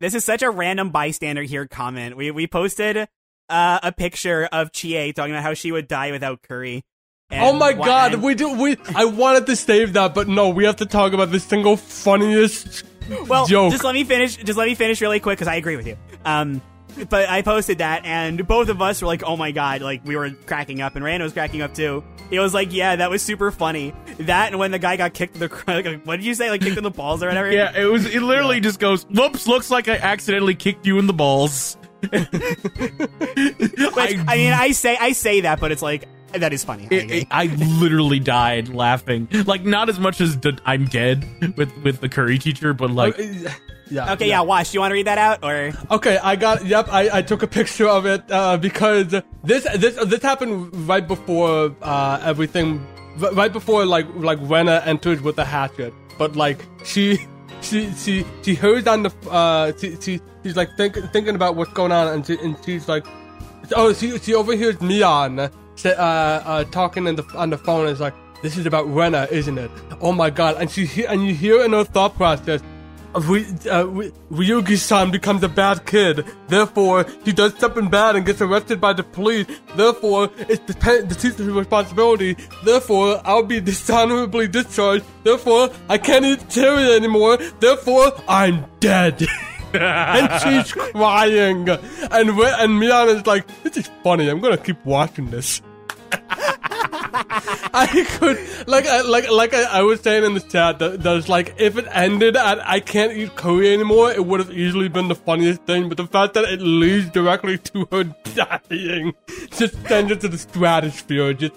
This is such a random bystander here comment. We we posted uh, a picture of Chie talking about how she would die without curry. Oh my god, we do we I wanted to save that, but no, we have to talk about the single funniest well, joke. just let me finish. Just let me finish really quick because I agree with you. Um, but I posted that, and both of us were like, "Oh my god!" Like we were cracking up, and Rando was cracking up too. He was like, "Yeah, that was super funny." That and when the guy got kicked in the [laughs] like, what did you say? Like kicked in the balls or whatever? yeah, it was. It literally just goes. Whoops! Looks like I accidentally kicked you in the balls. Which, I, mean, I say I say that, but it's like that is funny. I It, agree. it- I literally died laughing. Like not as much as the, I'm dead with with the curry teacher, but like yeah. okay, yeah. Wash, do you want to read that out or? Okay, I got. Yep, I, I took a picture of it uh, because this this this happened right before uh, everything, right before like like Rena entered with the hatchet. But like she she she she hears on the uh she, she she's like think, thinking about what's going on and she, and she's like oh she she overhears say, uh, uh talking in the on the phone and is like this is about Rena isn't it? Oh my god. And she he- and you hear in her thought process Ry- uh, Ry- Ryugu-san becomes a bad kid. Therefore, he does something bad and gets arrested by the police. Therefore, it's the, the teacher's responsibility. Therefore, I'll be dishonorably discharged. Therefore, I can't eat cereal anymore. Therefore, I'm dead. [laughs] and she's [laughs] crying. And and Mion is like, this is funny. I'm gonna keep watching this. I could like I, like like I, I was saying in the chat that there's like if it ended at I can't eat curry anymore, it would have easily been the funniest thing. But the fact that it leads directly to her dying just sends it to the stratosphere. Just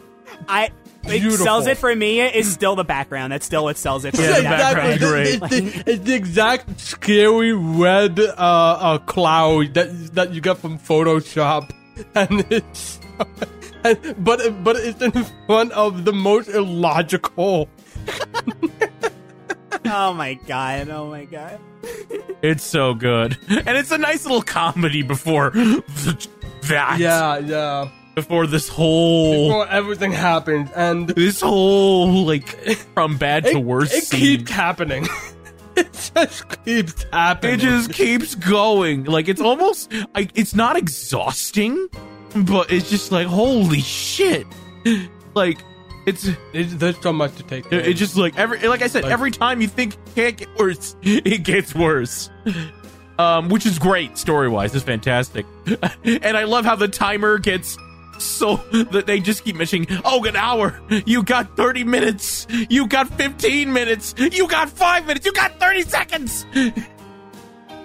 I it Beautiful. sells it for me is still the background. That's still what sells it for Yeah, me. the That- background. It's, great. it's, the, it's the exact scary red uh, uh, cloud that that you get from Photoshop, [laughs] and it's and, but but it's in front of the most illogical. Oh my god! Oh my god! it's so good, and it's a nice little comedy before that. Yeah, yeah. Before this whole Before everything happens, and this whole like from bad it, to worse it scene. keeps happening. [laughs] it just keeps happening. It just keeps going. Like it's almost like it's not exhausting, but it's just like holy shit. Like it's It's- there's so much to take. it, in. it just like every like I said, Like- every time you think it can't get worse, [laughs] it gets worse. Um, which is great story wise. It's fantastic, [laughs] and I love how the timer gets so that they just keep mentioning. Oh, an hour. You got thirty minutes. You got fifteen minutes. You got five minutes. You got thirty seconds.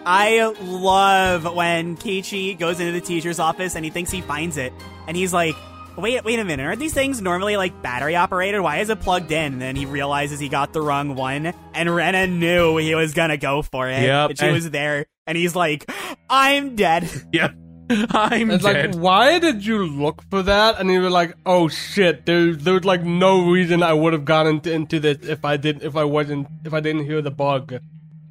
I love when Keiichi goes into the teacher's office and he thinks he finds it, and he's like, "Wait, wait a minute! Aren't these things normally like battery operated? Why is it plugged in?" And then he realizes he got the wrong one, and Rena knew he was gonna go for it. Yep, and she and- was there, and he's like, "I'm dead." [laughs] Yeah, I'm It's dead. like, why did you look for that? And you were like, oh shit, there, there was like no reason I would have gone into, into this if I didn't, if I wasn't, if I didn't hear the bug.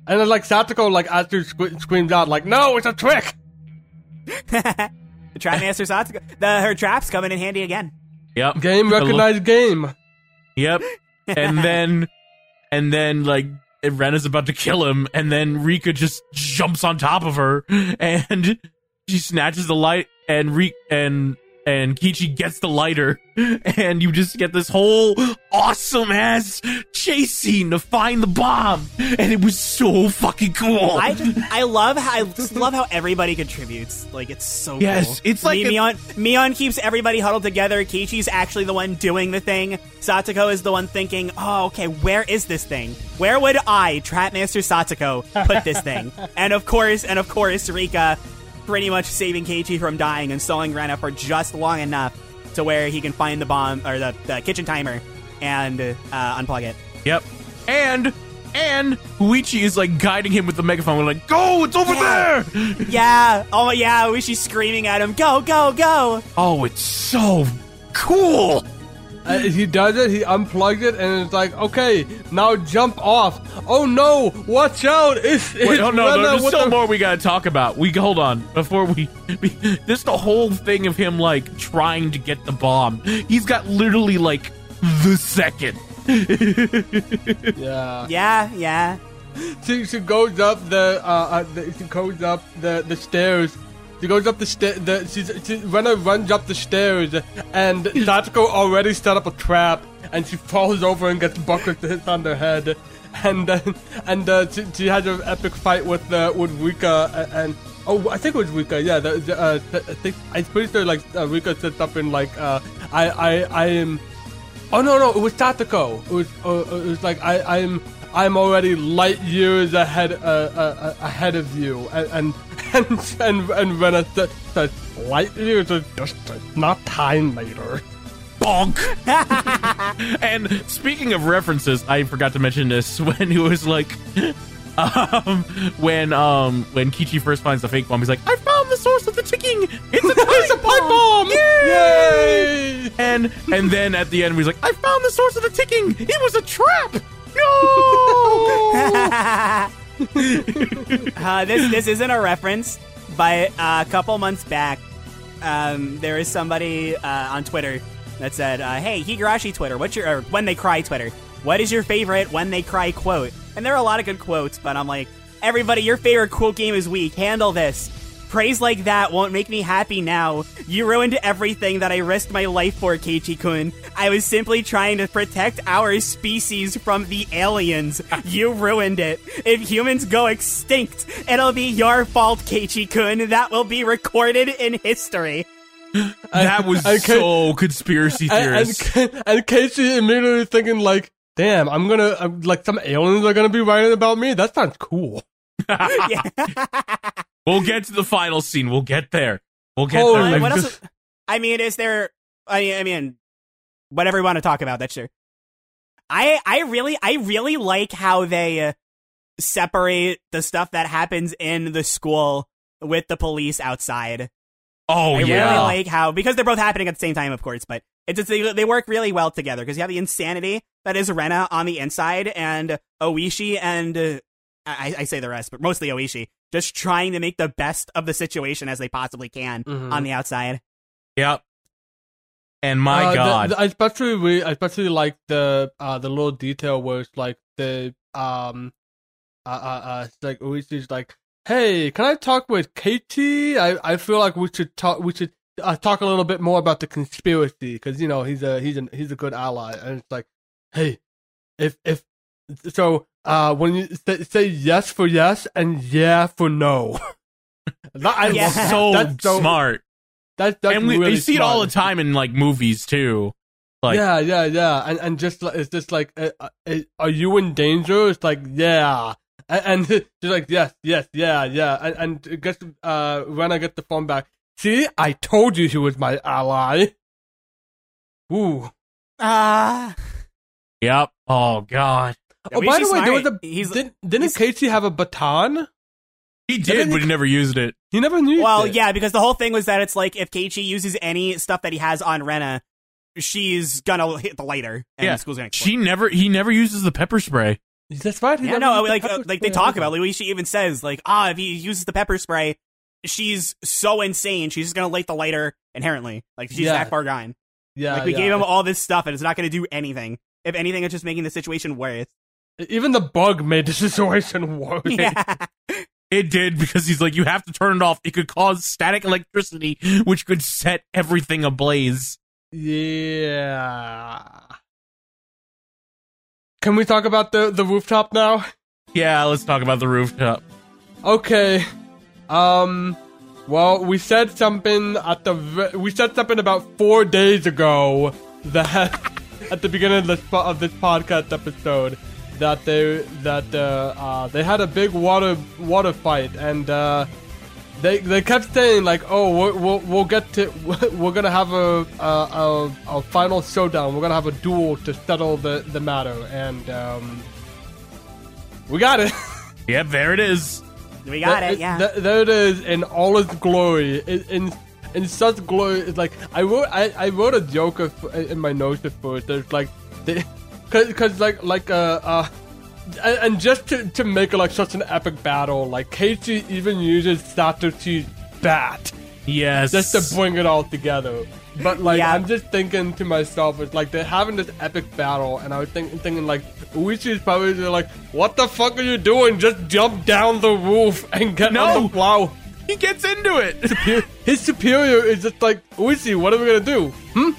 And then like Satoko like after squ- screams out like, no, it's a trick. [laughs] the Trapmaster Satoko, the her traps coming in handy again. yep. Game recognized game. Yep. And [laughs] then, and then like Ren is about to kill him, and then Rika just jumps on top of her, and [laughs] she snatches the light, and Re and and Kichi gets the lighter, and you just get this whole awesome ass chase scene to find the bomb, and it was so fucking cool. I just, I love how I just love how everybody contributes. Like it's so Yes, cool. it's like Mi- a- Mion. Mion keeps everybody huddled together. Kichi's actually the one doing the thing. Satoko is the one thinking, "Oh, okay, where is this thing? Where would I, Trapmaster Satoko, put this thing?" [laughs] and of course, and of course, Rika pretty much saving Keiichi from dying and stalling Rena for just long enough to where he can find the bomb or the, the kitchen timer and uh, unplug it. Yep. And and Huichi is like guiding him with the megaphone. We're like, go, it's over Yeah. there. Yeah. Oh yeah. She's screaming at him. Go, go, go. Oh, it's so cool. Uh, he does it, he unplugs it, and it's like, okay, now jump off. Oh no, watch out! It's, Wait, it's oh no, no, there's still the- more we gotta talk about. We hold on before we, we. [laughs] This the whole thing of him like trying to get the bomb. He's got literally like the second. [laughs] Yeah. Yeah, yeah. She, she goes up the, uh, uh the, she goes up the, the stairs. She goes up the stair. The she's, she Rena runs up the stairs, and Satoko already set up a trap, and she falls over and gets buckled to hit on her head, and then and uh, she, she has an epic fight with uh, with Rika and. and Oh, I think it was Rika. Yeah, the, the, uh, I think I'm pretty sure like uh, Rika said something like, uh, "I, I, I am Oh no no, it was Tatako. It was uh, it was like I I'm I'm already light years ahead uh, uh, uh, ahead of you, and and [laughs] and and, Rena said, said light years are just not time later. Bonk. [laughs] and speaking of references, I forgot to mention this [laughs] when he was like, um, when um when Kichi first finds the fake bomb, he's like, I found the source of the ticking. It's a It's a pipe bomb! Yay! Yay! And and then at the end, he's like, I found the source of the ticking. It was a trap. No. [laughs] uh, this this isn't a reference, but uh, a couple months back, um, there is somebody uh, on Twitter that said, uh, "Hey, Higurashi Twitter, what's your or when they cry Twitter? What is your favorite when they cry quote?" And there are a lot of good quotes, but I'm like, everybody, your favorite quote game is weak. Handle this. Praise like that won't make me happy now. You ruined everything that I risked my life for, Keiichi-kun. I was simply trying to protect our species from the aliens. [laughs] You ruined it. If humans go extinct, it'll be your fault, Keiichi-kun. That will be recorded in history. [gasps] that was I can't- so conspiracy And, theorist. and, and Casey immediately thinking like, damn, I'm gonna I'm, like some aliens are gonna be writing about me. That sounds cool. [laughs] we'll get to the final scene. We'll get there. We'll get Holy there. What just- else? I mean, is there? I, I mean, whatever you want to talk about. That's sure. I I really I really like how they uh, separate the stuff that happens in the school with the police outside. oh I yeah. really like how because they're both happening at the same time, of course, but it's, it's they, they work really well together because you have the insanity that is Rena on the inside and Oishi and I, I say the rest, but mostly Oishi just trying to make the best of the situation as they possibly can Mhm. on the outside. Yep. And my Uh, God. the- I especially re- I especially like the uh the little detail where it's like the um uh, uh, uh, it's like Oishi's like, "Hey, can I talk with Katie? I, I feel like we should talk. We should uh, talk a little bit more about the conspiracy because you know he's a he's a he's a good ally." And it's like, "Hey, if if so, uh, when you say, say yes for yes and yeah for no." [laughs] That- I- Yeah. so, that's so smart. That's, that's and we, really we see it all the time in like movies too. Like, yeah, yeah, yeah, and and just like it's just like, uh, uh, uh, are you in danger? It's like, yeah, and, [laughs] and she's like, yes, yes, yeah, yeah, and and it gets uh when I get the phone back, see, I told you she was my ally. Ooh. Ah. Yep. Oh god. Oh, by the way, he's there was a He's- didn't, didn't he's- Casey have a baton? He didn't did, he- but he never used it. He never knew. Well, it. yeah, because the whole thing was that it's like if Keiichi uses any stuff that he has on Rena, she's gonna hit the lighter and Yeah. the school's gonna explode. She never. He never uses the pepper spray. that's right. he yeah, no, like uh, like they talk about. Like she even says like ah, if he uses the pepper spray, she's so insane. She's just gonna light the lighter inherently. Like she's Yeah. that far gone. Yeah, like we yeah. gave him all this stuff and it's not gonna do anything. If anything, it's just making the situation worse. Even the bug made the situation [laughs] worse. yeah. It did because he's like, you have to turn it off. It could cause static electricity, which could set everything ablaze. Yeah. Can we talk about the the rooftop now? Yeah, let's talk about the rooftop. Okay. Um. Well, we said something at the we said something about four days ago that [laughs] at the beginning of this of this podcast episode that they that uh, uh they had a big water water fight and uh they they kept saying like oh we're, we'll we'll get to [laughs] we're gonna have a a, a a final showdown we're gonna have a duel to settle the the matter and um we got it. [laughs] Yep, there it is. We got Th- it, yeah. th- there it is in all its glory. In in, in such glory, it's like I wrote. I, I wrote a joke of, in my notes at first. There's like, because cause like like uh uh. And and just to, to make it like such an epic battle, like Casey even uses Satoshi's bat Yes. just to bring it all together. But like Yeah. I'm just thinking to myself, it's like they're having this epic battle, and I was thinking, thinking like Oishi's probably like, "What the fuck are you doing? Just jump down the roof and get No. on the plow." he gets into it. His superior is just like, Uichi, what are we gonna do? Hmm?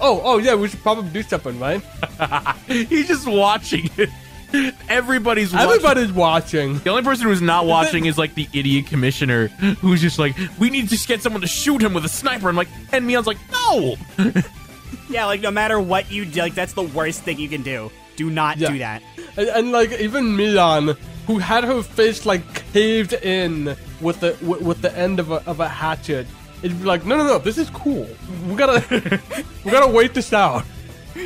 Oh, oh yeah, we should probably do something, right? [laughs] He's just watching it. [laughs] Everybody's watching. Everybody's watching. The only person who's not watching [laughs] is like the idiot commissioner who's just like, we need to just get someone to shoot him with a sniper. I'm like, and Mion's like, no. yeah, like no matter what you do, like that's the worst thing you can do. Do not Yeah. do that. And, and like even Mion, who had her face like caved in with the with, with the end of a of a hatchet, it'd be like, no, no, no, this is cool. We gotta [laughs] we gotta wait this out.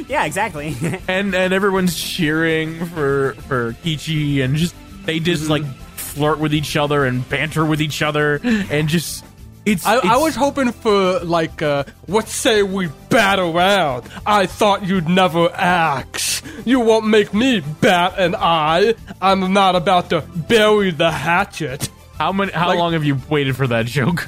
Yeah, exactly. [laughs] And and everyone's cheering for for Kichi and just they just like flirt with each other and banter with each other and just it's I, I was hoping for like, uh, what say we bat around? I thought you'd never axe. You won't make me bat an eye. I'm not about to bury the hatchet. how many how like- long have you waited for that joke?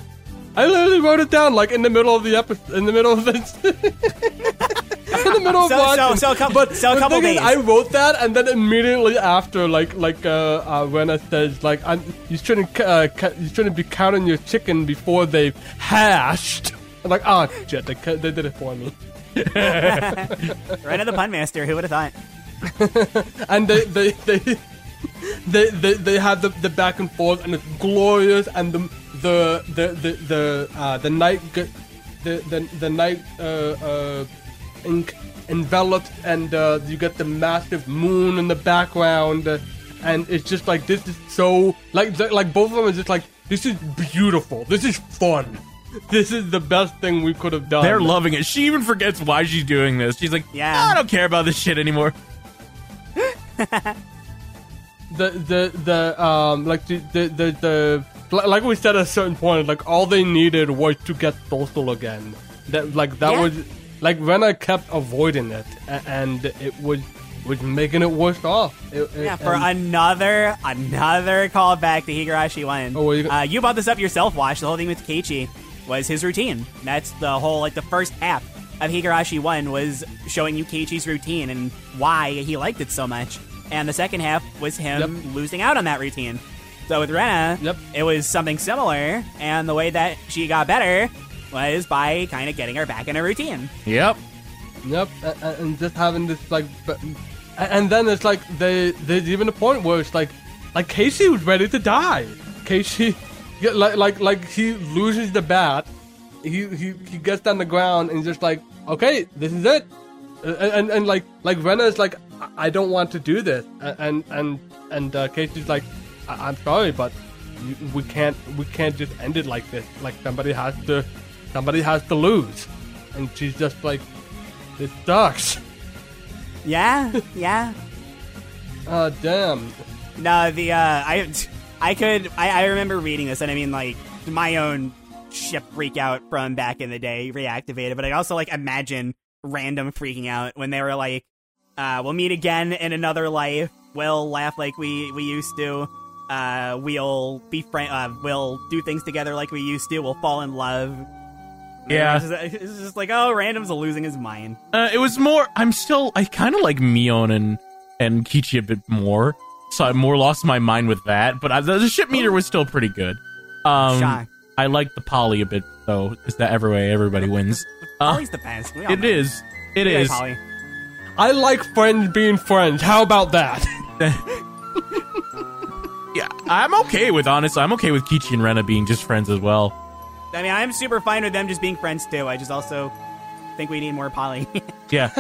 I literally wrote it down like in the middle of the episode, in the middle of this. [laughs] in the middle of So- watching. so- so a couple- but so a couple thing is. I wrote that, and then immediately after, like, like uh, uh Rena says, like, I'm, you shouldn't, uh, ca- you shouldn't be counting your chicken before they've hashed. I'm like, oh shit, they, they did it for me. [laughs] right at the pun master. Who would have thought? [laughs] and they they they they they, they have the, the back and forth and it's glorious and the the the the the uh, the night g- the the the night uh, uh, ink enveloped and uh, you get the massive moon in the background uh, and it's just like this is so like th- like both of them are just like this is beautiful this is fun this is the best thing we could have done They're loving it. She even forgets why she's doing this. She's like, Yeah. "Ah, I don't care about this shit anymore. [laughs] the the the um like the the the, the li- like we said at a certain point like all they needed was to get social again that like that Yeah. was like when I kept avoiding it and it was was making it worse off It- it- Yeah, for another another callback to Higurashi One. Oh, you- uh, you brought this up yourself, Wash. The whole thing with Keiichi was his routine. That's the whole like the first half of Higurashi One was showing you Keiichi's routine and why he liked it so much. and the second half was him Yep. losing out on that routine. So with Rena, Yep. it was something similar, and the way that she got better was by kind of getting her back in a routine. Yep. Yep, a- a- and just having this like, and then it's like they there's even a point where it's like, like Casey was ready to die. Casey, like like like he loses the bat, he he he gets on the ground and just like, okay, this is it, and and, and like like Rena is like, I- I don't want to do this, and and and uh, Casey's like, I- I'm sorry, but you, we can't we can't just end it like this. Like somebody has to somebody has to lose, and she's just like. It sucks. Yeah, [laughs] yeah. Ah, damn. No, the uh, I, I could, I, I remember reading this, and I mean, like my own ship freak out from back in the day reactivated, but I also like imagine random freaking out when they were like, uh, "We'll meet again in another life. We'll laugh like we we used to. Uh, we'll be friend. Uh, we'll do things together like we used to. We'll fall in love." Yeah. it's just, it's just like, oh, random's losing his mind. Uh, it was more. I'm still. I kind of like Mion and and Keiichi a bit more, so I more lost my mind with that. But I, the, the ship meter was still pretty good. Um, Shocked. I like the poly a bit though, because that every way everybody wins. Uh, Polly's the best. We all it know. is. It We like. Polly. I like friends being friends. How about that? [laughs] Yeah, I'm okay with honest. I'm okay with Keiichi and Rena being just friends as well. I mean, I'm super fine with them just being friends too. I just also think we need more Polly. [laughs] Yeah. [laughs]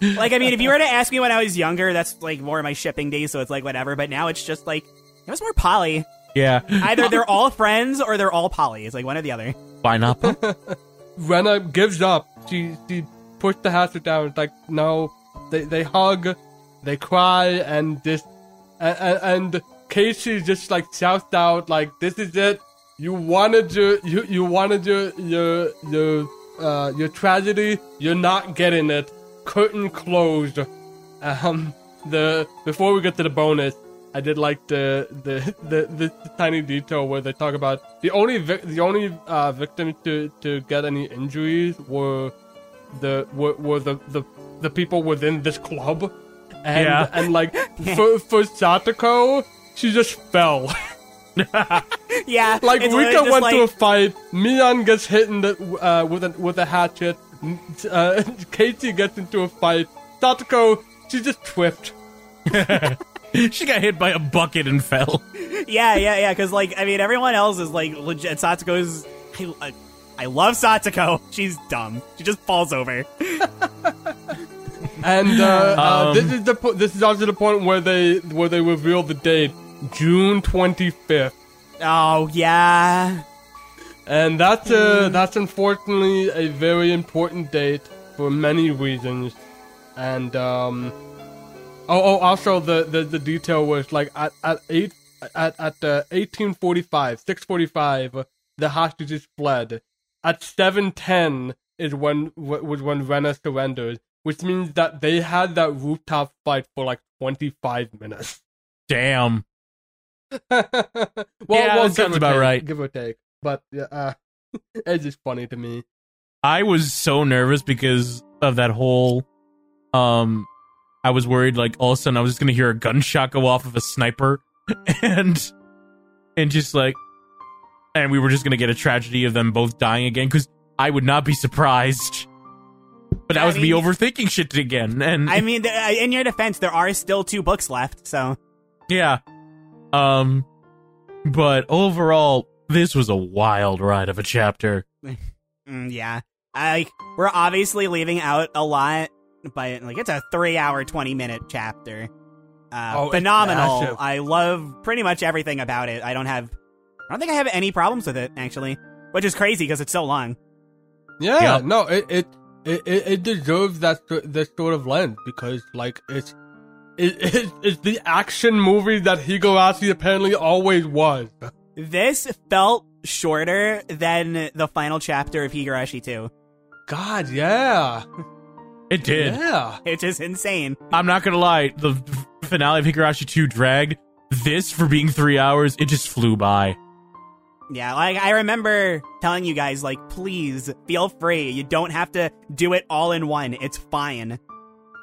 like, I mean, if you were to ask me when I was younger, that's like more of my shipping days, so it's like whatever. But now it's just like it was more Polly. yeah. Either they're all friends or they're all Polly. It's like one or the other. Pineapple. [laughs] Rena gives up. She she pushed the hatchet down. It's like no, they they hug, they cry, and this, and, and Casey just like shouts out like, "This is it. You wanted your you you wanted your your your uh your tragedy. You're not getting it. Curtain closed." Um, the before we get to the bonus, I did like the the [laughs] the, the, tiny detail where they talk about the only vic- the only uh, victims to, to get any injuries were the were, were the, the the people within this club, and Yeah. and like [laughs] for for Satoko, she just fell. [laughs] Yeah, like it's Rika went like, to a fight, Mion gets hit in the uh, with a with a hatchet, [laughs] uh, Katie gets into a fight, Satoko she just tripped. [laughs] she got hit by a bucket and fell. yeah, yeah, yeah. Because like, I mean, everyone else is like legit. Satoko's. I, I love Satsuko. She's dumb. She just falls over. And uh, uh, Um, this is the po- this is also the point where they where they reveal the date, June twenty fifth, Oh yeah. and that's uh, that's unfortunately a very important date for many reasons. And um, oh oh also the, the, the detail was like at at eight at at uh, eighteen forty five six forty five the hostages fled. At seven ten is when was when Rena surrendered, which means that they had that rooftop fight for like twenty five minutes. Damn. [laughs] well, Yeah, well, that sounds about take, right. Give or take, but yeah, uh, [laughs] it's just funny to me. I was so nervous because of that whole um I was worried like all of a sudden I was just gonna hear a gunshot go off of a sniper [laughs] and and just like and we were just gonna get a tragedy of them both dying again because I would not be surprised. But that I was me overthinking shit again. And I mean, uh, in your defense, there are still two books left. So yeah. Um but overall this was a wild ride of a chapter. [laughs] mm, yeah, I like we're obviously leaving out a lot, but like it's a three-hour, twenty-minute chapter. Uh, Oh, phenomenal. I love pretty much everything about it. I don't have, I don't think I have any problems with it actually, which is crazy because it's so long. Yeah, Yeah. no, it it, it it it deserves that so- that sort of lens because like it's it, it it's the action movie that Higurashi apparently always was. This felt shorter than the final chapter of Higurashi 2, God, yeah, [laughs] It did. yeah. which is insane. I'm not gonna lie, the finale of Higurashi 2 dragged. This, for being three hours, it just flew by. Yeah, like I remember telling you guys, like, please feel free. You don't have to do it all in one. It's fine.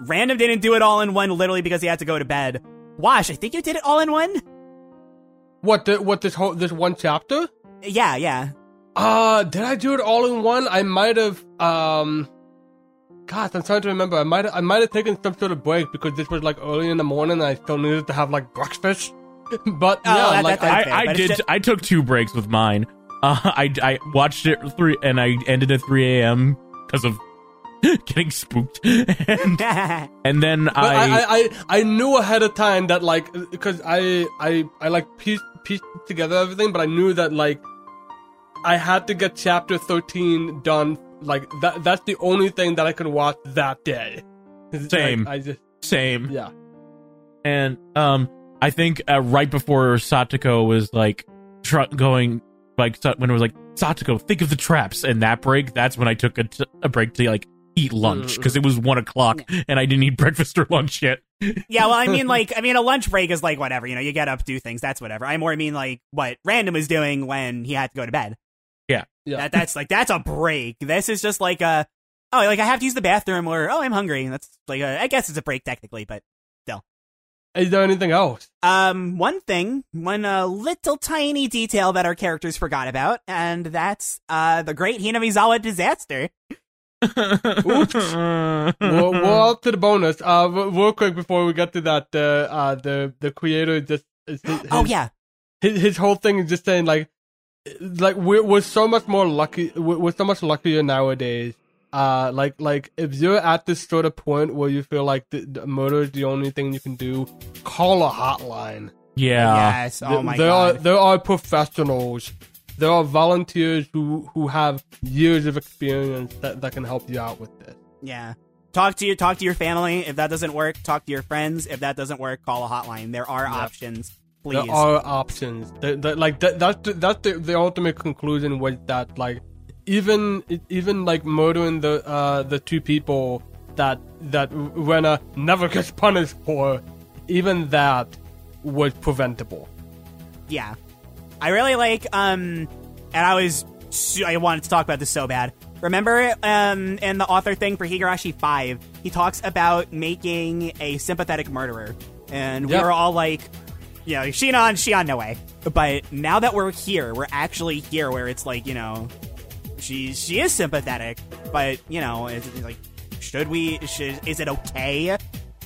Random didn't do it all in one, literally because he had to go to bed. Wash, I think you did it all in one. What the, what this whole this one chapter? Yeah, yeah. Uh, did I do it all in one? I might have. Um, God, I'm trying to remember. I might I might have taken some sort of break because this was like early in the morning, and I still needed to have like breakfast. [laughs] but Oh, yeah, that- like I, fair, I, I did. just- I took two breaks with mine. Uh, [laughs] I I watched it three, and I ended at three a.m. because of [laughs] getting spooked, and and then [laughs] I, I, I, I knew ahead of time that like because I I I like pieced pieced together everything, but I knew that like I had to get chapter thirteen done. Like that that's the only thing that I could watch that day. Like, Same. I just same. yeah. and um i think uh, right before satoko was like tr- going like when it was like satoko think of the traps and that break that's when i took a, t- a break to like eat lunch because it was one o'clock and i didn't eat breakfast or lunch yet yeah, well, I mean, [laughs] like, I mean, a lunch break is like whatever, you know, you get up, do things, that's whatever. I more mean like what Random was doing when he had to go to bed. Yeah. yeah. That that's like that's a break. This is just like a oh, like I have to use the bathroom or oh, I'm hungry. That's like a, I guess it's a break technically, but still. Is there anything else? um, one thing, one uh, little tiny detail that our characters forgot about, and that's uh the Great Hinamizawa disaster. We're, we're to the bonus. Uh, real quick before we get to that, uh, uh the the creator just his, his, Oh yeah, his, his whole thing is just saying like, like we're we're so much more lucky. We're, we're so much luckier nowadays. Uh, like like if you're at this sort of point where you feel like the, the murder is the only thing you can do, call a hotline. yeah yes. Oh Th- my there god. are there are professionals. There are volunteers who who have years of experience that, that can help you out with this. Yeah. Talk to you. Talk to your family. If that doesn't work, talk to your friends. If that doesn't work, call a hotline. There are options. Please. There are options. The, the, like that, that's the, that's the, the ultimate conclusion was that like even even like murdering the uh the two people that that Rena never gets punished for, even that was preventable. yeah. I really like. Um, and I was, I wanted to talk about this so bad. Remember, um, in the author thing for Higurashi Five, he talks about making a sympathetic murderer, and we Yep. were all like, you know, Shinon, Shion, no way. But now that we're here, we're actually here, where it's like, you know, she she is sympathetic, but you know, it's, it's like, should we? Should is it okay?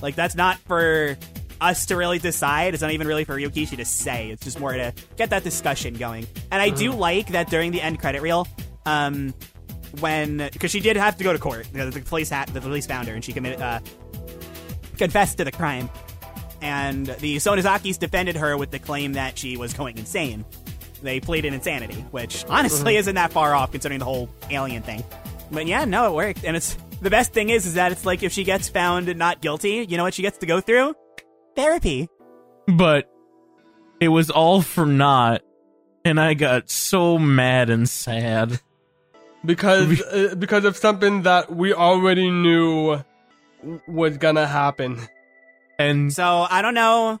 Like that's not for us to really decide. It's not even really for Ryukishi to say. It's just more to get that discussion going. And I do like that during the end credit reel, um, when because she did have to go to court. The, the police had the police found her, and she committed uh, confessed to the crime. And the Sonozakis defended her with the claim that she was going insane. They pleaded insanity, which honestly isn't that far off considering the whole alien thing. But yeah, no, it worked. And it's the best thing is is that it's like if she gets found not guilty, you know what she gets to go through? Therapy. but it was all for naught and i got so mad and sad because uh, because of something that we already knew was gonna happen. and So I don't know.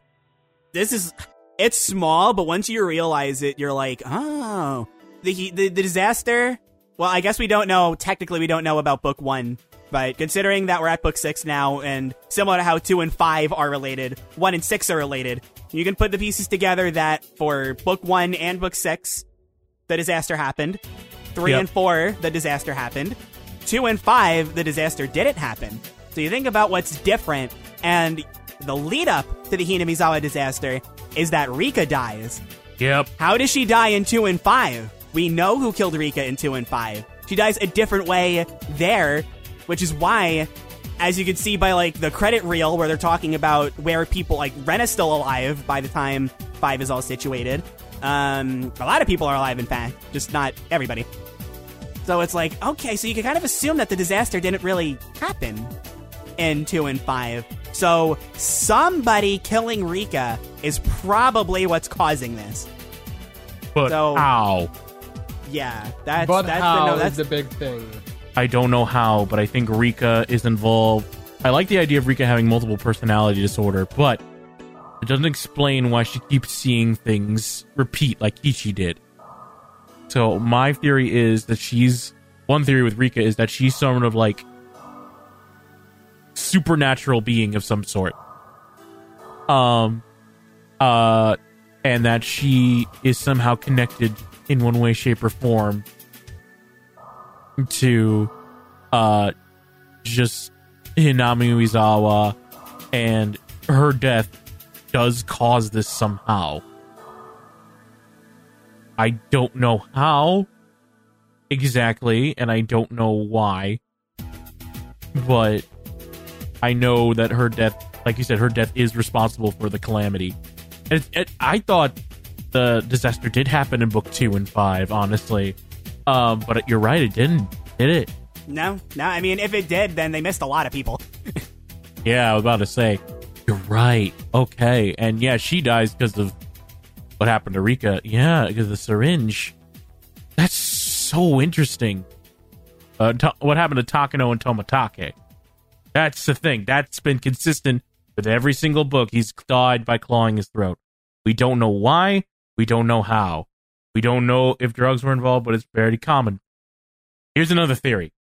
This is it's small, but once you realize it, you're like, oh, the the, the disaster. Well, I guess we don't know. Technically, we don't know about book one, but considering that we're at book six now, and similar to how two and five are related, one and six are related, you can put the pieces together that for book one and book six, the disaster happened. Three Yep. and four, the disaster happened. Two and five, the disaster didn't happen. So you think about what's different, and the lead up to the Hinamizawa disaster is that Rika dies. yep How does she die in two and five? We know who killed Rika in two and five. She dies a different way there, which is why, as you can see by like the credit reel where they're talking about where people like Ren is still alive by the time five is all situated. Um, a lot of people are alive, in fact, just not everybody. So it's like, okay, so you can kind of assume that the disaster didn't really happen in two and five. So somebody killing Rika is probably what's causing this. but So- how Yeah, that's but that's how the no, is that's the big thing? I don't know how but i think rika is involved i like the idea of rika having multiple personality disorder but it doesn't explain why she keeps seeing things repeat like ichi did so my theory is that she's one theory with rika is that she's some sort of like supernatural being of some sort. Um, uh, and that she is somehow connected in one way, shape, or form to, uh, just Hinamizawa, and her death does cause this somehow. I don't know how exactly, and I don't know why, but I know that her death, like you said, her death is responsible for the calamity. It, it, I thought the disaster did happen in book two and five, honestly. Um, but you're right, it didn't, did it? No, no. I mean, if it did, then they missed a lot of people. [laughs] Yeah, I was about to say, you're right. Okay, and yeah, she dies because of what happened to Rika. Yeah, because of the syringe. That's so interesting. Uh, ta- what happened to Takano and Tomitake? That's the thing. That's been consistent with every single book. He's died by clawing his throat. We don't know why. We don't know how. We don't know if drugs were involved, but it's very common. Here's another theory.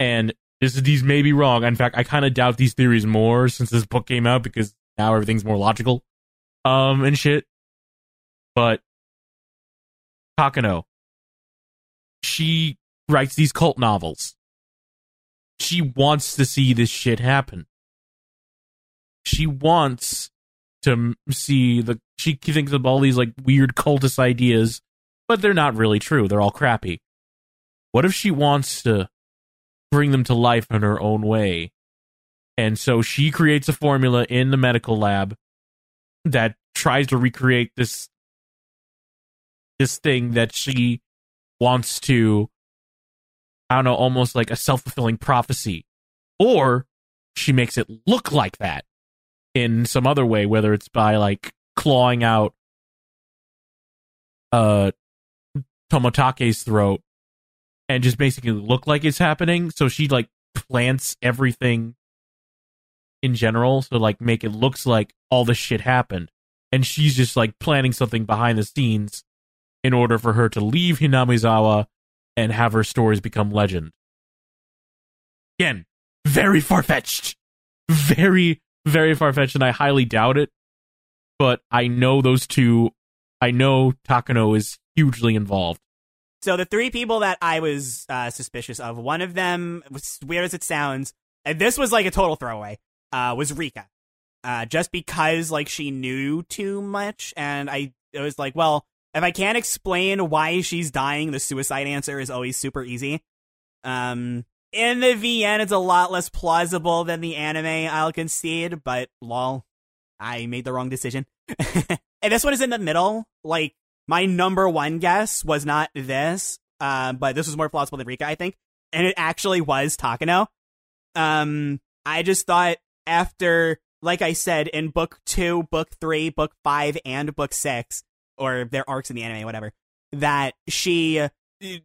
And this these may be wrong. In fact, I kind of doubt these theories more since this book came out because now everything's more logical, um, and shit. But Takano, she writes these cult novels. She wants to see this shit happen. She wants to see the. She thinks of all these like weird cultist ideas, but they're not really true. They're all crappy. What if she wants to bring them to life in her own way? And so she creates a formula in the medical lab that tries to recreate this this thing that she wants to I don't know, almost like a self-fulfilling prophecy. Or she makes it look like that in some other way, whether it's by like clawing out uh Tomitake's throat and just basically look like it's happening. So she like plants everything in general, so like make it looks like all this shit happened. And she's just like planning something behind the scenes in order for her to leave Hinamizawa and have her stories become legend. Again, very far fetched. Very, very far fetched, and I highly doubt it. But I know those two I know Takano is hugely involved. So the three people that I was uh, suspicious of, one of them, was weird as it sounds, and this was like a total throwaway, uh, was Rika. Uh, just because like she knew too much, and I it was like, well, if I can't explain why she's dying, the suicide answer is always super easy. Um, in the VN, it's a lot less plausible than the anime, I'll concede, but lol, I made the wrong decision. [laughs] and this one is in the middle. Like, my number one guess was not this, uh, but this was more plausible than Rika, I think. And it actually was Takano. Um, I just thought after, like I said, in book two, book three, book five, and book six, or their arcs in the anime, whatever, that she uh,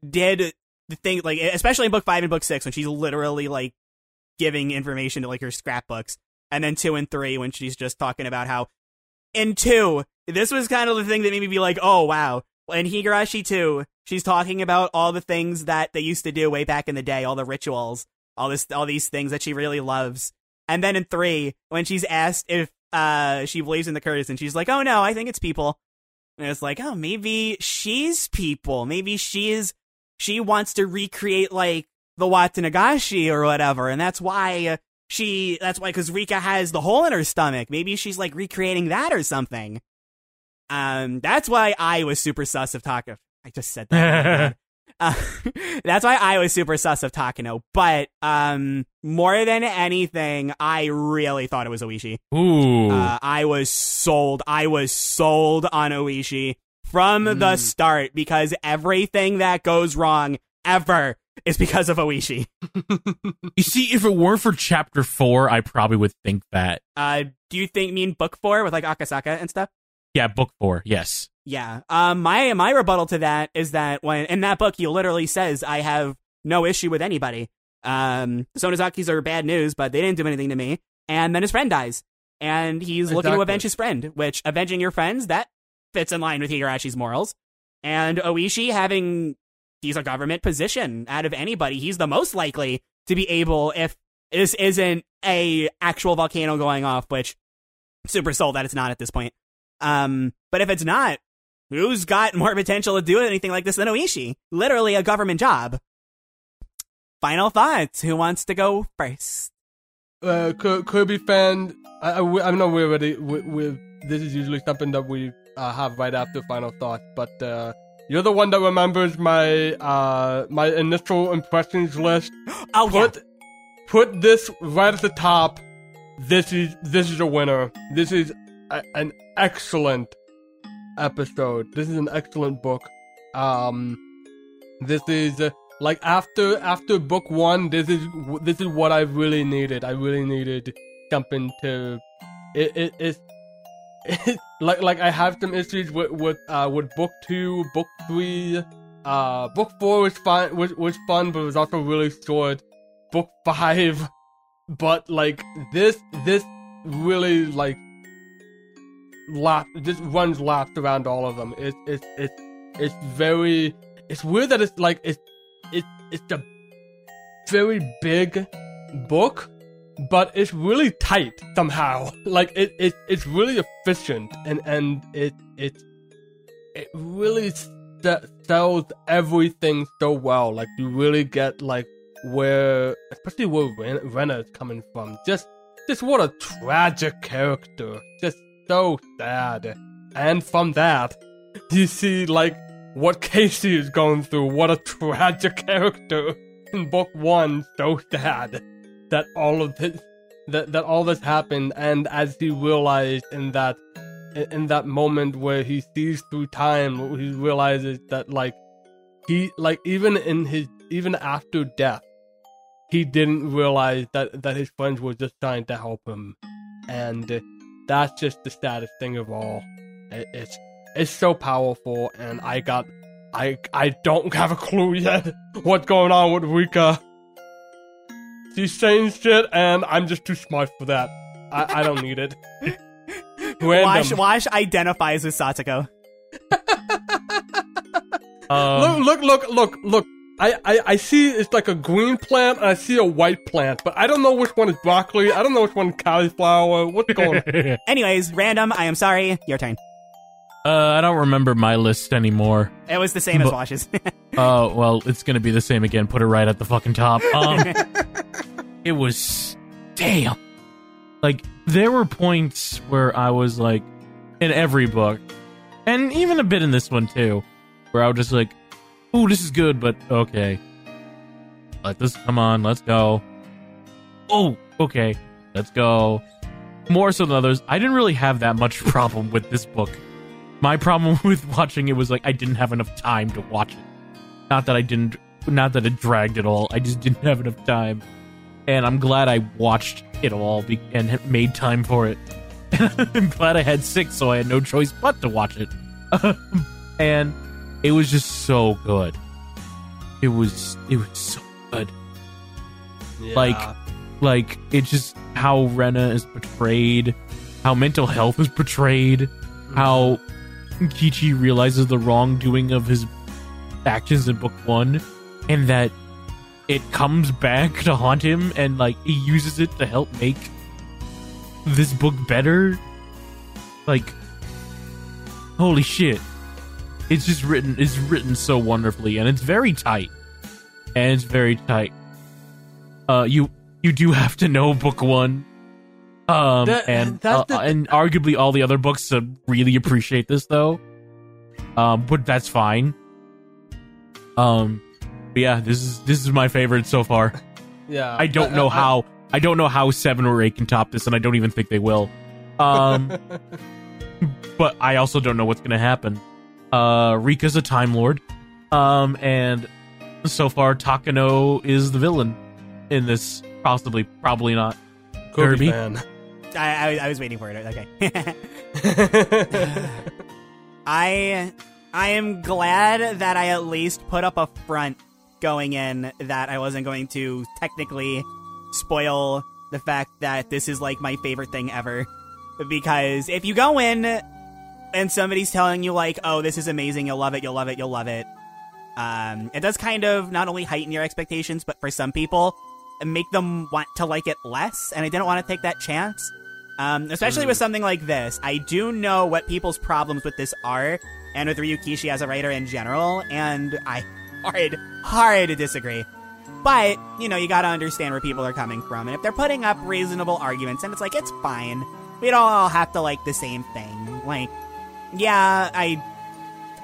did the thing, like, especially in book five and book six, when she's literally, like, giving information to, like, her scrapbooks. And then two and three, when she's just talking about how, in two, this was kind of the thing that made me be like, oh, wow. In Higurashi 2, she's talking about all the things that they used to do way back in the day, all the rituals, all this, all these things that she really loves. And then in three, when she's asked if uh she believes in the Curtis, and she's like, "Oh no, I think it's people." And it's like, "Oh, maybe she's people. Maybe she is. She wants to recreate like the Watanagashi or whatever, and that's why she. That's why because Rika has the hole in her stomach. Maybe she's like recreating that or something." Um, that's why I was super sus of Taka. I just said that. [laughs] uh, [laughs] that's why I was super sus of Takano. But um, more than anything, I really thought it was Oishi. Ooh. Uh, I was sold. I was sold on Oishi from Mm. the start because everything that goes wrong ever is because of Oishi. [laughs] you see, if it weren't for chapter four, I probably would think that. Uh, do you think mean book four with like Akasaka and stuff? Yeah, book four, yes. Yeah. Um. My my rebuttal to that is that when in that book he literally says I have no issue with anybody. Um. The Sonozakis are bad news, but they didn't do anything to me. And then his friend dies, and he's looking to avenge his friend. Which avenging your friends that fits in line with Higurashi's morals. And Oishi having he's a government position out of anybody, he's the most likely to be able if this isn't a actual volcano going off, which super soul that it's not at this point. Um, but if it's not, who's got more [laughs] potential to do anything like this than Oishi? Literally a government job. Final thoughts. Who wants to go first? uh, Kirby fan, I, I, we're already, we, we, this is usually something that we uh, have right after final thought, but uh, you're the one that remembers my uh, my initial impressions list. [gasps] Oh, yeah. Put put this right at the top. This is this is a winner. This is a, an excellent episode. This is an excellent book. Um, this is uh, like after after book one. This is this is what I really needed. I really needed something to. It it it's. [laughs] Like like I have some issues with with uh with book two, book three, uh book four was fine was was fun, but it was also really short. Book five, [laughs] but like this this really like lap just runs laps around all of them. It's it's it's it's very it's weird that it's like it's it's it's a very big book, but it's really tight somehow. [laughs] Like it, it it's really efficient and and it it it really sells everything so well. Like you really get like where, especially where Ren- Rena is coming from. Just just what a tragic character. Just so sad. And from that, [laughs] you see like what Casey is going through. What a tragic [laughs] character in book one. So sad that all of this that that all this happened, and as he realized in that in, that moment where he sees through time, he realizes that like he like even in his even after death, he didn't realize that that his friends were just trying to help him, and that's just the saddest thing of all. It, it's it's so powerful, and I got I I don't have a clue yet [laughs] what's going on with Rika. She's saying shit, and I'm just too smart for that. I, I don't need it. [laughs] Random. Wash, Wash identifies with Satoko. [laughs] Um, look, look, look, look, look. I, I, I see it's like a green plant and I see a white plant, but I don't know which one is broccoli. I don't know which one is cauliflower. What's going on? [laughs] Anyways, random. I am sorry. Your turn. uh, I don't remember my list anymore. It was the same as Wash's. Oh, well, it's gonna be the same again. Put it right at the fucking top. Um, it was damn. Like there were points where I was like, in every book, and even a bit in this one too, where I was just like, "Ooh, this is good," but okay. Let this come on. Let's go. Oh, okay. Let's go. More so than others, I didn't really have that much [laughs] problem with this book. My problem [laughs] with watching it was like I didn't have enough time to watch it. Not that I didn't, not that it dragged at all. I just didn't have enough time, and I'm glad I watched it all be- and made time for it. [laughs] I'm glad I had six, so I had no choice but to watch it. [laughs] and it was just so good. It was, it was so good. Like, like it's just how Rena is portrayed, how mental health is portrayed, how Keiichi realizes the wrongdoing of his actions in book one, and that it comes back to haunt him, and like he uses it to help make this book better. Like, holy shit! It's just written. It's written so wonderfully, and it's very tight. And it's very tight. Uh, you you do have to know book one. Um, That- and that's uh, the- and arguably all the other books uh, really appreciate this though. Um, but that's fine. Um, but yeah, this is this is my favorite so far. [laughs] yeah. I don't know how I don't know how seven or eight can top this, and I don't even think they will. Um, [laughs] but I also don't know what's gonna happen. Uh, Rika's a time lord, um, and so far Takano is the villain in this. Possibly, probably not. Kirby, Kirby? fan. I, I, I was waiting for it. Okay. [laughs] I I am glad that I at least put up a front going in that I wasn't going to technically spoil the fact that this is like my favorite thing ever. Because if you go in and somebody's telling you like, "Oh, this is amazing. You'll love it. You'll love it. You'll love it." Um, it does kind of not only heighten your expectations, but for some people, make them want to like it less, and I didn't want to take that chance. Um, especially with something like this, I do know what people's problems with this are, and with Ryukishi as a writer in general, and I hard, hard to disagree. But, you know, you gotta understand where people are coming from, and if they're putting up reasonable arguments, and it's like, it's fine. We don't all have to like the same thing. Like, yeah, I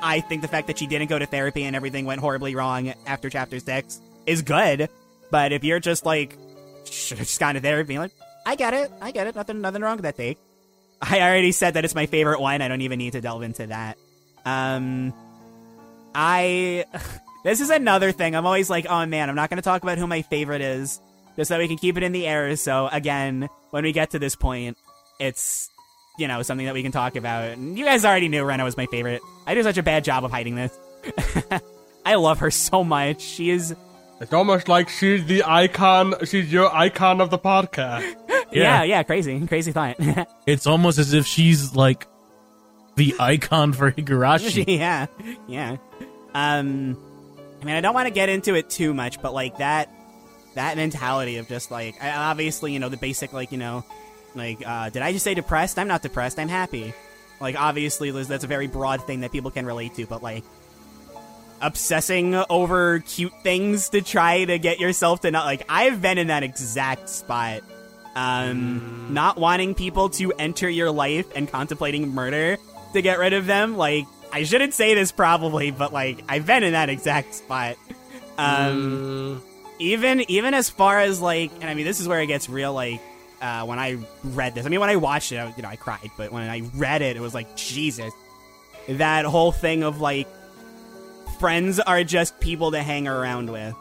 I think the fact that she didn't go to therapy and everything went horribly wrong after chapter six is good. But if you're just like, just gone to therapy, like, I get it, I get it, nothing, nothing wrong with that take. I already said that it's my favorite one. I don't even need to delve into that. Um, I, this is another thing. I'm always like, oh man, I'm not going to talk about who my favorite is, just so we can keep it in the air. So again, when we get to this point, it's you know, something that we can talk about. And you guys already knew Rena was my favorite. I do such a bad job of hiding this. [laughs] I love her so much. She is. It's almost like she's the icon. She's your icon of the podcast. [laughs] Yeah, yeah, crazy, crazy thought. [laughs] It's almost as if she's like the icon for Higurashi. yeah, yeah. Um, I mean, I don't want to get into it too much, but like that, that mentality of just like, I- obviously, you know, the basic like, you know, like, uh, did I just say depressed? I'm not depressed. I'm happy. Like, obviously, Liz, that's a very broad thing that people can relate to, but like, obsessing over cute things to try to get yourself to not like, I've been in that exact spot. Um, not wanting people to enter your life and contemplating murder to get rid of them. Like, I shouldn't say this probably, but like, I've been in that exact spot. Um, even even as far as like, and I mean, this is where it gets real. Like, uh, when I read this, I mean, when I watched it, I, you know, I cried, but when I read it, it was like, Jesus, that whole thing of like, friends are just people to hang around with.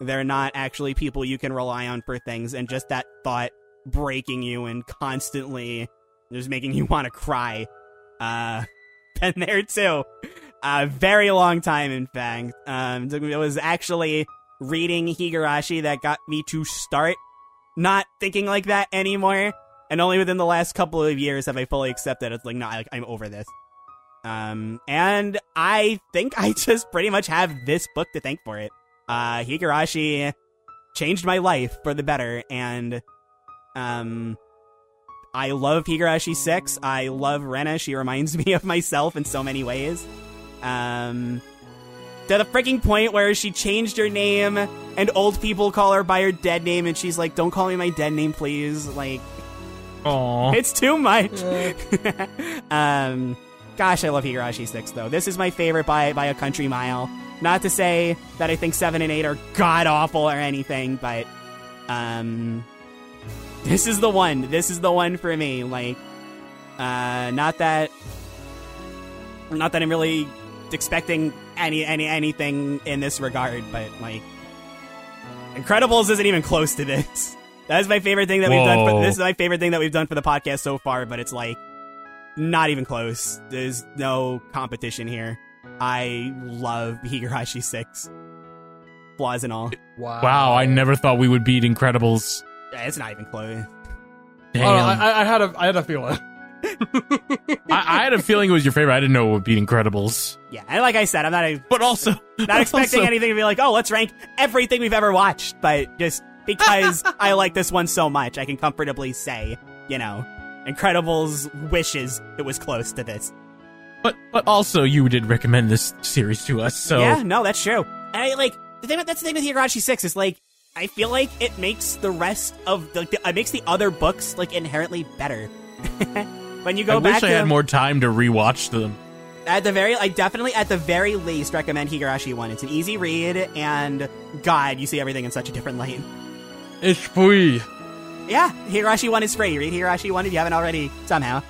They're not actually people you can rely on for things, and just that thought breaking you and constantly just making you [laughs] want to cry. Uh, been there too. A very long time, in fact. Um, it was actually reading Higurashi that got me to start not thinking like that anymore. And only within the last couple of years have I fully accepted it's like, no, I, I'm over this. Um, and I think I [laughs] just pretty much have this book to thank for it. Uh, Higurashi changed my life for the better, and um, I love Higurashi 6. I love Rena. She reminds [laughs] me of myself in so many ways. Um, to the freaking point where she changed her name and old people call her by her dead name and she's like, don't call me my dead name, please. Like, Aw. it's too much. [laughs] um, gosh, I love Higurashi 6 though. This is my favorite by, by a country mile. Not to say that I think 7 and 8 are god awful or anything, but, um, this is the one. This is the one for me. Like, uh, not that, not that I'm really expecting any any anything in this regard, but like, Incredibles isn't even close to this. [laughs] That is my favorite thing that we've done. For, this is my favorite thing that we've done for the podcast so far, but it's like not even close. There's no competition here. I love Higurashi Six, flaws and all. Wow. Wow, I never thought we would beat Incredibles. Yeah, It's not even close. Damn. Oh, I, I- I had a I had a feeling. [laughs] I, I had a feeling it was your favorite. I didn't know it would be Incredibles. Yeah, and like I said, I'm not a, But also, not [laughs] expecting also- anything to be like, oh, let's rank everything we've ever watched, but just because [laughs] I like this one so much, I can comfortably say, you know, Incredibles wishes it was close to this. But but also, you did recommend this series to us, so Yeah, no, that's true. And I like the thing. That's the thing with Higurashi Six is like I feel like it makes the rest of the it makes the other books like inherently better. [laughs] when you go back. I back wish I to had more time to rewatch them. at the very, I definitely at the very least recommend Higurashi One. It's an easy read, and God, you see everything in such a different light. It's free. Yeah, Higurashi One is free. Read Higurashi One if you haven't already somehow.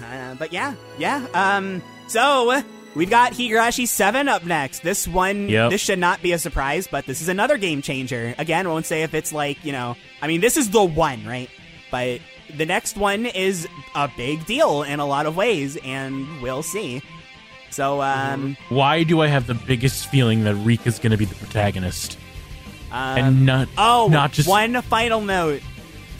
Uh, but yeah, yeah. Um, so we've got Higurashi Seven up next. This one, Yep. this should not be a surprise, but this is another game changer. Again, won't say if it's like you know. I mean, this is the one, right? But the next one is a big deal in a lot of ways, and we'll see. So, um, Why do I have the biggest feeling that Rika's going to be the protagonist um and not Oh, not just one final note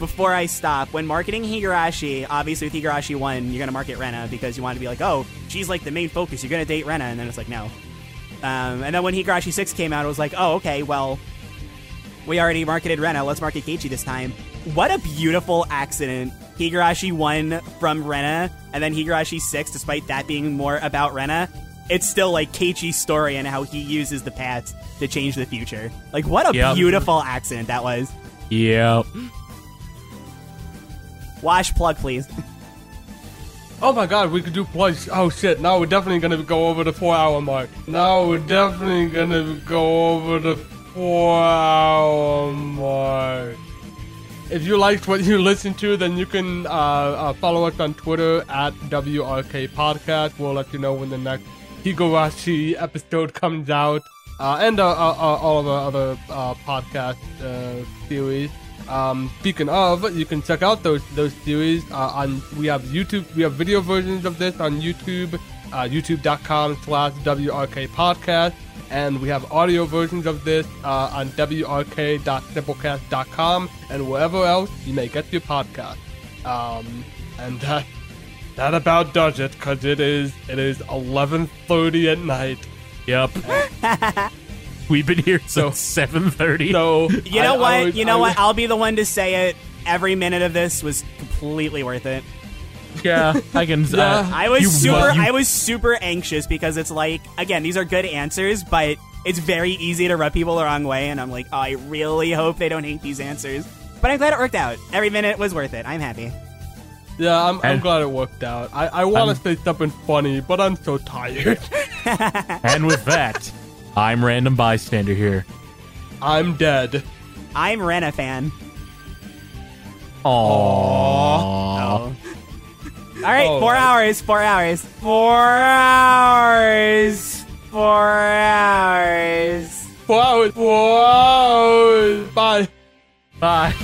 before I stop. When marketing Higurashi, obviously with Higurashi 1, you're going to market Rena because you want to be like, oh, she's like the main focus. You're going to date Rena. And then it's like, no. Um, and then when Higurashi 6 came out, it was like, oh, okay, well, We already marketed Rena. Let's market Keiichi this time. What a beautiful accident. Higurashi 1 from Rena, and then Higurashi 6, despite that being more about Rena. It's still like Keiichi's story and how he uses the past to change the future. Like, what a Yep. beautiful accident that was. Yep. Wash plug, please. Oh my god, we could do plugs. Oh shit, now we're definitely gonna go over the four hour mark. Now we're definitely gonna go over the four hour mark. If you liked what you listened to, then you can uh, uh, follow us on Twitter at WRK Podcast. We'll let you know when the next Higurashi episode comes out. Uh, and uh, uh, uh, all of our other podcast series. Um, speaking of, you can check out those those series uh, on. We have YouTube. We have video versions of this on YouTube, uh, YouTube.com slash WRK Podcast, and we have audio versions of this uh, on WRK.simplecast.com and wherever else you may get your podcast. Um, and that that about does it, cause it is it is 11:30 at night. Yep. [laughs] We've been here since seven thirty. So You know I- what? I would- you know I what? would- I'll be the one to say it. Every minute of this was completely worth it. yeah, I can. Yeah. Uh, I was you- super. you- I was super anxious because it's like again, these are good answers, but it's very easy to rub people the wrong way, and I'm like, oh, I really hope they don't hate these answers. But I'm glad it worked out. Every minute was worth it. I'm happy. Yeah, I'm, I'm glad it worked out. I, I want to say something funny, but I'm so tired. [laughs] and with that, I'm random bystander here. I'm dead. I'm Rena fan. Aww. Oh. [laughs] All right, Oh, four right. hours. Four hours. Four hours. Four hours. Four hours. Four hours. Bye. Bye.